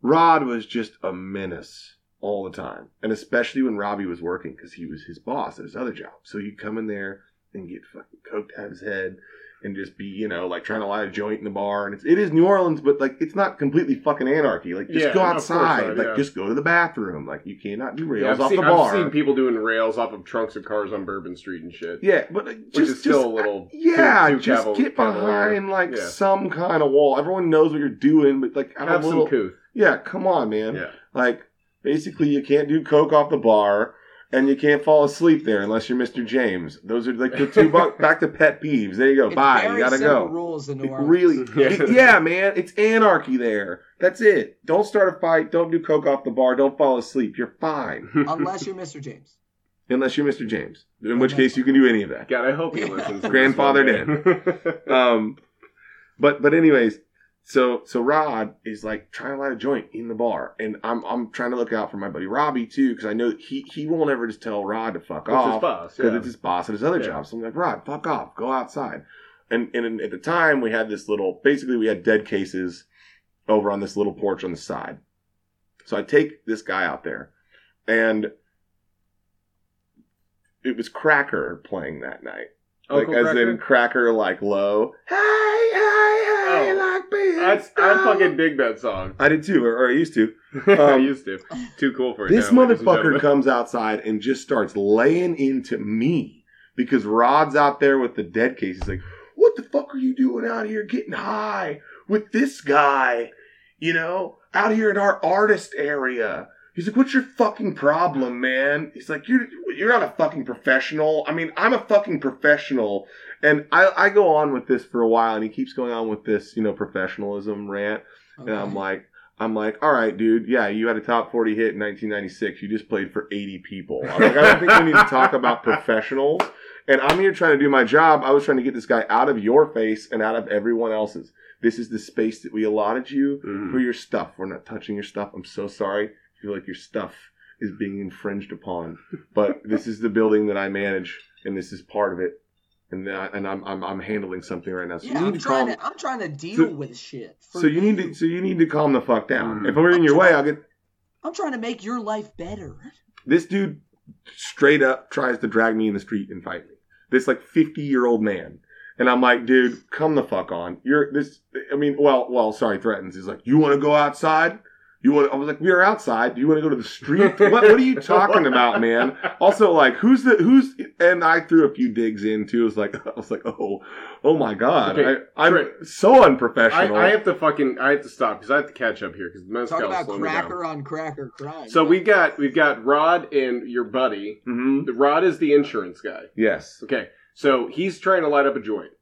Rod was just a menace all the time, and especially when Robbie was working because he was his boss at his other job. So he'd come in there and get fucking coked out of his head and just be, you know, like trying to light a joint in the bar. And it's, it is New Orleans, but like it's not completely fucking anarchy. Like just Yeah, go outside. not, like yeah. just go to the bathroom. Like you cannot do rails Yeah, off seen, the bar. I've seen people doing rails off of trunks of cars on Bourbon Street and shit. Yeah, but like, Which just, is still just- a little uh, yeah, too- too just caval- get behind like some kind of wall. Everyone knows what you're doing, but like Have a little. some couth. Yeah, come on, man. Yeah. Like basically, you can't do coke off the bar, and you can't fall asleep there unless you're Mr. James. Those are like the two bu- back to pet peeves. There you go. It's Bye. very You gotta go. rules in New Orleans. really, Yeah. it- yeah, man. It's anarchy there. That's it. Don't start a fight. Don't do coke off the bar. Don't fall asleep. You're fine. Unless you're Mr. James. Unless you're Mr. James, in which case you can do any of that. God, I hope he listens. to this Grandfather one um, but but anyways, so so Rod is like trying to light a joint in the bar, and I'm I'm trying to look out for my buddy Robbie too because I know he he won't ever just tell Rod to fuck Which off boss. because Yeah. it's his boss at his other Yeah. job. So I'm like, Rod, fuck off, go outside. And and at the time we had this little basically we had dead cases over on this little porch on the side. So I take this guy out there, and it was Cracker playing that night. Like Uncle as Cracker? in cracker like low. Hey, hey, hey, Oh. like being I, I fucking dig that song. I did too, or, or I used to. I Um, used to. Too cool for it. This now, motherfucker comes outside and just starts laying into me because Rod's out there with the dead case. He's like, "What the fuck are you doing out here getting high with this guy? You know, out here in our artist area." He's like, "What's your fucking problem, man?" He's like, "You're you're not a fucking professional. I mean, I'm a fucking professional." And I, I go on with this for a while, and he keeps going on with this, you know, professionalism rant. Okay. And I'm like, I'm like, all right, dude. Yeah, you had a top 40 hit in 1996. You just played for 80 people. I'm like, I don't think we need to talk about professionals. And I'm here trying to do my job. I was trying to get this guy out of your face and out of everyone else's. This is the space that we allotted you Mhm. for your stuff. We're not touching your stuff. I'm so sorry. I feel like your stuff is being infringed upon. But this is the building that I manage, and this is part of it. And that, and I'm, I'm I'm handling something right now. So yeah, you I'm need to trying calm. to. I'm trying to deal So- with shit. So you need to so you need to calm the fuck down. Mhm. If we're in your way, I'll get I'm trying to make your life better. this dude straight up tries to drag me in the street and fight me. This like 50 year old man. And I'm like, dude, come the fuck on. You're this I mean, well, well, sorry, threatens. He's like, You wanna go outside? You want I was like, We are outside. Do you want to go to the street? what, what are you talking about, man? Also, like, who's the who's and I threw a few digs in too. It was like I was like, oh, oh my god. Okay, I, I'm Trent, so unprofessional. I have to fucking I have to stop because I have to catch up here because the Talk mezcal about slowing cracker on cracker crime. So we've got we've got Rod and your buddy. hmm Rod is the insurance guy. Yes. Okay, so he's trying to light up a joint,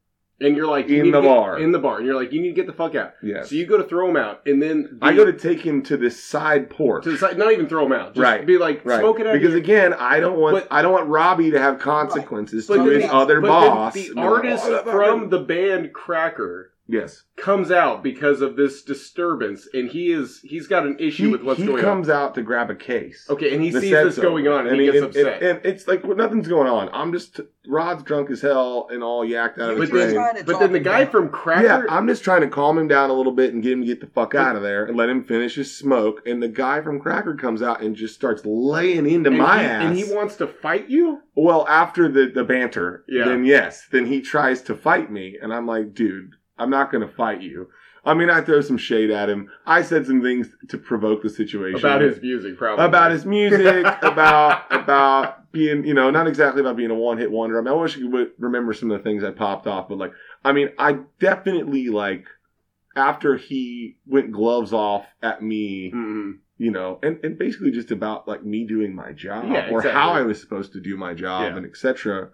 and you're like you In the get- bar. in the bar, and you're like you need to get the fuck out. Yes. So you go to throw him out, and then I the- go to take him to this side porch. to the side, not even throw him out, just Right. Be like Right. smoke it out because here. again, I don't want But- I don't want Robbie to have consequences But to his the- other boss. the No. artist from the band Cracker yes, comes out because of this disturbance, and he is he's got an issue he, with what's going on. he going comes out to grab a case. Okay, and he The sees set's this going over. on, and, he gets and, upset. And, and it's like well, nothing's going on. I'm just Rod's drunk as hell and all yacked out of You're his But then- brain. trying to but then the him guy down. from Cracker, Yeah, I'm just trying to calm him down a little bit and get him to get the fuck out of there and let him finish his smoke. And the guy from Cracker comes out and just starts laying into and my he, ass. and he wants to fight you. Well, after the, the banter, Yeah. then yes, then he tries to fight me, and I'm like, dude, I'm not going to fight you. I mean, I throw some shade at him. I said some things to provoke the situation About his music, probably. about his music, about about being, you know, not exactly about being a one hit wonder. I mean, I wish you would remember some of the things I popped off, but like, I mean, I definitely like after he went gloves off at me, Mm-hmm. you know, and, and basically just about like me doing my job Yeah, or exactly. how I was supposed to do my job Yeah. and etc.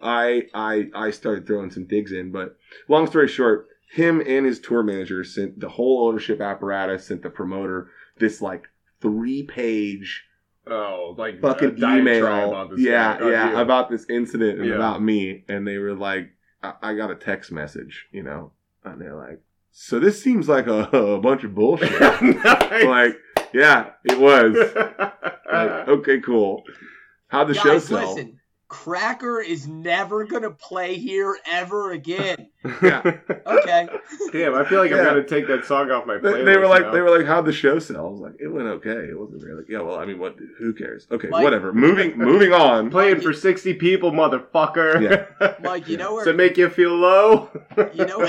I I I started throwing some digs in, but long story short, him and his tour manager sent the whole ownership apparatus, sent the promoter this like three page Oh, like uh, fucking a diatribe email. on this yeah, guy, yeah, you. about this incident and Yeah. about me. And they were like, I, I got a text message, you know, and they're like, so this seems like a, a bunch of bullshit. Nice. like, yeah, it was. Like, okay, cool. How'd the show sell? listen. Cracker is never gonna play here ever again. Yeah. Okay. Damn, I feel like Yeah. I'm gonna take that song off my They, playlist. they were like, now. they were like, how'd the show sell? I was like, it went okay. It wasn't really. Yeah, well, I mean, what? Who cares? Okay, Mike- whatever. Moving, moving on. playing for sixty people, motherfucker. Yeah. Mike, you know where- Does it make you feel low? You know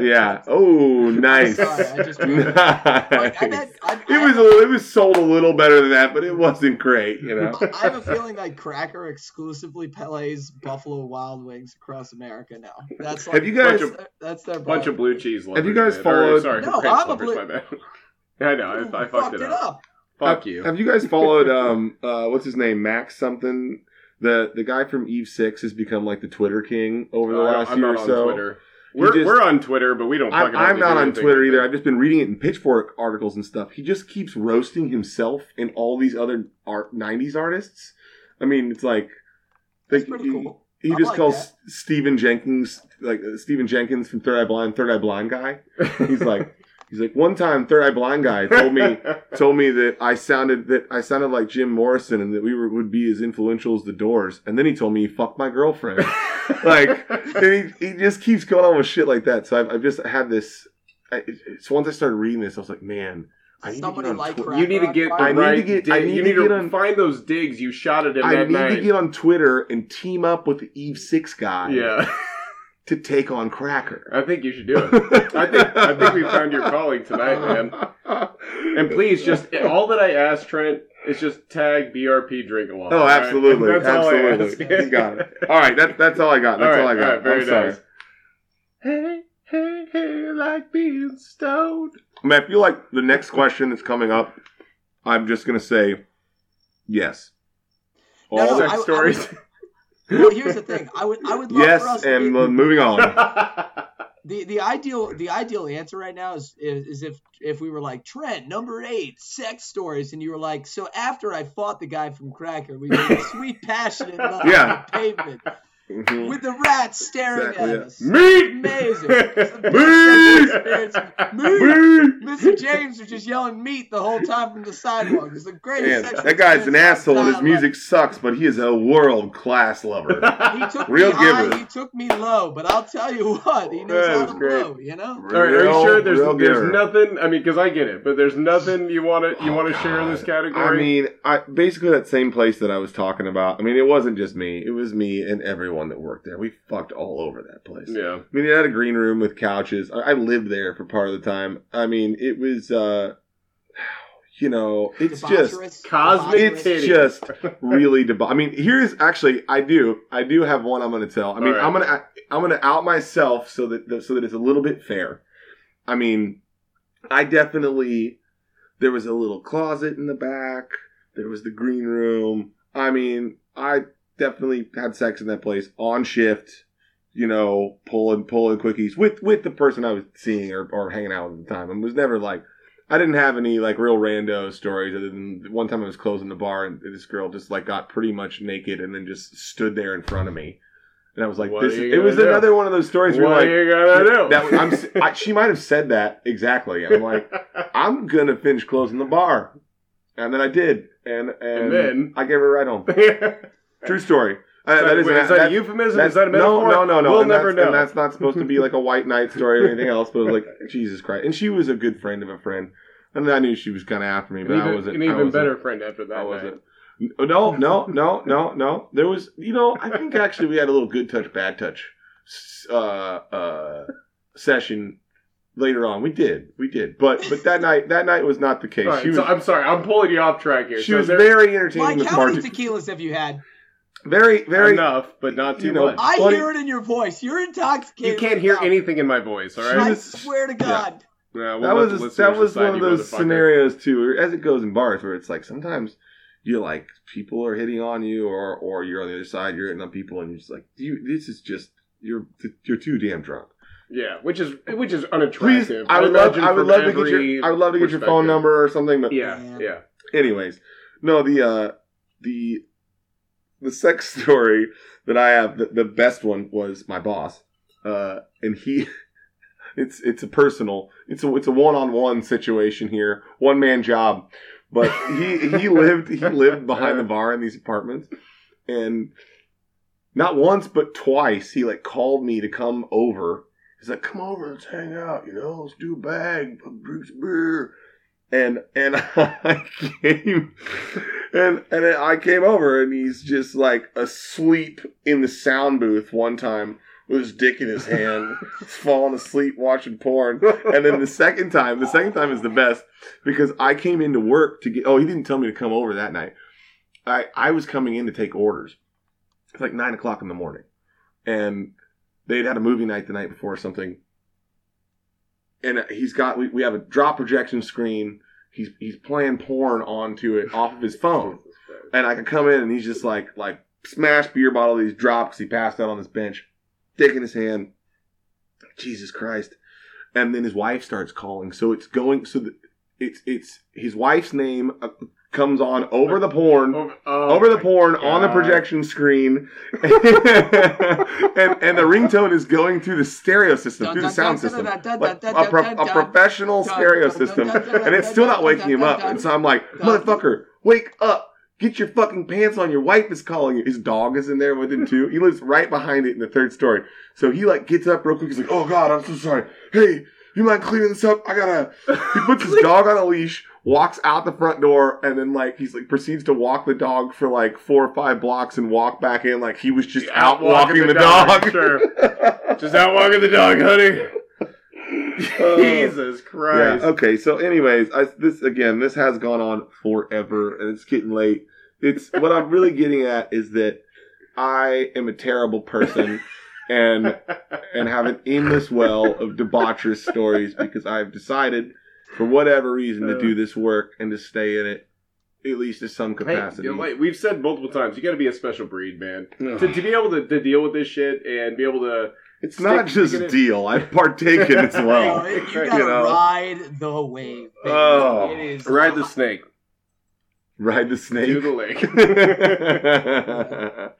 Yeah. Oh, nice. sorry, I just- nice. Like, I bet, I, It was a, it was sold a little better than that, but it wasn't great, you know. I have a feeling that Cracker exclusively plays Buffalo Wild Wings across America now. That's like, Have you guys- that's their, that's their bunch bar. of blue cheese lovers. Have you guys man. Or, followed- sorry, No, ranch I'm a blue- my bad. Yeah, I know. I, I You fucked it up. Fuck have, you. Have you guys followed um uh what's his name Max something? The the guy from Eve Six has become like the Twitter king over the I don't- last I'm year not or so. Twitter. We're, just- we're on Twitter, but we don't I'm. I'm not on Twitter either. I've just been reading it in Pitchfork articles and stuff. He just keeps roasting himself and all these other art '90s artists. I mean, it's like, That's like, pretty he, cool. he I just like calls that. Stephan Jenkins like uh, Stephan Jenkins from Third Eye Blind, Third Eye Blind guy. He's like, he's like, one time Third Eye Blind guy told me told me that I sounded that I sounded like Jim Morrison and that we were, would be as influential as the Doors. And then he told me he fucked my girlfriend. like, and he, he just keeps going on with shit like that. So I've, I've just had this. I, so once I started reading this, I was like, man, I need Somebody to get on like Twi- Cracker you need to get the. I need to right get- dig- I need you to need to get on- find those digs you shot at him I that need night. to get on Twitter and team up with the Eve Six guy. yeah, To take on Cracker. I think you should do it. I think I think we found your calling tonight, man. And please, just all that I ask, Trent, is just tag BRP drink along. Oh, all right? absolutely, That's all I absolutely. ask. You got it. All right, that, that's all I got. That's all, right, I got. right, very I'm sorry. nice. Hey, hey, hey, like being stoned. I mean, I feel like the next question that's coming up, I'm just gonna say yes. All no, I- Sex I stories. Well, here's the thing. I would I would love for yes, us and to, moving on. the the ideal the ideal answer right now is, is is if if we were like Trent number eight sex stories and you were like so after I fought the guy from Cracker we made sweet passionate love Yeah. on the pavement Mhm. with the rats staring Exactly, at yeah. us. Meat. Amazing. It's the Meat. experience. Meat. Mr. James was just yelling meat the whole time from the sidewalk. It's the greatest. Man, that guy's an asshole. and His I've music sucks, but he is a world class lover. He took Real me high, he took me low, but I'll tell you what, he knows That how is to great. blow, you know? All right, are you sure there's there's giver. nothing? I mean, because I get it, but there's nothing you want to you want to share in this category. I mean, I basically that same place that I was talking about. I mean, it wasn't just me; it was me and everyone that worked there. We fucked all over that place. yeah, I mean, it had a green room with couches. I, I lived there for part of the time. I mean, it was, uh, you know, it's just, Cosmic it's debaucherous. just really. deba- I mean, here's actually, I do, I do have one. I'm going to tell. I mean, All right. I'm gonna, I'm gonna out myself so that so that it's a little bit fair. I mean, I definitely there was a little closet in the back. There was the green room. I mean, I definitely had sex in that place on shift. You know, pulling pulling quickies with with the person I was seeing or, or hanging out with at the time. And was never like I didn't have any like real rando stories other than one time I was closing the bar and this girl just like got pretty much naked and then just stood there in front of me. And I was like, What this it was do? another one of those stories where what you're like you gonna do? that, I, she might have said that exactly. I'm like, I'm gonna finish closing the bar, and then I did, and and, And then? I gave her a ride home. True story. Uh, Is that, that is, wait, an- is that that- a euphemism? that's- Is that a metaphor? No, no, no, no. We'll and never know. And that's not supposed to be like a white knight story or anything else. But it was like Jesus Christ, and she was a good friend of a friend, and I knew she was kind of after me, an but I wasn't. an even wasn't- better friend after that. I wasn't. No, no, no, no, no. There was, you know, I think actually we had a little good touch, bad touch, uh, uh, session later on. We did, we did, but but that night that night was not the case. Right, she was, so I'm sorry, I'm pulling you off track here. she so was there- very entertaining Mike, with how many tequilas have you had? Very very enough, but not too you know, much. I Funny- hear it in your voice. You're intoxicated. You can't hear now. anything in my voice, All right, I swear to God. Yeah, we'll that was that was one of those scenarios too, as it goes in bars, where it's like sometimes you're like people are hitting on you, or or you're on the other side, you're hitting on people, and you're just like, you, this is just you're you're too damn drunk. Yeah, which is which is Please, unattractive. I would love I would love to get your I would love to get your phone number or something, but Yeah, Yeah. yeah. anyways, no the uh the the sex story that I have the, the best one was my boss, uh, and he. It's it's a personal it's a it's a one on one situation here one man job, but he he lived he lived behind the bar in these apartments, and not once but twice he like called me to come over. He's like, "Come over, let's hang out. You know, let's do a bag, drink some beer." And and I came, and and I came over, and he's just like asleep in the sound booth one time with his dick in his hand, falling asleep watching porn. And then the second time, the second time is the best because I came into work to get. Oh, he didn't tell me to come over that night. I I was coming in to take orders. It's like nine o'clock in the morning, and they'd had a movie night the night before or something. And he's got we, we have a drop projection screen. He's he's playing porn onto it off of his phone, and I can come in and he's just like like smash beer bottle. He's dropped because he passed out on this bench, dick in his hand. Jesus Christ! And then his wife starts calling, so it's going. So the, it's it's his wife's name uh, comes on over the porn Over, oh over the porn on the projection screen, and and the ringtone is going through the stereo system, through the sound system, like a, pro- a professional stereo system, and it's still not waking him up. And so I'm like, motherfucker, wake up. Get your fucking pants on. Your wife is calling you. His dog is in there with him too. He lives right behind it in the third story. So he like gets up real quick. He's like, "Oh God, I'm so sorry. Hey, you mind cleaning this up? I gotta." He puts his dog on a leash, walks out the front door, and then like he's like proceeds to walk the dog for like four or five blocks and walk back in like he was just out walking, the, dog. Sure. Just out walking the dog, honey. Uh, Jesus Yeah. Christ. Okay. So, anyways, I, this again, this has gone on forever, and it's getting late. It's what I'm really getting at is that I am a terrible person, and and have an endless well of debaucherous stories because I've decided, for whatever reason, to uh, do this work and to stay in it, at least to some Hey, capacity. you know, like we've said multiple times, you got to be a special breed, man. To, to be able to, to deal with this shit and be able to. it's not just stick it in- deal. I've partaken as well. You You gotta know. ride the wave. baby. Oh. it is Ride the snake Ride the to snake. the lake.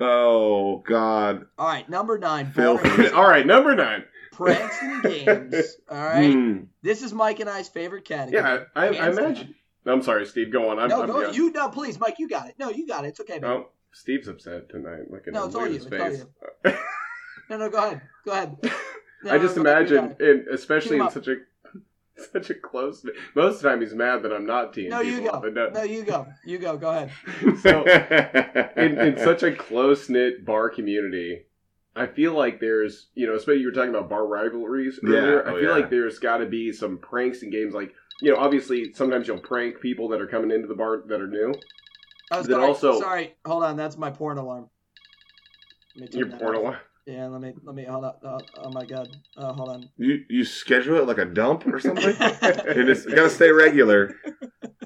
oh God. All right, number nine. Filthy. All right, number nine. Pranks and games. All right. Hmm. This is Mike and I's favorite category. Yeah, I, I Hands imagine. I'm sorry, Steve. Go on. I'm, No, I'm, go yeah. you. No, please, Mike. You got it. No, you got it. It's okay, man. Oh, Steve's upset tonight. Look at No, him. it's all you, his it's face. all No, no, go ahead. Go ahead. No, I just no, no, imagine, in, especially in up. such a such a close. Most of the time, he's mad that I'm not teeing No, you go. up, no. No, you go. You go. Go ahead. So, in, in such a close knit bar community, I feel like there's, you know, especially you were talking about bar rivalries Yeah, earlier. I oh, feel yeah. like there's got to be some pranks and games. Like, you know, obviously sometimes you'll prank people that are coming into the bar that are new. Oh, Then sorry. also- sorry. Hold on. That's my porn alarm. Let me turn Your porn off. alarm. Yeah. Let me. Let me. Hold on. Oh, oh my god. Oh, hold on. you you schedule it like a dump or something? You just gotta stay regular.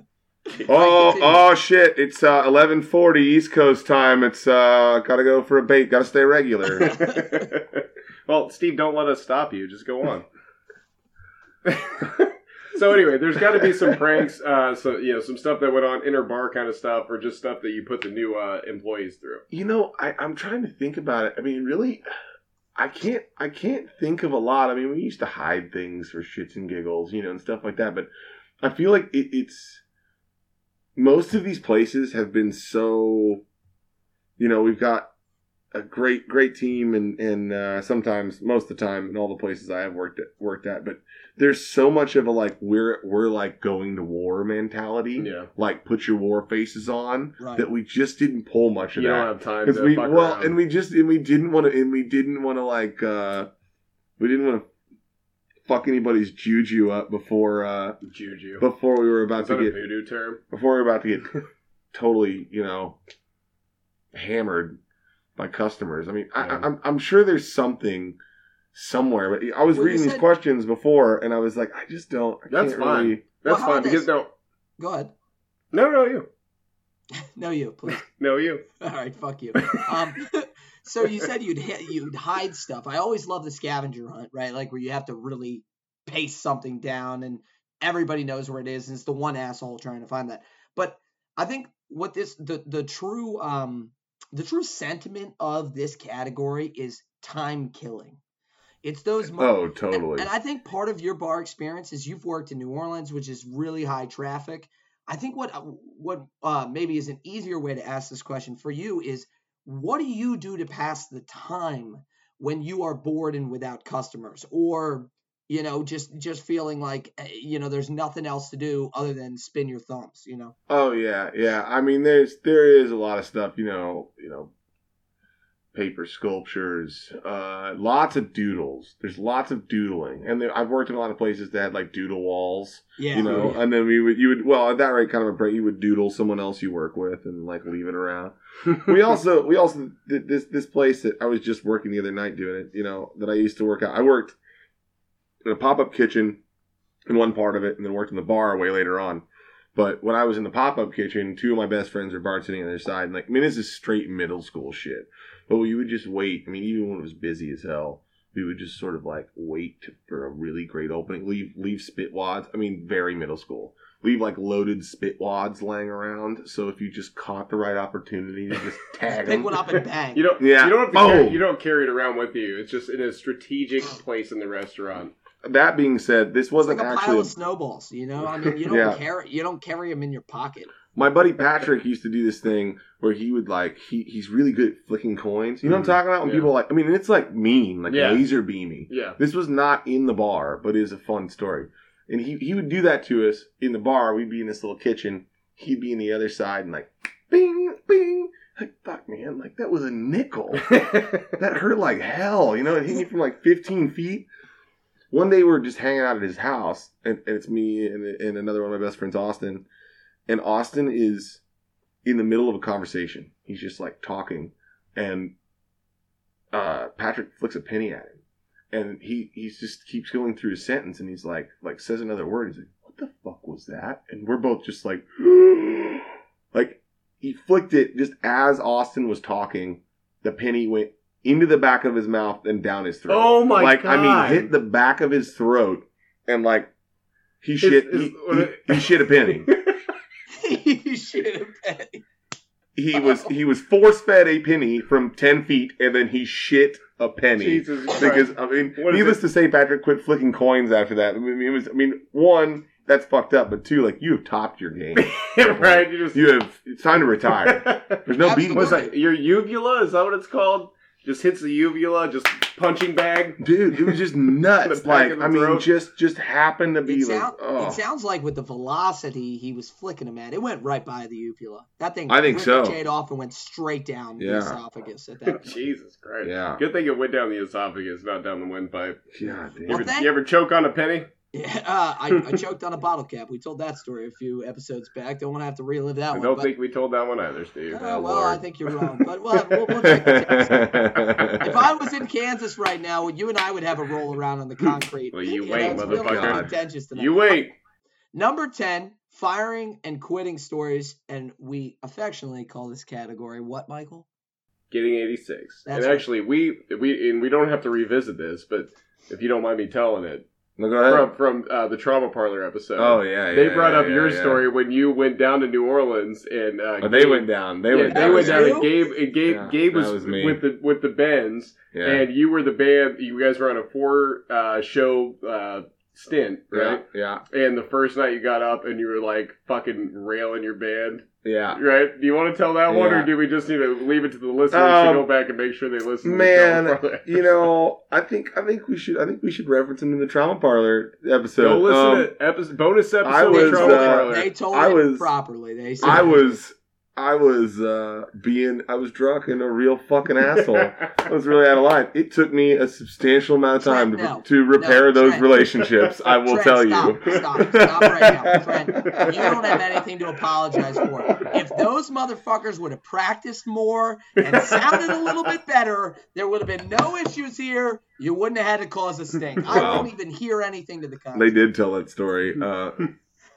Oh oh shit! It's uh, eleven forty East Coast time. It's uh, gotta go for a bait. Gotta stay regular. well, Steve, don't let us stop you. Just go on. so anyway, there's got to be some pranks, uh, so you know, some stuff that went on inner bar kind of stuff, or just stuff that you put the new uh, employees through. you know, I, I'm trying to think about it. I mean, really, I can't I can't think of a lot. I mean, we used to hide things for shits and giggles, you know, and stuff like that. But I feel like it, it's most of these places have been so, you know, we've got a great great team, and and uh, sometimes most of the time in all the places I have worked at worked at, but there's so much of a like we're we're like going to war mentality. Yeah, Like put your war faces on Right. that we just didn't pull much of you that. don't have time Because to we fuck well, around. and we just and we didn't want to, and we didn't want to like, uh we didn't want to fuck anybody's juju up before uh juju before we were about Is to that a get voodoo term? before we were about to get totally you know hammered by customers. I mean, I, Yeah. I'm I'm sure there's something somewhere, but I was Well, you reading these questions before, and I was like, I just don't. I That's fine. really- That's Well, fine how because does- no, Go ahead. no, no, you, No, you, please. no, you. All right, fuck you. Um, so you said you'd you'd hide stuff. I always love the scavenger hunt, right? Like where you have to really paste something down, and everybody knows where it is, and it's the one asshole trying to find that. But I think what this the the true um the true sentiment of this category is time killing. It's those mo- Oh, and- totally. And, I think part of your bar experience is you've worked in New Orleans, which is really high traffic. I think what what uh, maybe is an easier way to ask this question for you is what do you do to pass the time when you are bored and without customers, or you know just just feeling like eh, you know there's nothing else to do other than spin your thumbs, you know? Oh yeah, yeah. I mean, there's there is a lot of stuff, you know, you know, paper sculptures, uh, lots of doodles. There's lots of doodling, and there, I've worked in a lot of places that had like doodle walls, Yeah, you know, yeah. and then we would you would well at that rate kind of a break you would doodle someone else you work with and like leave it around. we also we also this this place that I was just working the other night doing it, you know, that I used to work at. I worked in a pop up kitchen in one part of it, and then worked in the bar way later on. But when I was in the pop up kitchen, two of my best friends were bartending on the other side. And like, I mean, this is straight middle school shit. But we would just wait. I mean, even when it was busy as hell, we would just sort of like wait for a really great opening. Leave leave spit wads. I mean, very middle school. Leave like loaded spit wads laying around. So if you just caught the right opportunity to just tag Pick them, one up and bang. You don't. Yeah. You don't have to. Boom. Carry, oh. you don't carry it around with you. It's just in a strategic oh. place in the restaurant. that being said, this it's wasn't like a actually pile of snowballs, you know. I mean, you don't Yeah. carry you don't carry them in your pocket. My buddy Patrick used to do this thing where he would like he he's really good at flicking coins. You know what I'm mm-hmm. talking about? When Yeah. people like I mean it's like mean, like Yeah. laser beamy. Yeah. This was not in the bar, but is a fun story. And he he would do that to us in the bar. We'd be in this little kitchen. He'd be in the other side and like bing bing. Like fuck man, like that was a nickel. that hurt like hell. You know, it hit me from like 15 feet. One day we were just hanging out at his house, and, and it's me and, and another one of my best friends, Austin. And Austin is in the middle of a conversation. He's just like talking, and uh, Patrick flicks a penny at him, and he he just keeps going through his sentence, and he's like like says another word. He's like, "What the fuck was that?" And we're both just like, like he flicked it just as Austin was talking. The penny went into the back of his mouth and down his throat. Oh my like god! I mean, hit the back of his throat and like he shit. is- he, he, he shit a penny. you should have been. He was he was force fed a penny from ten feet and then he shit a penny. Jesus Christ. Because I mean, What is needless to say, Patrick quit flicking coins after that. I mean, it was. I mean, one that's fucked up, but two, like you have topped your game. right? You just You have. It's time to retire. There's no beating. What's you. that? Your uvula? Is that what it's called? Just hits the uvula, just punching bag. dude. It was just nuts. Like I mean, just just happened to be It, like. sound, oh. it sounds like with the velocity he was flicking him at, it went right by the uvula. That thing I think so. ricocheted off and went straight down Yeah. the esophagus at that point. Jesus Christ! Yeah. Good thing it went down the esophagus, not down the windpipe. God damn. You Well, ever, thank- you ever choke on a penny? Yeah, uh, I, I choked on a bottle cap. We told that story a few episodes back. Don't want to have to relive that I one. don't but, think we told that one either, Steve. uh, Oh, well, I think you're wrong. But we'll, we'll, we'll check the text. If I was in Kansas right now, you and I would have a roll around on the concrete. Well, you wait, really motherfucker. tonight. You wait. Number 10, firing and quitting stories. And we affectionately call this category what, Michael? Getting 86. That's and right. actually, we we and we don't have to revisit this, but if you don't mind me telling it, no, go ahead. from from uh, the trauma parlor episode. oh yeah, yeah. They brought yeah, up yeah, your yeah. story when you went down to New Orleans and uh, Oh, they Gabe- went down. They yeah, went they down. went down You? and Gabe and Gabe Yeah, Gabe that was, was me. with the with the Bens Yeah. and you were the band. You guys were on a four uh, show uh, stint, right? Yeah, And the first night you got up and you were like fucking railing your band, yeah, right? Do you want to tell that one, or do we just need to leave it to the listeners Um, to go back and make sure they listen? to Man, the trauma you know, I think I think we should I think we should reference him in the trauma parlor episode. Go listen Um, to episode, bonus episode I of was, the trauma uh, parlor. They told I it properly. They said I was I was uh, being, I was drunk and a real fucking asshole. I was really out of line. It took me a substantial amount of time Trent, no. to, to repair No, those Trent. relationships. I will Trent, tell stop, you. Stop, stop right now. Trent, you don't have anything to apologize for. If those motherfuckers would have practiced more and sounded a little bit better, there would have been no issues here. You wouldn't have had to cause a stink. I Wow. won't even hear anything to the contrary. They did tell that story. Uh,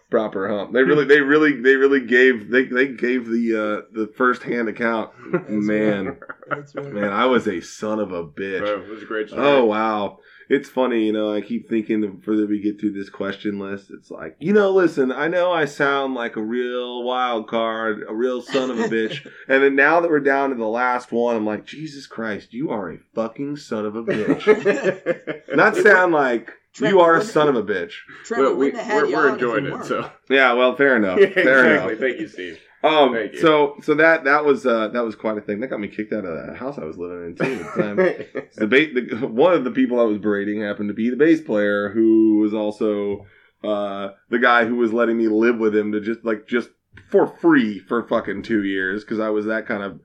proper hump. They really, they really, they really gave they they gave the uh, the first hand account. Man, That's right. man, I was a son of a bitch. Oh, it was a great story. Oh wow. It's funny, you know, I keep thinking the further we get through this question list, it's like, you know, listen, I know I sound like a real wild card, a real son of a bitch. and then now that we're down to the last one, I'm like, Jesus Christ, you are a fucking son of a bitch. Not sound like Trent, you are a son of a bitch. Trent, Well, we, wouldn't have had we're, you we're on if you enjoying it, weren't. so Yeah, well, fair enough. Yeah, Fair exactly. enough. Thank you, Steve. Um, Thank you. so so that that was uh, that was quite a thing. That got me kicked out of that house I was living in too. At the time. the, ba- the one of the people I was berating happened to be the bass player, who was also uh, the guy who was letting me live with him to just like just for free for fucking two years because I was that kind of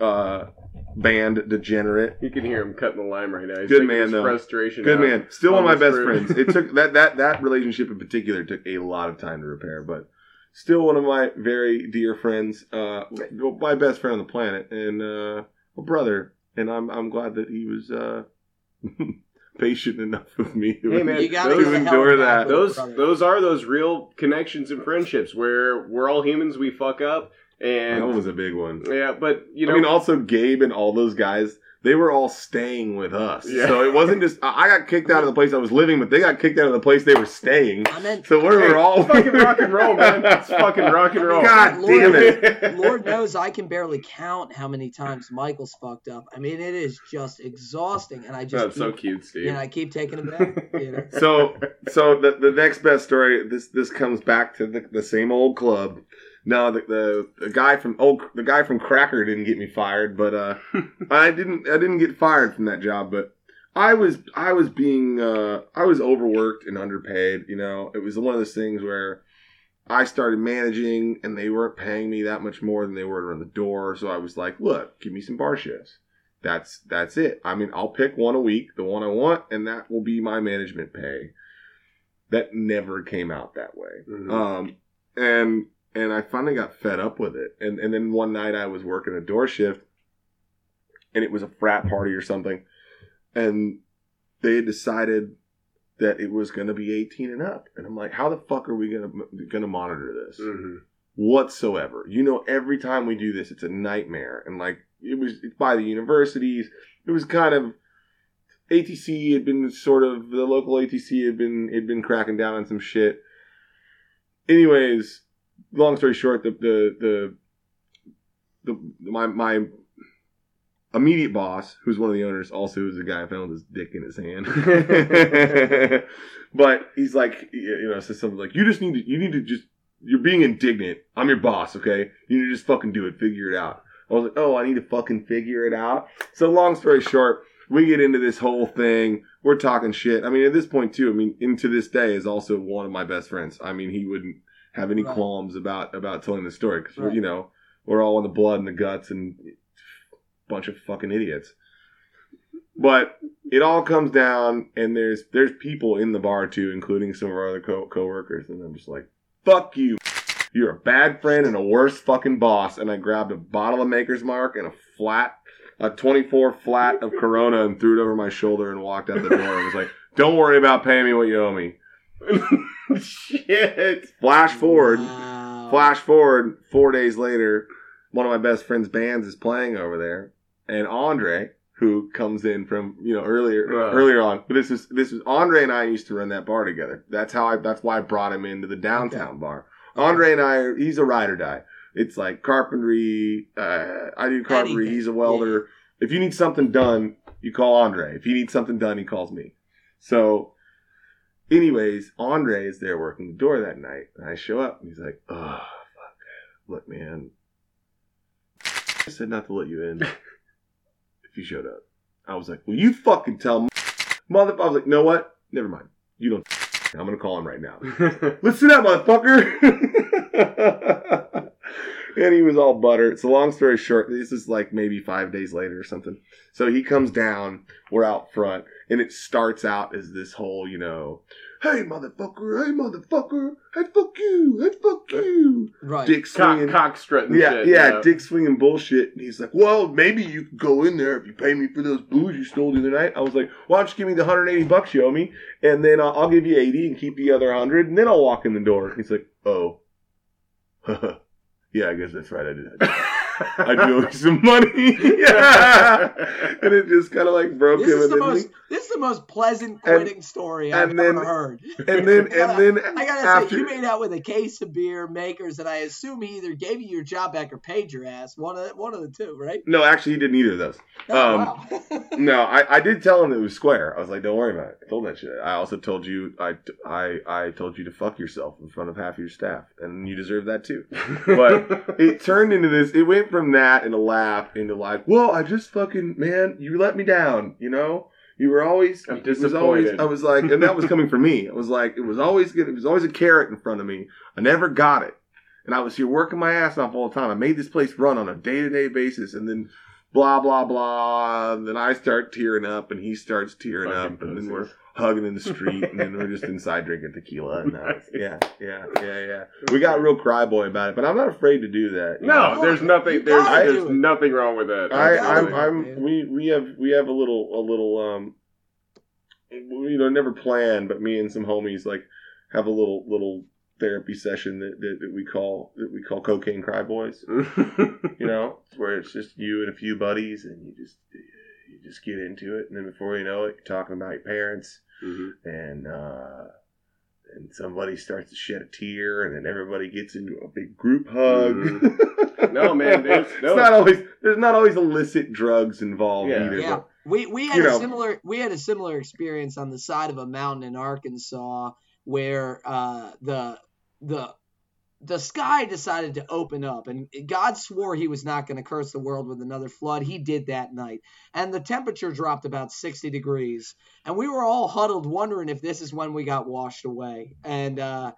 uh, band degenerate. you can hear him cutting the line right now. He's Good man, though. Frustration. Good man, still one of my best this friends. It took that that that relationship in particular took a lot of time to repair, but still one of my very dear friends, uh, my best friend on the planet, and uh, a brother. And I'm I'm glad that he was uh, patient enough with me to, Hey, man, You gotta those get the hell endure that. those those are those real connections and friendships where we're all humans. We fuck up, and that was a big one. yeah, but you know, I mean, also Gabe and all those guys. They were all staying with us, Yeah. so it wasn't just I I got kicked out of the place I was living, but they got kicked out of the place they were staying. I meant, So we Hey, were all fucking rock and roll, man. It's fucking rock and roll. God Lord, damn it! Lord knows I can barely count how many times Michael's fucked up. I mean, it is just exhausting, and I just That's so cute, Steve. you know, I keep taking him back. You know, so so the the next best story this this comes back to the, the same old club no the, the the guy from old the guy from cracker didn't get me fired but uh i didn't i didn't get fired from that job but i was i was being uh i was overworked and underpaid you know it was one of those things where i started managing and they weren't paying me that much more than they were run the door so i was like look give me some bar shifts that's that's it i mean i'll pick one a week the one i want and that will be my management pay that never came out that way. Mhm. Um, and and I finally got fed up with it. And and then one night I was working a door shift, and it was a frat party or something, and they had decided that it was going to be 18 and up. And I'm like, how the fuck are we going to going to monitor this? Mhm. whatsoever. You know, every time we do this, it's a nightmare. And like it was it's by the universities. It was kind of ATC had been sort of the local ATC had been had been cracking down on some shit. Anyways, long story short, the the the, the my my immediate boss, who's one of the owners, also is a guy I found his dick in his hand. but he's like, you know, says something like, "You just need to, you need to just, you're being indignant. I'm your boss, okay? You need to just fucking do it. Figure it out." I was like, "Oh, I need to fucking figure it out." So, long story short, we get into this whole thing. We're talking shit. I mean, at this point too. I mean, into this day is also one of my best friends. I mean, he wouldn't have any Right. qualms about about telling the story because Right. you know we're all in the blood and the guts and bunch of fucking idiots. But it all comes down, and there's there's people in the bar too, including some of our other co- coworkers, and I'm just like, "Fuck you! You're a bad friend and a worse fucking boss." And I grabbed a bottle of Maker's Mark and a flat, a 24 flat of Corona, and threw it over my shoulder and walked out the door. and was like, "Don't worry about paying me what you owe me." Shit. Flash forward, Wow. Flash forward four days later, one of my best friend's bands is playing over there, and Andre, who comes in from you know earlier Right. earlier on, but this is this is Andre and I used to run that bar together. That's how I that's why I brought him into the downtown bar. Andre and I, are, he's a ride or die. It's like carpentry. Uh, I do carpentry. Anything. He's a welder. If you need something done, you call Andre. If you need something done, he calls me. So, anyways, Andre is there working the door that night, and I show up, and he's like, "Oh, fuck, look, man, I said not to let you in if you showed up." I was like, "Well, you fucking tell m- mother." I was like, "Know what? Never mind. You don't. I'm gonna call him right now." Listen up, motherfucker. And he was all butter. It's so a long story short, this is like maybe five days later or something. So he comes down. We're out front, and it starts out as this whole, you know, hey motherfucker, hey motherfucker, hey fuck you, hey fuck you, right? Dick swinging, cock, cock strutting, yeah, shit, yeah, yeah, dick swinging bullshit. And he's like, well, maybe you could go in there if you pay me for those booze you stole the other night. I was like, why don't you give me the 180 bucks you owe me, and then I'll, I'll give you 80 and keep the other 100, and then I'll walk in the door. He's like, oh, yeah, I guess that's right, I did. Do owe you some money. yeah. And it just kind of like broke this him. Is the most, he, this is the most pleasant quitting story I've and then- ever heard. and then, and then I gotta after, say, you made out with a case of beer makers, and I assume he either gave you your job back or paid your ass. One of the, one of the two, right? no, actually, he did neither of those. Oh, Um, wow. No, I, I did tell him it was square. I was like, don't worry about it. I told that shit. I also told you I, I, I told you to fuck yourself in front of half your staff, and you deserve that too. But it turned into this. It went from that and a laugh into like, well, I just fucking man, you let me down. You know, you were always. I'm it was always. disappointed. I was like, and that was coming from me. It was like it was always good. It was always a carrot in front of me. I never got it, and I was here working my ass off all the time. I made this place run on a day to day basis, and then. Blah blah blah. And then I start tearing up, and he starts tearing Fucking up, and then we're hugging in the street, and then we're just inside drinking tequila. And that was, yeah, yeah, yeah, yeah. We got real cry boy about it, but I'm not afraid to do that. you know? no, there's nothing. There's, gotta there's nothing wrong with that. I, I'm, I'm, man. we, we have, we have a little, a little, um, you know, never planned, but me and some homies like have a little, little therapy session that, that, that we call, that we call cocaine cry boys. You know, where it's just you and a few buddies, and you just, you just get into it, and then before you know it, you're talking about your parents, Mhm. and uh, and somebody starts to shed a tear, and then everybody gets into a big group hug. Mm-hmm. No, man, there's- it's not always there's not always illicit drugs involved Yeah. either. Yeah, but- we we had you a know. similar we had a similar experience on the side of a mountain in Arkansas where uh, the the the sky decided to open up and God swore he was not going to curse the world with another flood. He did that night. And the temperature dropped about 60 degrees. And we were all huddled wondering if this is when we got washed away. And uh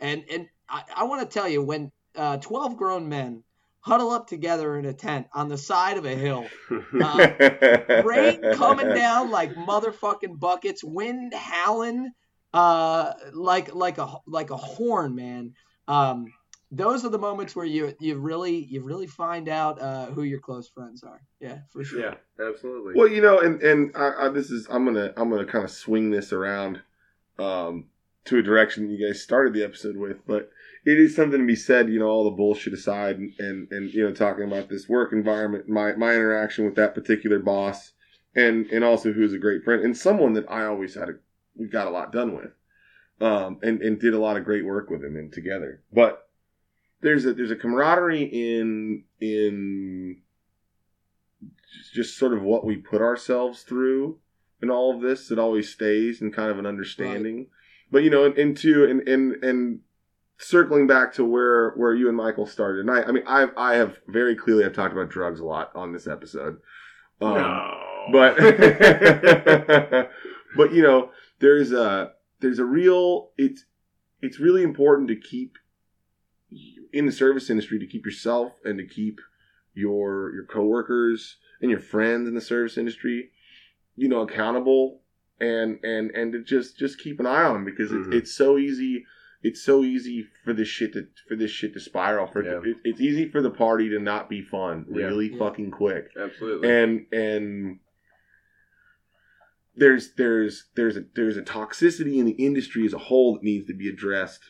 and and I, I want to tell you when uh 12 grown men huddle up together in a tent on the side of a hill Uh, rain coming down like motherfucking buckets, wind howling uh like like a like a horn, man. Um those are the moments where you you really you really find out uh who your close friends are. Yeah, for sure. yeah, absolutely. Well, you know, and and I, I, this is I'm gonna I'm gonna kind of swing this around um, to a direction you guys started the episode with, but it is something to be said. You know, all the bullshit aside, and and, and you know, talking about this work environment, my my interaction with that particular boss, and and also who's a great friend and someone that I always had a we got a lot done with, um, and and did a lot of great work with him and together, but. There's a there's a camaraderie in in just sort of what we put ourselves through in all of this it always stays and kind of an understanding but you know and, and two and, and and circling back to where where you and michael started and i i mean i i have very clearly i've talked about drugs a lot on this episode um, no. but but you know there's a there's a real it's it's really important to keep in the service industry to keep yourself and to keep your your coworkers and your friends in the service industry you know accountable and and and to just just keep an eye on them because Mhm. it, it's so easy it's so easy for this shit to for this shit to spiral for Yeah. it, it's easy for the party to not be fun really Yeah. fucking quick absolutely. and and there's there's there's a there's a toxicity in the industry as a whole that needs to be addressed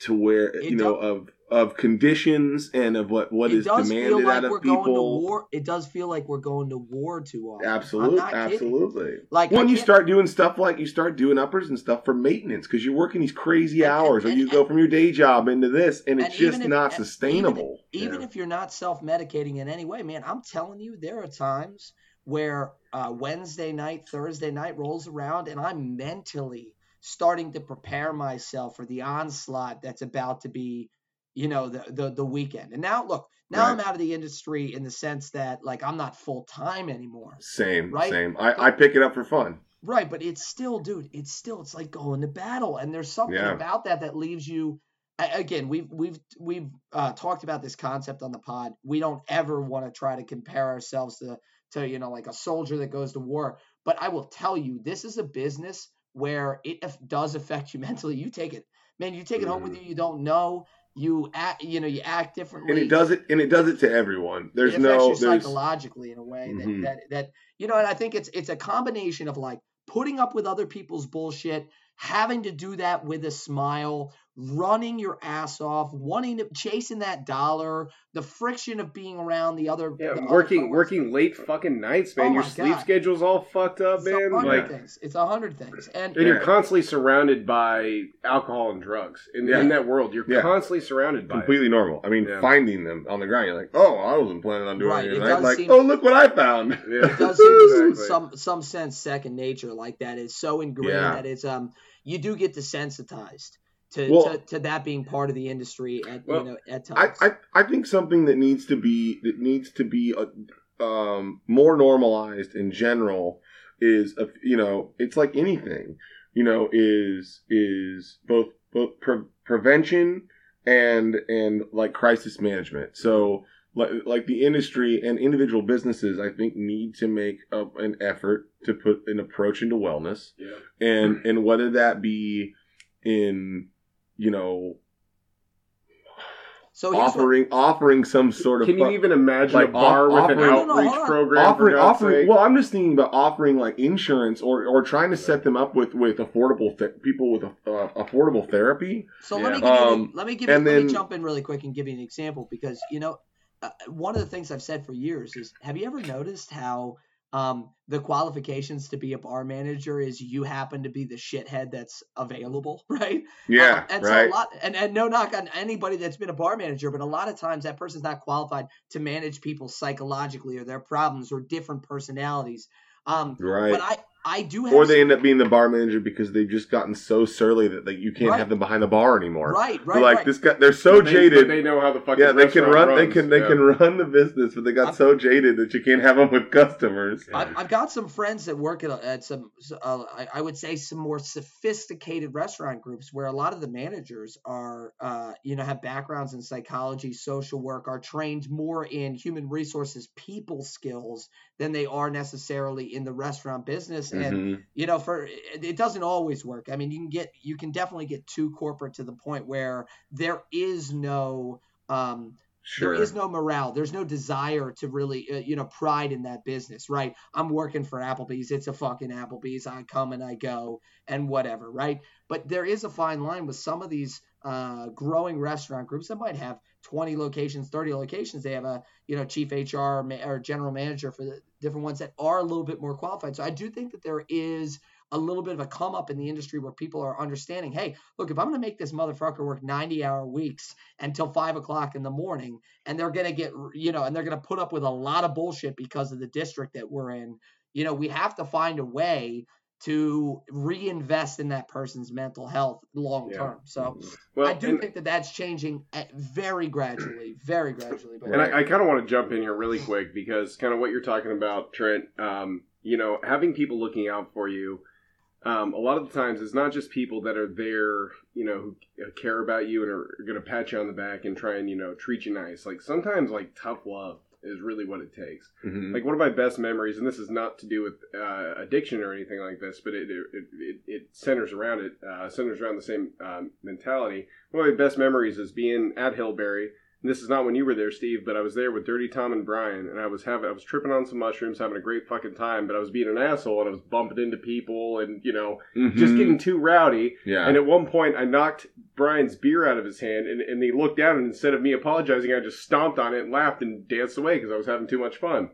to where It you know of of conditions and of what what it is does demanded feel like out of we're going to people war. It does feel like we're going to war too often. I'm absolutely kidding. absolutely Like when I you can't- start doing stuff like you start doing uppers and stuff for maintenance because you're working these crazy And- and- hours or and- you go from your day job into this and it's just if- not sustainable even Yeah. if you're not self-medicating in any way man i'm telling you there are times where uh, wednesday night thursday night rolls around and i'm mentally starting to prepare myself for the onslaught that's about to be you know the the, the weekend and now look now i'm out of the industry in the sense that like i'm not full-time anymore same Right? same I, I pick it up for fun Right, but it's still, dude, it's still, it's like going to battle. And there's something Yeah. about that that leaves you again, we've we've we've uh, talked about this concept on the pod. We don't ever want to try to compare ourselves to to you know like a soldier that goes to war. But I will tell you, this is a business where it does affect you mentally. You take it, man. You take it home with mm. you. You don't know. You act, you know, you act differently, and it does it, and it does it to everyone. There's it no you psychologically in a way that, mm-hmm. that that you know, and I think it's it's a combination of like putting up with other people's bullshit, having to do that with a smile, running your ass off, wanting to chasing that dollar, the friction of being around the other yeah, the working other working late fucking nights, man. Oh your sleep God. schedule's all fucked up, it's man. like things. It's a hundred things, and, and you're constantly surrounded by alcohol and drugs in, yeah. in that world. You're yeah. constantly surrounded by completely it. normal. I mean, finding them on the ground, you're like, oh, I wasn't planning on doing right. anything. It like, seem, oh, look what I found. It does seem exactly. some some sense second nature like that is so ingrained that it's um you do get desensitized to, well, to, to, that being part of the industry at well, you know at times. I, I, I think something that needs to be that needs to be a, um, more normalized in general is a, you know it's like anything you know is is both both pre- prevention and and like crisis management. So like like the industry and individual businesses, I think need to make a, an effort to put an approach into wellness, yeah. and and whether that be in you know, so offering what, offering some sort of. Can you even imagine like a bar off, with offering, an outreach no, no, program? Offering, offering. Well, I'm just thinking about offering like insurance or, or trying to set them up with with affordable th- people with uh, affordable therapy. So yeah. let me give um, you, let me give you, let then, me jump in really quick and give you an example because you know uh, one of the things I've said for years is have you ever noticed how um, the qualifications to be a bar manager is you happen to be the shithead that's available, right? Yeah, um, and right. So a lot, and, and no knock on anybody that's been a bar manager, but a lot of times that person's not qualified to manage people psychologically or their problems or different personalities. Um, right. But I, I do Or they end up being the bar manager because they've just gotten so surly that like, you can't right. have them behind the bar anymore. Right, right. They're like right. this guy, they're so they, jaded. They know how the fucking yeah. They can run. Runs. They can. They yeah. can run the business, but they got I'm, so jaded that you can't have them with customers. I've, I've got some friends that work at, at some. Uh, I, I, would say some more sophisticated restaurant groups where a lot of the managers are, uh, you know, have backgrounds in psychology, social work, are trained more in human resources, people skills than they are necessarily in the restaurant business, mm-hmm. and you know for it doesn't always work. I mean, you can get you can definitely get too corporate to the point where there is no um, Sure. There is no morale. There's no desire to really, uh, you know, pride in that business, right? I'm working for Applebee's. It's a fucking Applebee's. I come and I go and whatever, right? But there is a fine line with some of these uh, growing restaurant groups that might have 20 locations, 30 locations. They have a, you know, chief HR or general manager for the different ones that are a little bit more qualified. So I do think that there is a little bit of a come up in the industry where people are understanding, hey, look, if I'm going to make this motherfucker work 90 hour weeks until five o'clock in the morning, and they're going to get, you know, and they're going to put up with a lot of bullshit because of the district that we're in, you know, we have to find a way to reinvest in that person's mental health long term. Yeah. So mm-hmm. well, I do and, think that that's changing very gradually, very gradually. But and I, I kind of want to jump in here really quick because kind of what you're talking about, Trent. Um, you know, having people looking out for you um, a lot of the times it's not just people that are there, you know, who care about you and are going to pat you on the back and try and you know treat you nice. Like sometimes like tough love is really what it takes. Mm-hmm. Like one of my best memories, and this is not to do with uh, addiction or anything like this, but it it, it, it centers around it, uh, centers around the same um, mentality. One of my best memories is being at Hillberry and this is not when you were there, Steve, but I was there with Dirty Tom and Brian, and I was having I was tripping on some mushrooms, having a great fucking time, but I was being an asshole and I was bumping into people and you know mm-hmm. just getting too rowdy. Yeah. And at one point, I knocked Brian's beer out of his hand, and, and he looked down, and instead of me apologizing, I just stomped on it and laughed and danced away because I was having too much fun.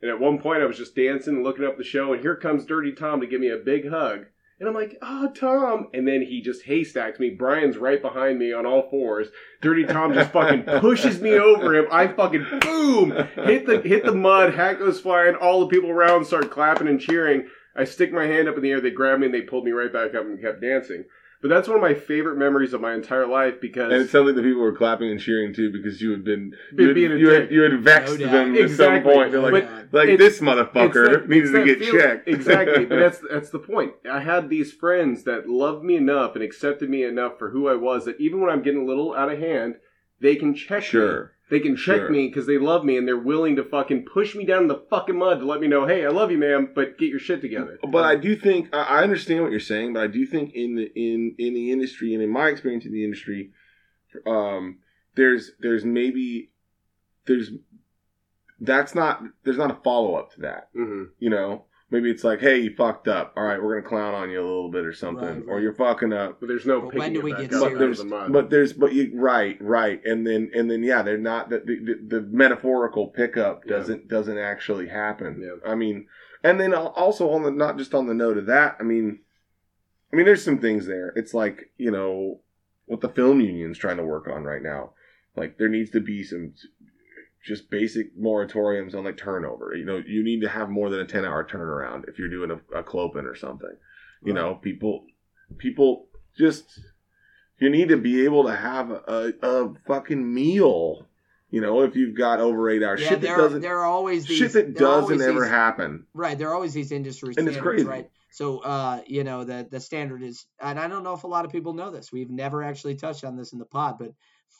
And at one point, I was just dancing, looking up the show, and here comes Dirty Tom to give me a big hug. And I'm like, oh, Tom. And then he just haystacks me. Brian's right behind me on all fours. Dirty Tom just fucking pushes me over him. I fucking boom hit the hit the mud. Hat goes flying. All the people around start clapping and cheering. I stick my hand up in the air. They grab me and they pulled me right back up and kept dancing. But that's one of my favorite memories of my entire life because and it's something that people were clapping and cheering too because you had been Been you had, being a you had, you had vexed No doubt. them at some point. They're like, But like this motherfucker that- needed it's to get feeling- checked. exactly, but that's that's the point. I had these friends that loved me enough and accepted me enough for who I was that even when I'm getting a little out of hand, they can check me. They can check Sure. me because they love me and they're willing to fucking push me down in the fucking mud to let me know, hey, I love you, ma'am, but get your shit together. But I do think I understand what you're saying, but I do think in the in in the industry and in my experience in the industry, um, there's there's maybe there's that's not there's not a follow up to that. hmm You know, maybe it's like, hey, you fucked up. All right, we're gonna clown on you a little bit or something, Right, or you're fucking up. But there's no But when do we get up But of there's the mud. but there's but you right right and then and then yeah they're not the the, the metaphorical pickup doesn't doesn't actually happen. Yeah. I mean, and then also on the not just on the note of that. I mean, I mean there's some things there. It's like you know what the film union's trying to work on right now. Like there needs to be some just basic moratoriums on like turnover. You know, you need to have more than a ten hour turnaround if you're doing a, a clopen or something. You Right. know, people people just you need to be able to have a, a fucking meal. You know, if you've got over eight hours, Yeah, shit that there, doesn't there are always these, shit that doesn't ever these- happen. Right, there are always these industry And it's crazy. right? So, uh, you know, the the standard is, and I don't know if a lot of people know this. We've never actually touched on this in the pod, but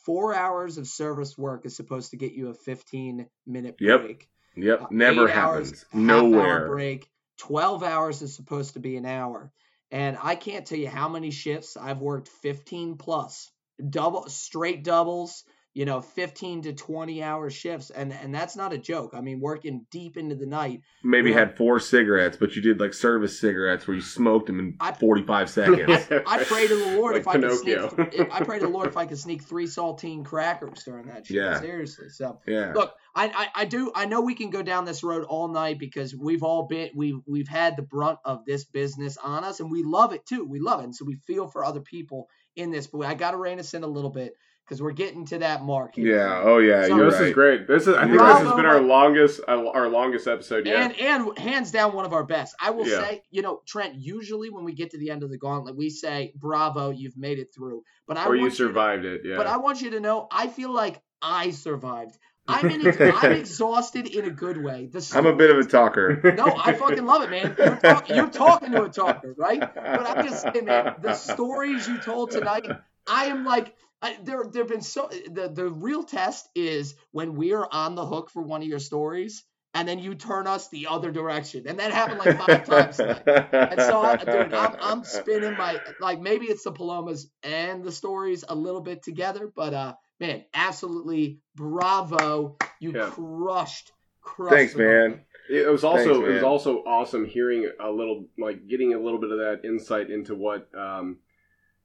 four hours of service work is supposed to get you a 15 minute Yep. break. Yep, Uh, never hours, happens. Nowhere. break. 12 hours is supposed to be an hour. And I can't tell you how many shifts I've worked 15 plus, double straight doubles, you know, 15 to 20 hour shifts. And and that's not a joke. I mean, working deep into the night. Maybe had four cigarettes, but you did like service cigarettes where you smoked them in I- 45 seconds. I pray to the Lord Like if I could Pinocchio. sneak. if- I pray to the Lord if I could sneak three saltine crackers during that shit. Yeah. Seriously. So yeah. look, I, I I do I know we can go down this road all night because we've all been we've we've had the brunt of this business on us and we love it too. We love it, and so we feel for other people in this. But I got to rein us in a little bit because we're getting to that mark. here. Yeah. Oh, yeah. So- You're this right. is great. This is I think Bravo, this has been our longest uh, our longest episode yet. And and hands down one of our best. I will Yeah. say, you know, Trent. Usually when we get to the end of the gauntlet, we say, "Bravo, you've made it through." But I or you want to- survived it, yeah. But I want you to know, I feel like I survived. I'm in, I'm exhausted in a good way. The I'm a bit of a talker. no, I fucking love it, man. You're, talk, you're talking to a talker, right? But I'm just saying, man, the stories you told tonight, I am like, I, there, there've been so. The the real test is when we're on the hook for one of your stories, and then you turn us the other direction, and that happened like five times tonight. And so, I, dude, I'm, I'm spinning my like maybe it's the Palomas and the stories a little bit together, but uh, man, absolutely bravo! You Yeah. crushed, crushed. Thanks, man. gauntlet. It was also Thanks, it was also awesome hearing a little like getting a little bit of that insight into what um,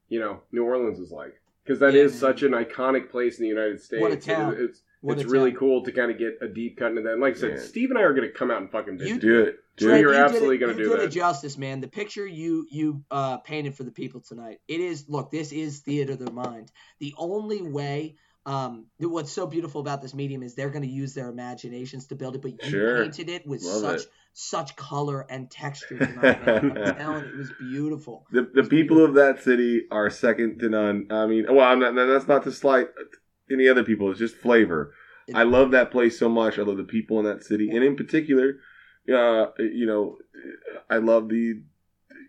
you know New Orleans is like because that is Yeah, man. such an iconic place in the United States. What a and town. It's What it's a really town. cool to kind of get a deep cut into that. And like I said, Yeah. Steve and I are going to come out and fucking visit. You- Do it. Do Trent, it. You're you absolutely gonna you do did that. it justice, man. The picture you you uh, painted for the people tonight. It is look. This is theater of the mind. The only way. Um, what's so beautiful about this medium is they're going to use their imaginations to build it, but you Sure. painted it with Love such it. such color and texture. I'm telling you, it was beautiful. The, the people of that city are second to none. I mean, well, I'm not, that's not to slight any other people. It's just flavor. I love that place so much. I love the people in that city, and in particular, uh, you know, I love the,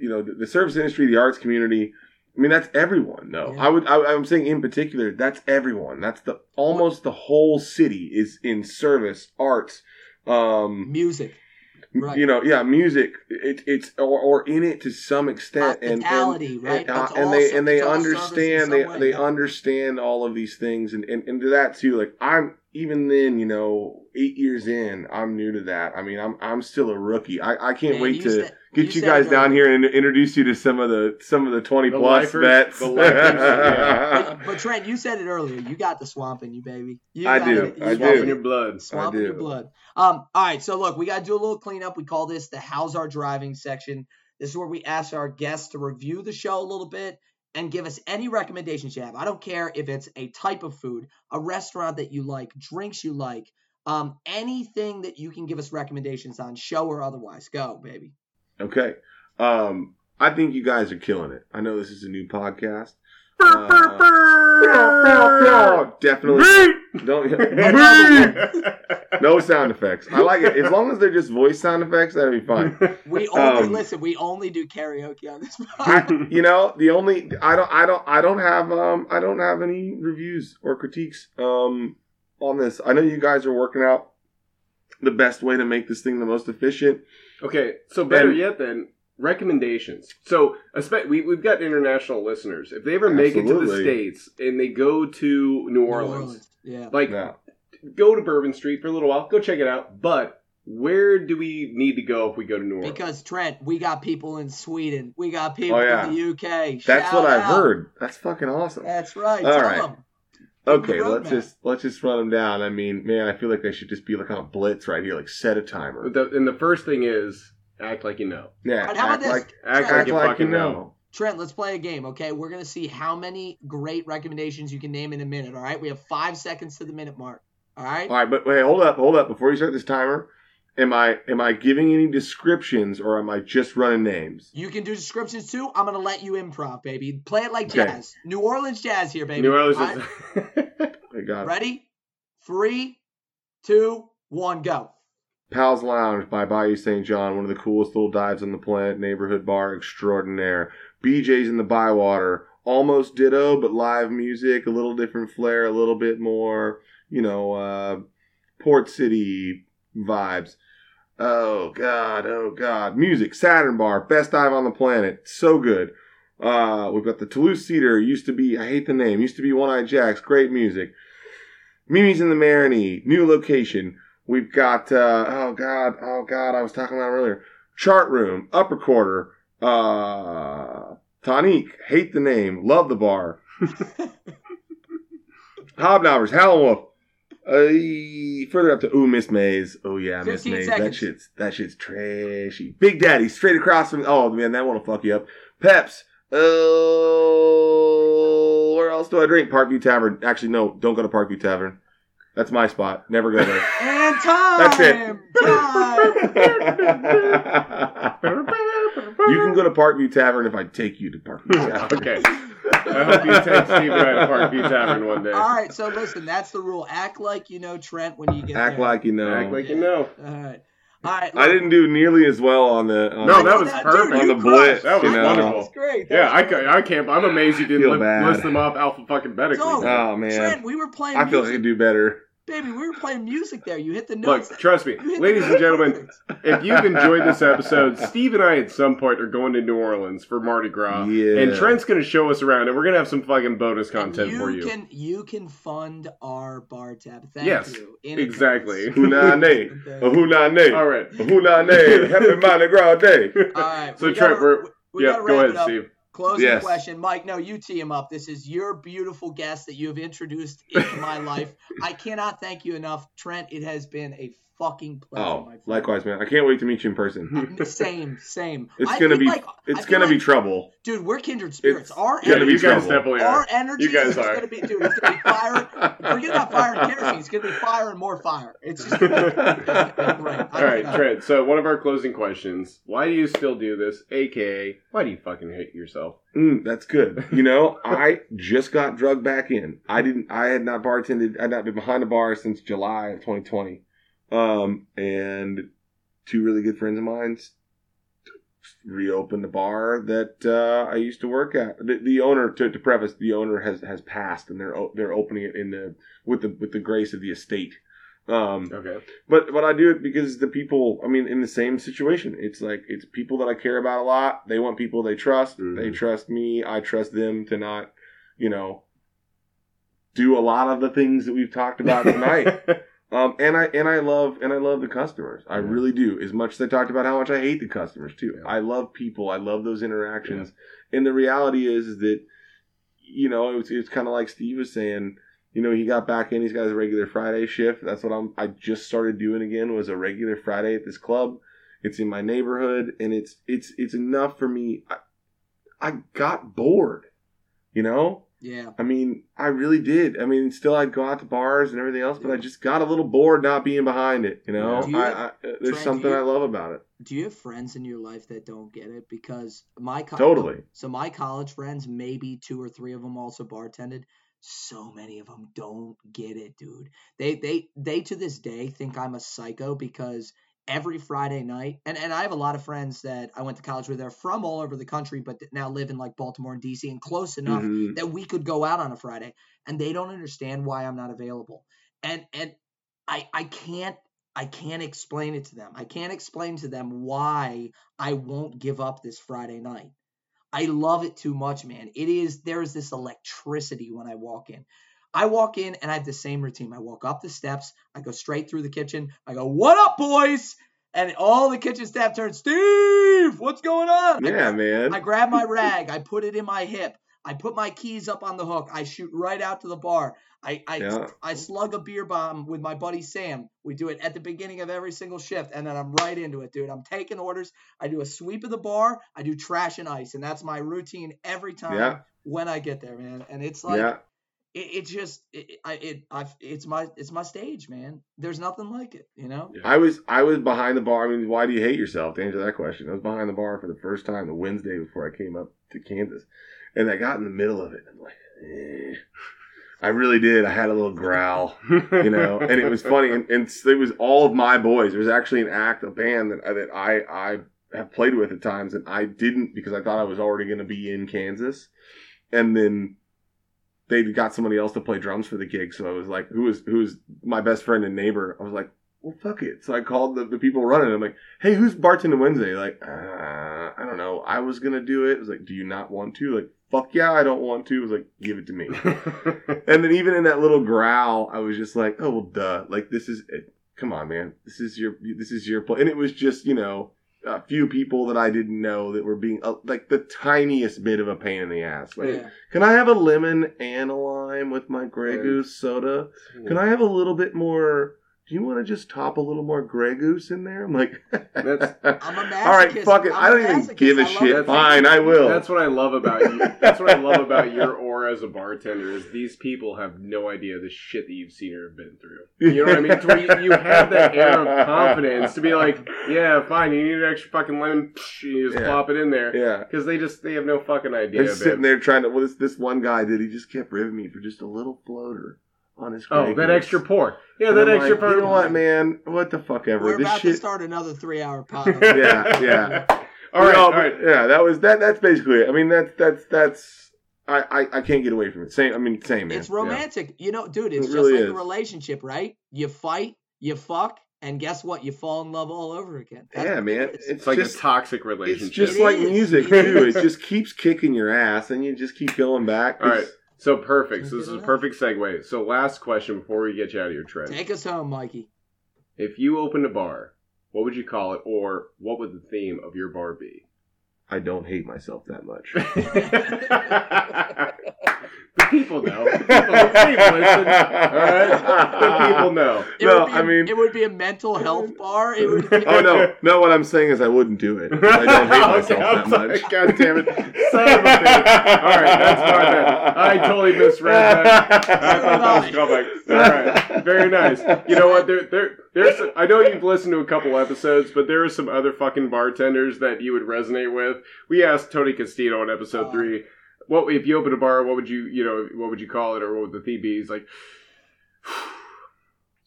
you know, the, the service industry, the arts community. I mean, that's everyone. No, Yeah. I would. I, I'm saying in particular, that's everyone. That's the almost the whole city is in service, arts. Um, Music, Right. you know, yeah, music. It, it's or, or in it to some extent, and and, right? and, uh, and they and they it's all service in understand they way, they yeah. understand all of these things, and, and and to that too. Like I'm even then, you know, eight years in, I'm new to that. I mean, I'm I'm still a rookie. I, I can't Man, wait to get you you guys down earlier. here and introduce you to some of the some of the twenty The plus lifers, vets. the lifers, yeah. But, but Trent, you said it earlier. You got the swamp in you, baby. You I got do, it. You I got do. in your blood. Swamp I in your blood. Um, all right, so look, we got to do a little cleanup. We call this the How's Our Driving section. This is where we ask our guests to review the show a little bit and give us any recommendations you have. I don't care if it's a type of food, a restaurant that you like, drinks you like, um, anything that you can give us recommendations on, show or otherwise. Go, baby. Okay. Um, I think you guys are killing it. I know this is a new podcast. Uh, definitely don't no sound effects. I like it as long as they're just voice sound effects. That'd be fine. We only um, listen. We only do karaoke on this. I, you know, the only I don't I don't I don't have um I don't have any reviews or critiques um on this. I know you guys are working out the best way to make this thing the most efficient. Okay, so better and, yet, then recommendations. So, we we've got international listeners. If they ever make it to the states and they go to New Orleans, New Orleans. yeah, like yeah. go to Bourbon Street for a little while, go check it out. But where do we need to go if we go to New Orleans? Because Trent, we got people in Sweden, we got oh, people oh, yeah. in the UK. That's what I've heard. That's fucking awesome. That's right. All Tell right. Them. Okay, let's just let's just run them down. I mean, man, I feel like they should just be like on a blitz right here, like set a timer. The, and the first thing is Act like you know. Yeah. Right, how about this? Like, act Trent, like you like fucking you know. know. Trent, let's play a game, okay? We're gonna see how many great recommendations you can name in a minute. All right, we have five seconds to the minute mark. All right. All right, but wait, hold up, hold up. Before you start this timer, am I am I giving any descriptions or am I just running names? You can do descriptions too. I'm gonna let you improv, baby. Play it like okay. jazz. New Orleans jazz here, baby. New Orleans. Right? I got it. Ready? Three, two, one, go. Pal's Lounge by Bayou St. John, one of the coolest little dives on the planet, neighborhood bar extraordinaire. BJ's in the Bywater, almost ditto, but live music, a little different flair, a little bit more, you know, uh, Port City vibes. Oh God, oh God, music, Saturn Bar, best dive on the planet, so good. Uh, we've got the Toulouse Theatre, used to be, I hate the name, used to be One Eye Jacks, great music. Mimi's in the Marigny, new location. We've got uh, oh god, oh god, I was talking about earlier. Chart Room, Upper Quarter, uh, Tonique, hate the name, love the bar. Hobnobbers, Howlin' Wolf. Uh, further up to ooh Ms. Mae's. Oh yeah, Ms. Mae's. Seconds. That shit's that shit's trashy. Big Daddy, straight across from. Oh man, that one'll fuck you up. Peps. Oh, uh, where else do I drink? Parkview Tavern. Actually, no, don't go to Parkview Tavern. That's my spot. Never go there. and time. That's it. you can go to Parkview Tavern if I take you to Parkview Tavern. okay. I hope you take Steve right to Parkview Tavern one day. All right. So listen, that's the rule. Act like you know Trent when you get Act there. like you know. Act like you know. All right. All right, I didn't do nearly as well on the. On no, that was that, perfect dude, on the blitz. That was you know? wonderful. That was great. That yeah, was I, I can't. I'm amazed you didn't li- list them off alpha fucking betically. oh man, Trent, we were playing. I feel like I could do better. Baby, we were playing music there. You hit the notes. Look, trust me, ladies and gentlemen, if you've enjoyed this episode, Steve and I at some point are going to New Orleans for Mardi Gras. Yeah. And Trent's going to show us around, and we're going to have some fucking bonus content you for you. Can, you can fund our bar tab. Thank yes, you. exactly. Hunane. A hunane. All right. A hunane. Happy Mardi Gras day. All right. So, Trent, we're. We yeah, go ahead, Steve. Closing yes. question, Mike. No, you tee him up. This is your beautiful guest that you have introduced into my life. I cannot thank you enough, Trent. It has been a fucking pleasure. Oh, likewise, man. I can't wait to meet you in person. same, same. It's gonna be like, it's gonna like, be trouble, dude. We're kindred spirits. It's our energy, you guys definitely our are. energy you guys is are. gonna be, dude. It's gonna be fire. Forget about fire and kerosene. It's gonna be fire and more fire. It's just gonna be, it's gonna be great. All right, Trent. So one of our closing questions: Why do you still do this? AKA, why do you fucking hate yourself? Mm, that's good. You know, I just got drugged back in. I didn't. I had not bartended. I had not been behind the bar since July of 2020. Um, and two really good friends of mine reopened the bar that uh, I used to work at. The, the owner, to, to, preface, the owner has has passed, and they're they're opening it in the with the with the grace of the estate. Um, okay. But but I do it because the people. I mean, in the same situation, it's like it's people that I care about a lot. They want people they trust. Mm-hmm. They trust me. I trust them to not, you know, do a lot of the things that we've talked about tonight. Um, and I and I love and I love the customers. I really do. As much as I talked about how much I hate the customers too. Yeah. I love people. I love those interactions. Yeah. And the reality is, is that you know it's it's kind of like Steve was saying. You know, he got back in. He's got his regular Friday shift. That's what I'm. I just started doing again. Was a regular Friday at this club. It's in my neighborhood, and it's it's it's enough for me. I, I got bored. You know, Yeah. I mean, I really did. I mean, still I'd go out to bars and everything else, but I just got a little bored not being behind it. You know, you I, have, I, uh, there's Trent, something you, I love about it. Do you have friends in your life that don't get it? Because my co- totally. So my college friends, maybe two or three of them also bartended. So many of them don't get it, dude. They they they to this day think I'm a psycho because every Friday night, and, and I have a lot of friends that I went to college with. They're from all over the country, but now live in like Baltimore and DC and close enough mm-hmm. that we could go out on a Friday. And they don't understand why I'm not available. And and I I can't I can't explain it to them. I can't explain to them why I won't give up this Friday night. I love it too much, man. It is there is this electricity when I walk in. I walk in and I have the same routine. I walk up the steps, I go straight through the kitchen. I go, "What up, boys?" And all the kitchen staff turn, "Steve, what's going on?" Yeah, I, man. I grab my rag, I put it in my hip. I put my keys up on the hook. I shoot right out to the bar. I I, yeah. I slug a beer bomb with my buddy Sam. We do it at the beginning of every single shift, and then I'm right into it, dude. I'm taking orders. I do a sweep of the bar. I do trash and ice, and that's my routine every time yeah. when I get there, man. And it's like. Yeah. It, it just it, I it I it's my it's my stage, man. There's nothing like it, you know. I was I was behind the bar. I mean, why do you hate yourself? To answer that question, I was behind the bar for the first time the Wednesday before I came up to Kansas, and I got in the middle of it. I'm like, eh. I really did. I had a little growl, you know, and it was funny. And, and, it was all of my boys. There was actually an act, a band that that I I have played with at times, and I didn't because I thought I was already going to be in Kansas, and then they got somebody else to play drums for the gig. So I was like, who was who my best friend and neighbor? I was like, well, fuck it. So I called the, the people running. I'm like, hey, who's bartending Wednesday? Like, uh, I don't know. I was gonna do it. I was like, do you not want to? Like, fuck yeah, I don't want to. I was like, give it to me. and then even in that little growl, I was just like, oh well, duh. Like this is it. Come on, man. This is your this is your play. And it was just you know a few people that I didn't know that were being uh, like the tiniest bit of a pain in the ass. Like, yeah. can I have a lemon and a lime with my Grey Goose soda? Can I have a little bit more? Do you want to just top a little more Grey Goose in there? I'm like, that's, I'm a all right, fuck it. I'm I do not even give a shit. Fine, I will. That's what I love about you. That's what I love about your aura as a bartender is these people have no idea the shit that you've seen or have been through. You know what I mean? It's where you, you, have that air of confidence to be like, yeah, fine. You need an extra fucking lemon. You just yeah. plop it in there. Yeah. Because they just they have no fucking idea. They're sitting there trying to. Well, this this one guy did. He just kept ribbing me for just a little floater on his. Oh, that extra pour. Yeah, that extra like, pour. You know what, man? What the fuck ever. We're this about shit... to start another three-hour pod. yeah, yeah. all right, all right. Yeah, that was that. That's basically it. I mean, that's that's that's. I, I, I can't get away from it. Same. I mean, same. Man. It's romantic. Yeah. You know, dude. It's it just really like is. a relationship, right? You fight, you fuck, and guess what? You fall in love all over again. That's yeah, man. It's, it's like just, a toxic relationship. It's just it like is. music too. it just keeps kicking your ass, and you just keep going back. All right. So perfect. So this is a perfect segue. So last question before we get you out of your trip. Take us home, Mikey. If you opened a bar, what would you call it, or what would the theme of your bar be? I don't hate myself that much. The people know. The people, people listen. All right, the people know. It no, I mean it would be a mental health bar. It would. Be, oh no, no. What I'm saying is I wouldn't do it. I don't hate myself that much. God damn it, son of a bitch! All right, that's my bad. I totally misread that. I thought that. All right, very nice. You know what? There, there, there's. I know you've listened to a couple episodes, but there are some other fucking bartenders that you would resonate with. We asked Tony Castillo on episode uh, three what if you open a bar? What would you you know what would you call it or what would the theme be? He's like.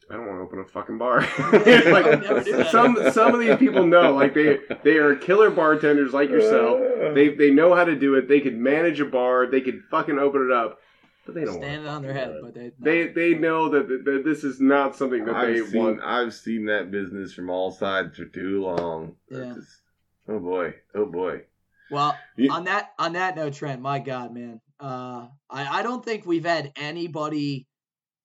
I don't want to open a fucking bar. like some some of these people know, like they they are killer bartenders like yourself. They they know how to do it. They could manage a bar. They could fucking open it up. But they don't stand it on their head. But they they, they know that, that this is not something that I've they seen, want. I've seen that business from all sides for too long. Yeah. Just, oh boy. Oh boy. Well, on that on that note, Trent, my God, man, uh, I I don't think we've had anybody.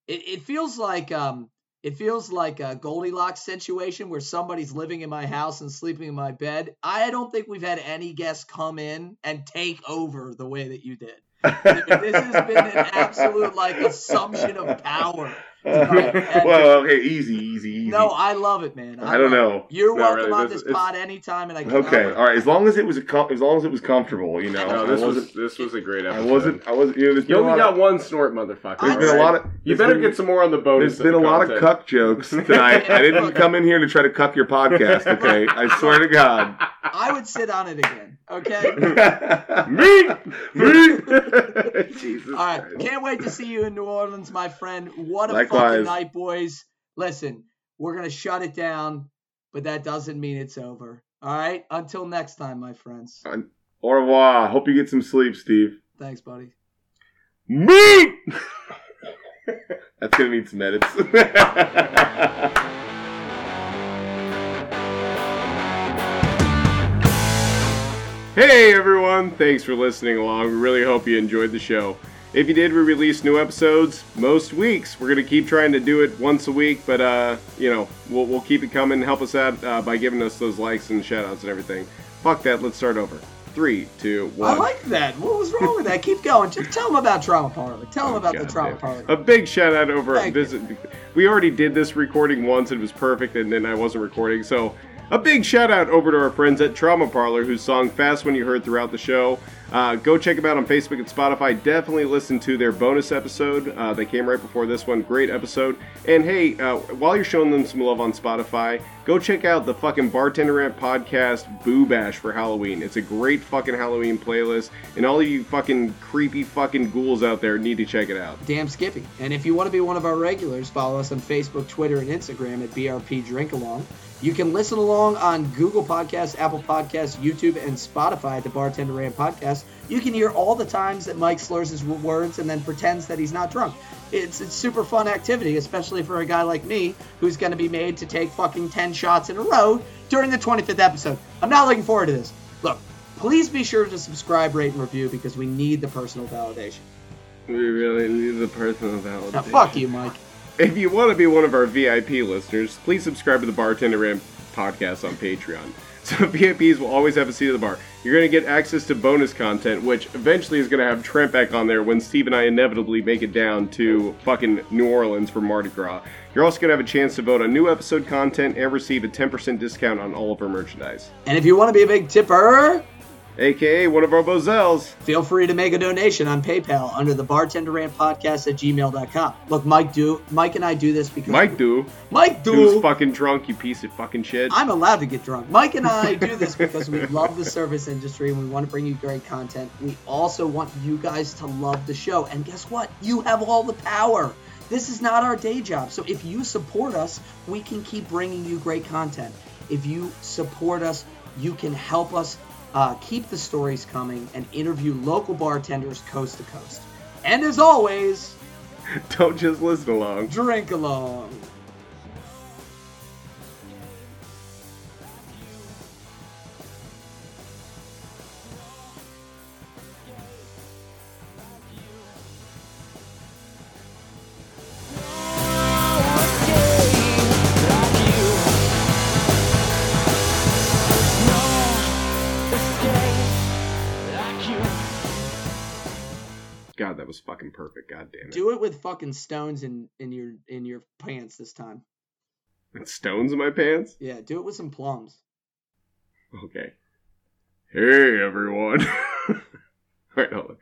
It, it feels like um, it feels like a Goldilocks situation where somebody's living in my house and sleeping in my bed. I don't think we've had any guests come in and take over the way that you did. this has been an absolute like assumption of power. well, okay, easy, easy, easy. No, I love it, man. I, I don't know. You're no, welcome really, on this, this pod anytime, and I. Can okay, all right. As long as it was a com- as long as it was comfortable, you know. No, this was this was a great episode. I wasn't. I wasn't. You, know, you only got of, one snort, motherfucker. There's been a lot of. You better been, get some more on the bonus. There's been a lot of cuck jokes tonight. I didn't come in here to try to cuck your podcast. Okay, I swear to God. I would sit on it again. Okay. me, me. Jesus. All right. Christ. Can't wait to see you in New Orleans, my friend. What a Likewise. fucking night, boys. Listen, we're gonna shut it down, but that doesn't mean it's over. All right. Until next time, my friends. Au revoir. Hope you get some sleep, Steve. Thanks, buddy. Me. That's gonna need some edits. Hey everyone, thanks for listening along. We really hope you enjoyed the show. If you did, we release new episodes most weeks. We're gonna keep trying to do it once a week, but uh, you know, we'll, we'll keep it coming. Help us out uh, by giving us those likes and shoutouts and everything. Fuck that. Let's start over. Three, two, one. I like that. What was wrong with that? Keep going. Just tell them about Trauma Parlor. Tell them oh, about God the Trauma Parlor. A big shout out over Thank visit. You. We already did this recording once. It was perfect, and then I wasn't recording. So a big shout out over to our friends at Trauma Parlor, whose song Fast When You Heard throughout the show. Uh, go check them out on Facebook and Spotify. Definitely listen to their bonus episode. Uh, they came right before this one. Great episode. And hey, uh, while you're showing them some love on Spotify, go check out the fucking Bartender Rant podcast Boo Bash for Halloween. It's a great fucking Halloween playlist. And all you fucking creepy fucking ghouls out there need to check it out. Damn Skippy. And if you want to be one of our regulars, follow us on Facebook, Twitter, and Instagram at BRP Drink Along. You can listen along on Google Podcasts, Apple Podcasts, YouTube, and Spotify at the Bartender Rant Podcast. You can hear all the times that Mike slurs his words and then pretends that he's not drunk. It's a super fun activity, especially for a guy like me who's going to be made to take fucking 10 shots in a row during the 25th episode. I'm not looking forward to this. Look, please be sure to subscribe, rate, and review because we need the personal validation. We really need the personal validation. Now, fuck you, Mike. If you want to be one of our VIP listeners, please subscribe to the Bartender Rant podcast on Patreon. So VIPs will always have a seat at the bar. You're going to get access to bonus content, which eventually is going to have Trent back on there when Steve and I inevitably make it down to fucking New Orleans for Mardi Gras. You're also going to have a chance to vote on new episode content and receive a 10% discount on all of our merchandise. And if you want to be a big tipper, aka one of our Bozels. Feel free to make a donation on PayPal under the bartender rant podcast at gmail.com. Look, Mike do Mike and I do this because Mike do. Mike do Who's fucking drunk, you piece of fucking shit. I'm allowed to get drunk. Mike and I do this because we love the service industry and we want to bring you great content. We also want you guys to love the show. And guess what? You have all the power. This is not our day job. So if you support us, we can keep bringing you great content. If you support us, you can help us uh, keep the stories coming, and interview local bartenders coast to coast. And as always, don't just listen along, drink along. Fucking perfect. God damn it. Do it with fucking stones in in your in your pants this time. With stones in my pants? Yeah, do it with some plums. Okay. Hey everyone. All right, hold on.